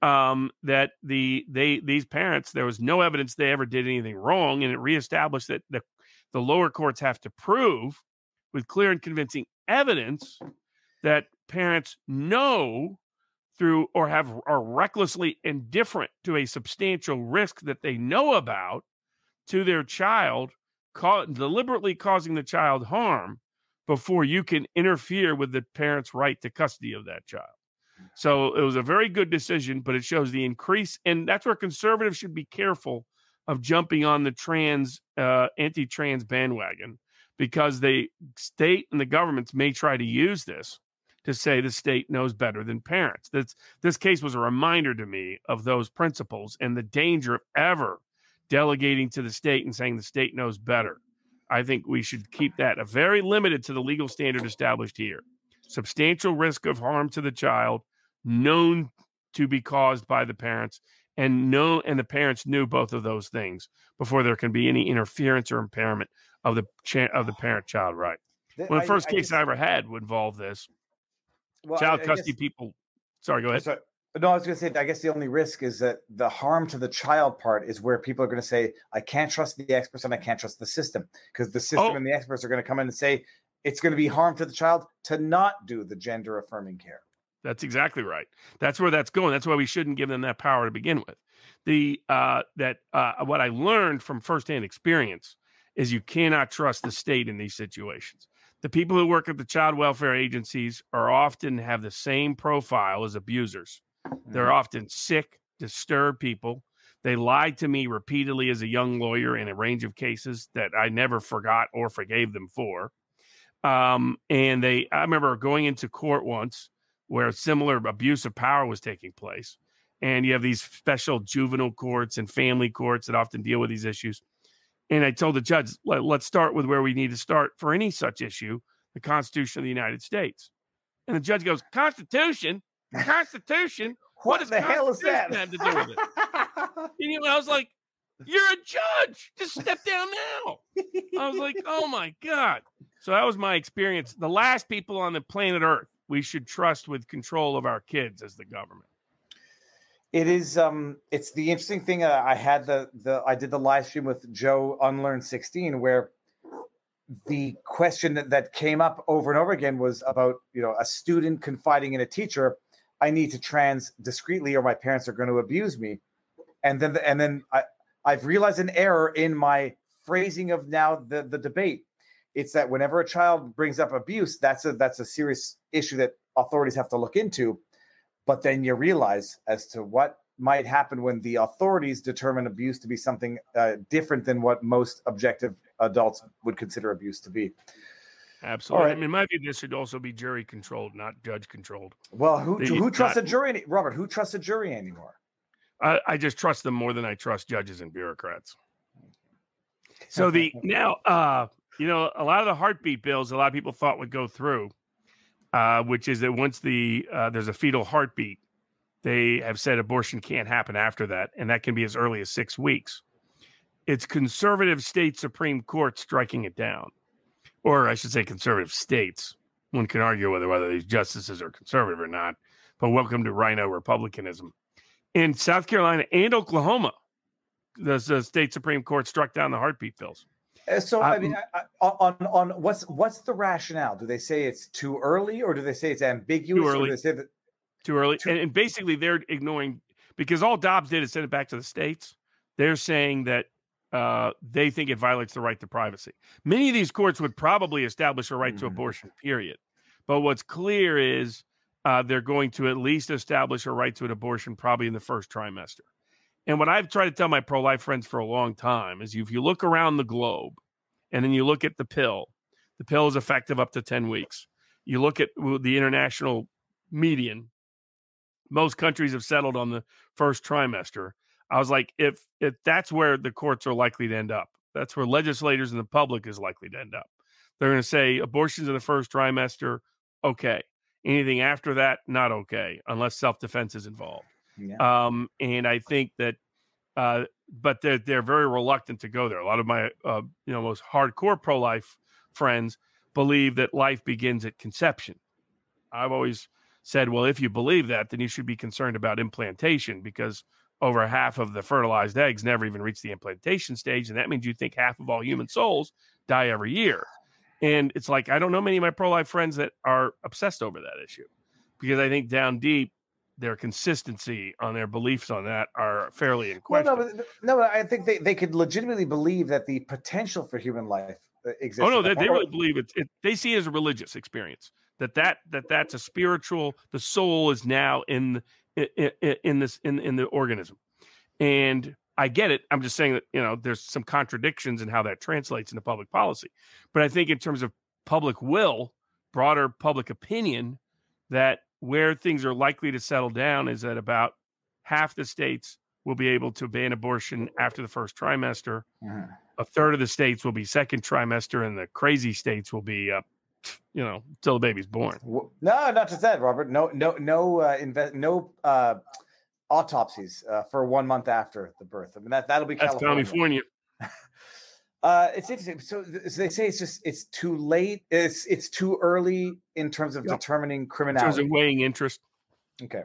um, that the they these parents there was no evidence they ever did anything wrong, and it reestablished that the the lower courts have to prove with clear and convincing evidence that parents know through or have are recklessly indifferent to a substantial risk that they know about to their child, ca- deliberately causing the child harm before you can interfere with the parent's right to custody of that child. So it was a very good decision, but it shows the increase, and that's where conservatives should be careful of jumping on the trans uh, anti-trans bandwagon because the state and the governments may try to use this to say the state knows better than parents. This this case was a reminder to me of those principles and the danger of ever delegating to the state and saying the state knows better. I think we should keep that a very limited to the legal standard established here. Substantial risk of harm to the child, known to be caused by the parents, and know and the parents knew both of those things before there can be any interference or impairment of the cha- of the parent child right. Well, the first I, case I, I, ever had would involve this. Well, child custody guess, people. Sorry, go ahead. Sorry. No, I was going to say. I guess the only risk is that the harm to the child part is where people are going to say, "I can't trust the experts and I can't trust the system," because the system oh. and the experts are going to come in and say it's going to be harm to the child to not do the gender affirming care. That's exactly right. That's where that's going. That's why we shouldn't give them that power to begin with. The uh, that uh, what I learned from firsthand experience is you cannot trust the state in these situations. The people who work at the child welfare agencies are often have the same profile as abusers. They're mm-hmm. often sick, disturbed people. They lied to me repeatedly as a young lawyer in a range of cases that I never forgot or forgave them for. Um, and they, I remember going into court once where similar abuse of power was taking place. And you have these special juvenile courts and family courts that often deal with these issues. And I told the judge, Let, us start with where we need to start for any such issue the Constitution of the United States. And the judge goes, Constitution? Constitution? what, what the hell is that? Have to do with it? and you know, I was like, You're a judge. Just step down now. I was like, Oh my God. So that was my experience. The last people on the planet Earth we should trust with control of our kids as the government. It is um it's the interesting thing uh, I had the the I did the live stream with Joe Unlearn 16 where the question that, that came up over and over again was about you know a student confiding in a teacher I need to trans discreetly or my parents are going to abuse me and then and then I I've realized an error in my phrasing of now the the debate it's that whenever a child brings up abuse, that's a that's a serious issue that authorities have to look into. But then you realize as to what might happen when the authorities determine abuse to be something uh, different than what most objective adults would consider abuse to be. Absolutely. Right. I mean, in my view, this should also be jury controlled, not judge controlled. Well, who who trusts not, a jury, Robert? Who trusts a jury anymore? I, I just trust them more than I trust judges and bureaucrats. So the now, uh, you know, a lot of the heartbeat bills, a lot of people thought would go through, uh, which is that once the uh, there's a fetal heartbeat, they have said abortion can't happen after that, and that can be as early as six weeks. It's conservative state supreme court striking it down, or I should say, conservative states. One can argue whether whether these justices are conservative or not, but welcome to RINO republicanism. In South Carolina and Oklahoma, the, the state supreme court struck down the heartbeat bills. Uh, so I mean, I, on on what's what's the rationale? Do they say it's too early, or do they say it's ambiguous? Too early. Or do they say that too early? Too... And, and, basically, they're ignoring because all Dobbs did is send it back to the states. They're saying that uh, they think it violates the right to privacy. Many of these courts would probably establish a right mm-hmm. to abortion, period. But what's clear is uh, they're going to at least establish a right to an abortion probably in the first trimester. And what I've tried to tell my pro life friends for a long time is if you look around the globe and then you look at the pill, the pill is effective up to 10 weeks. You look at the international median, most countries have settled on the first trimester. I was like, if if that's where the courts are likely to end up, that's where legislators and the public is likely to end up. They're going to say abortions in the first trimester, okay. Anything after that, not okay, unless self defense is involved. Yeah. Um, and I think that, uh, but they're they're very reluctant to go there. A lot of my uh, you know most hardcore pro life friends believe that life begins at conception. I've always said, well, if you believe that, then you should be concerned about implantation because over half of the fertilized eggs never even reach the implantation stage. And that means you think half of all human souls die every year. And it's like, I don't know many of my pro life friends that are obsessed over that issue because I think down deep, their consistency on their beliefs on that are fairly in question. Well, no, but, no, I think they, they could legitimately believe that the potential for human life uh, exists. Oh no, they, they really believe it, it. They see it as a religious experience that that that that's a spiritual the soul is now in in, in this in in the organism and i get it i'm just saying that you know there's some contradictions in how that translates into public policy but i think in terms of public will broader public opinion that where things are likely to settle down is that about half the states will be able to ban abortion after the first trimester. Uh-huh. A third of the states will be second trimester, and the crazy states will be up you know, till the baby's born. No, not just that, Robert. No, no, no, uh, invest, no uh, autopsies uh, for one month after the birth. I mean, that that'll be That's California. California. uh, it's interesting. So, so, they say it's just it's too late. It's it's too early in terms of yep. determining criminality. In terms of weighing interest. Okay.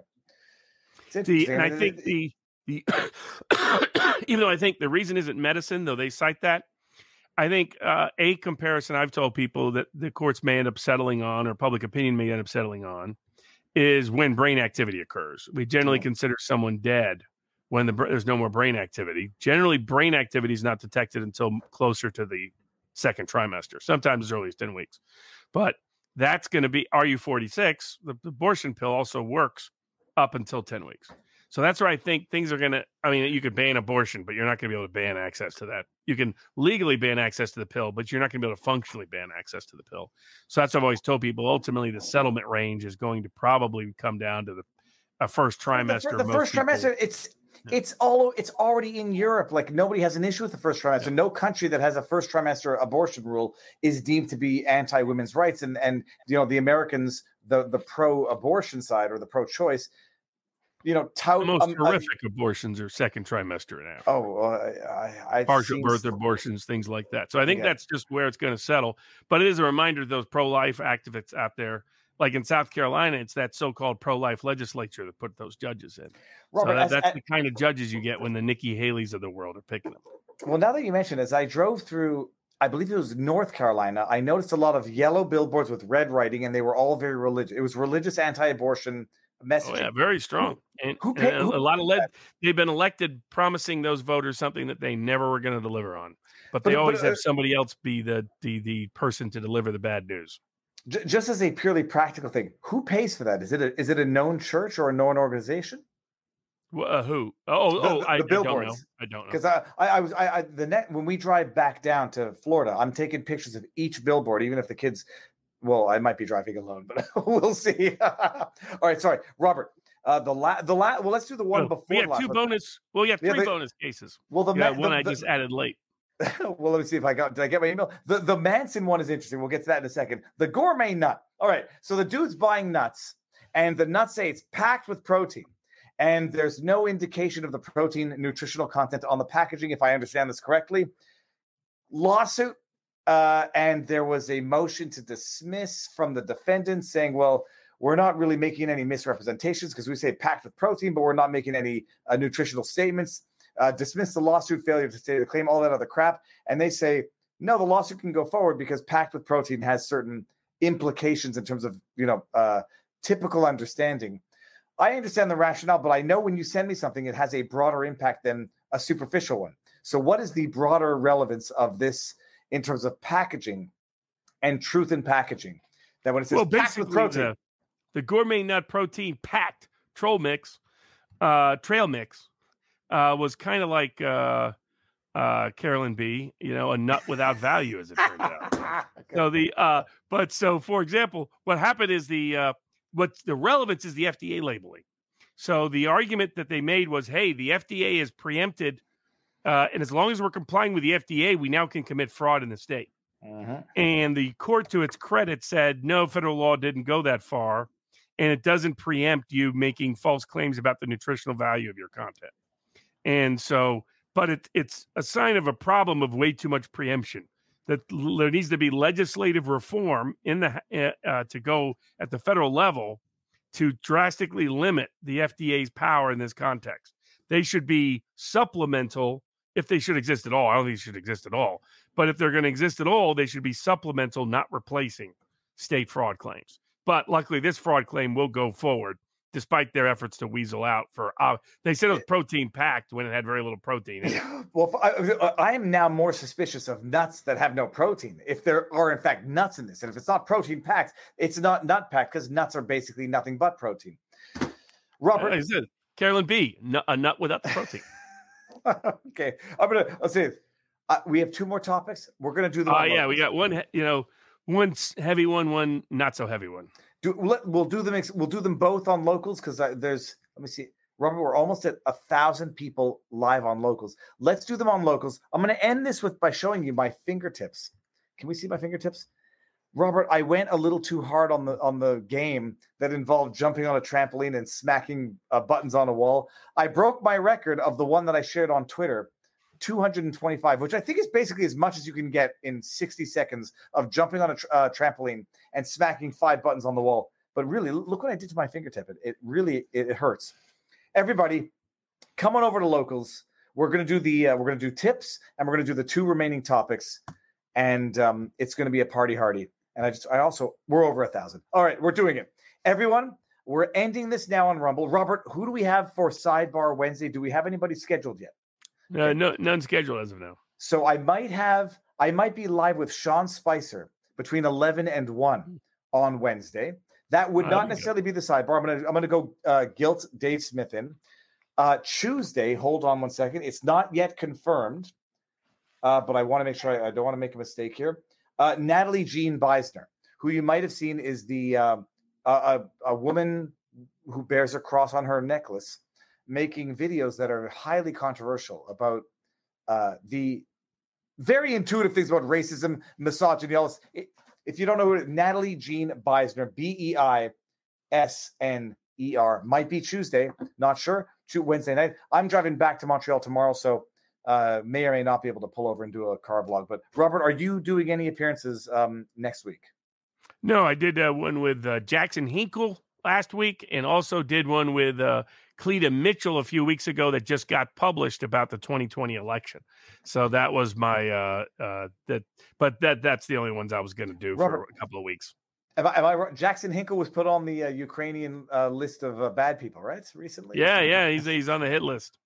The, and I think the the even though I think the reason isn't medicine, though they cite that, I think uh, a comparison I've told people that the courts may end up settling on, or public opinion may end up settling on, is when brain activity occurs. We generally consider someone dead when the, there's no more brain activity. Generally, brain activity is not detected until closer to the second trimester, sometimes as early as 10 weeks. But that's going to be RU46. The, the abortion pill also works up until 10 weeks. So that's where I think things are going to. I mean, you could ban abortion, but you're not going to be able to ban access to that. You can legally ban access to the pill, but you're not going to be able to functionally ban access to the pill. So that's what I've always told people. Ultimately, the settlement range is going to probably come down to the a first trimester. The, the first people, trimester, it's it's all it's already in Europe. Like nobody has an issue with the first trimester. Yeah. No country that has a first trimester abortion rule is deemed to be anti women's rights. And and you know the Americans, the the pro abortion side or the pro choice you know, tout, the most um, horrific I, abortions are second trimester and after. Oh, uh, I, I partial birth abortions, things like that. So I think yeah. that's just where it's going to settle. But it is a reminder to those pro-life activists out there, like in South Carolina, it's that so-called pro-life legislature that put those judges in. Robert, so that, as, that's as, the kind of judges you get when the Nikki Haley's of the world are picking them. Well, now that you mention, as I drove through I believe it was North Carolina. I noticed a lot of yellow billboards with red writing, and they were all very religious. It was religious anti-abortion message. Oh, yeah, very strong. And, Who paid, and a, a lot of led, they've been elected promising those voters something that they never were going to deliver on. But they always but, uh, have somebody else be the, the the person to deliver the bad news. Just as a purely practical thing, who pays for that? Is it a, is it a known church or a known organization? Uh, who? Oh, oh, the, I, the I, don't know. I don't know because I, I, I was, I, I, the net when we drive back down to Florida, I'm taking pictures of each billboard, even if the kids well, I might be driving alone, but we'll see. All right, sorry, Robert. Uh, the last, the la well, let's do the one before. We have two bonus. Well, you have three yeah, bonus cases. Well, the, ma- one the, I just added late. well, let me see if I got. Did I get my email? The the Manson one is interesting. We'll get to that in a second. The gourmet nut. All right. So the dude's buying nuts, and the nuts say it's packed with protein, and there's no indication of the protein nutritional content on the packaging, if I understand this correctly. Lawsuit uh, and there was a motion to dismiss from the defendant saying, well, we're not really making any misrepresentations because we say packed with protein, but we're not making any uh, nutritional statements. Uh, dismiss the lawsuit, failure to state the claim, all that other crap. And they say, no, the lawsuit can go forward because packed with protein has certain implications in terms of, you know, uh, typical understanding. I understand the rationale, but I know when you send me something, it has a broader impact than a superficial one. So, what is the broader relevance of this in terms of packaging and truth in packaging? That when it says well, packed with protein, the, the gourmet nut protein packed troll mix, uh, trail mix, uh, was kind of like uh, uh, Karlyn B. You know, a nut without value, as it turned out. So the uh, but so for example, what happened is the uh, what's the relevance is the FDA labeling. So the argument that they made was, hey, the FDA is preempted, uh, and as long as we're complying with the FDA, we now can commit fraud in the state. Mhm. And the court, to its credit, said no, federal law didn't go that far, and it doesn't preempt you making false claims about the nutritional value of your content. And so, but it, it's a sign of a problem of way too much preemption. That there needs to be legislative reform in the uh, uh, to go at the federal level to drastically limit the FDA's power in this context. They should be supplemental if they should exist at all. I don't think they should exist at all. But if they're going to exist at all, they should be supplemental, not replacing state fraud claims. But luckily, this fraud claim will go forward despite their efforts to weasel out for. Uh, they said it was protein packed when it had very little protein. In it. well, I, I am now more suspicious of nuts that have no protein. If there are in fact nuts in this, and if it's not protein packed, it's not nut packed because nuts are basically nothing but protein. Robert, Like I said, Karlyn B, nu- a nut without the protein. okay, I'm gonna let's see. Uh, we have two more topics. We're gonna do the. Oh yeah, we got one. You know, one heavy one, one not so heavy one. Do, let, we'll do them. We'll do them both on locals because there's. Let me see, Robert. We're almost at a thousand people live on locals. Let's do them on locals. I'm going to end this with by showing you my fingertips. Can we see my fingertips? Robert, I went a little too hard on the on the game that involved jumping on a trampoline and smacking uh, buttons on a wall. I broke my record of the one that I shared on Twitter, 225, which I think is basically as much as you can get in 60 seconds of jumping on a tr- uh, trampoline and smacking five buttons on the wall. But really, look what I did to my fingertip. It, it really it, it hurts. Everybody, come on over to locals. We're gonna do the uh, we're gonna do tips and we're gonna do the two remaining topics, and um, it's gonna be a party hardy. And I just I also we're over a thousand. All right, we're doing it. Everyone, we're ending this now on Rumble. Robert, who do we have for sidebar Wednesday? Do we have anybody scheduled yet? Uh, no, none scheduled as of now. So I might have I might be live with Sean Spicer between 11 and 1 on Wednesday. That would Oh, not necessarily be the sidebar. I'm gonna I'm gonna go uh, guilt Dave Smith in. Uh, Tuesday, hold on one second. It's not yet confirmed, uh, but I want to make sure I, I don't want to make a mistake here. Uh, Natalie Jean Beisner, who you might have seen is the a, a, a woman who bears a cross on her necklace, making videos that are highly controversial about uh, the very intuitive things about racism, misogyny. All this. If you don't know who Natalie Jean Beisner, B E I S N E R, might be Tuesday, not sure. To Wednesday night. I'm driving back to Montreal tomorrow, so uh, may or may not be able to pull over and do a car vlog. But Robert, are you doing any appearances um, next week? No, I did uh, one with uh, Jackson Hinkle last week, and also did one with uh, Cleta Mitchell a few weeks ago that just got published about the 2020 election. So that was my uh, uh, that, but that that's the only ones I was going to do Robert, for a couple of weeks. Am I, am I? Jackson Hinkle was put on the uh, Ukrainian uh, list of uh, bad people, right? Recently. Yeah, yeah, he's he's on the hit list.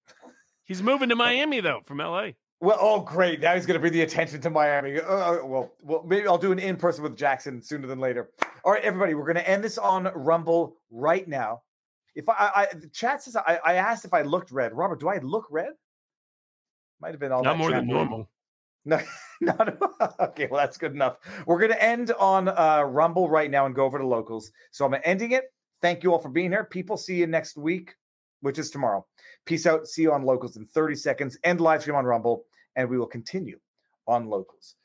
He's moving to Miami though from LA. Well, oh, great! Now he's going to bring the attention to Miami. Uh, well, well, maybe I'll do an in person with Jackson sooner than later. All right, everybody, we're going to end this on Rumble right now. If I, I the chat says I, I asked if I looked red. Robert, do I look red? Might have been all Not more than normal. No, not okay. Well, that's good enough. We're going to end on uh, Rumble right now and go over to locals. So I'm ending it. Thank you all for being here. People, see you next week, which is tomorrow. Peace out. See you on locals in 30 seconds. End live stream on Rumble, and we will continue on locals.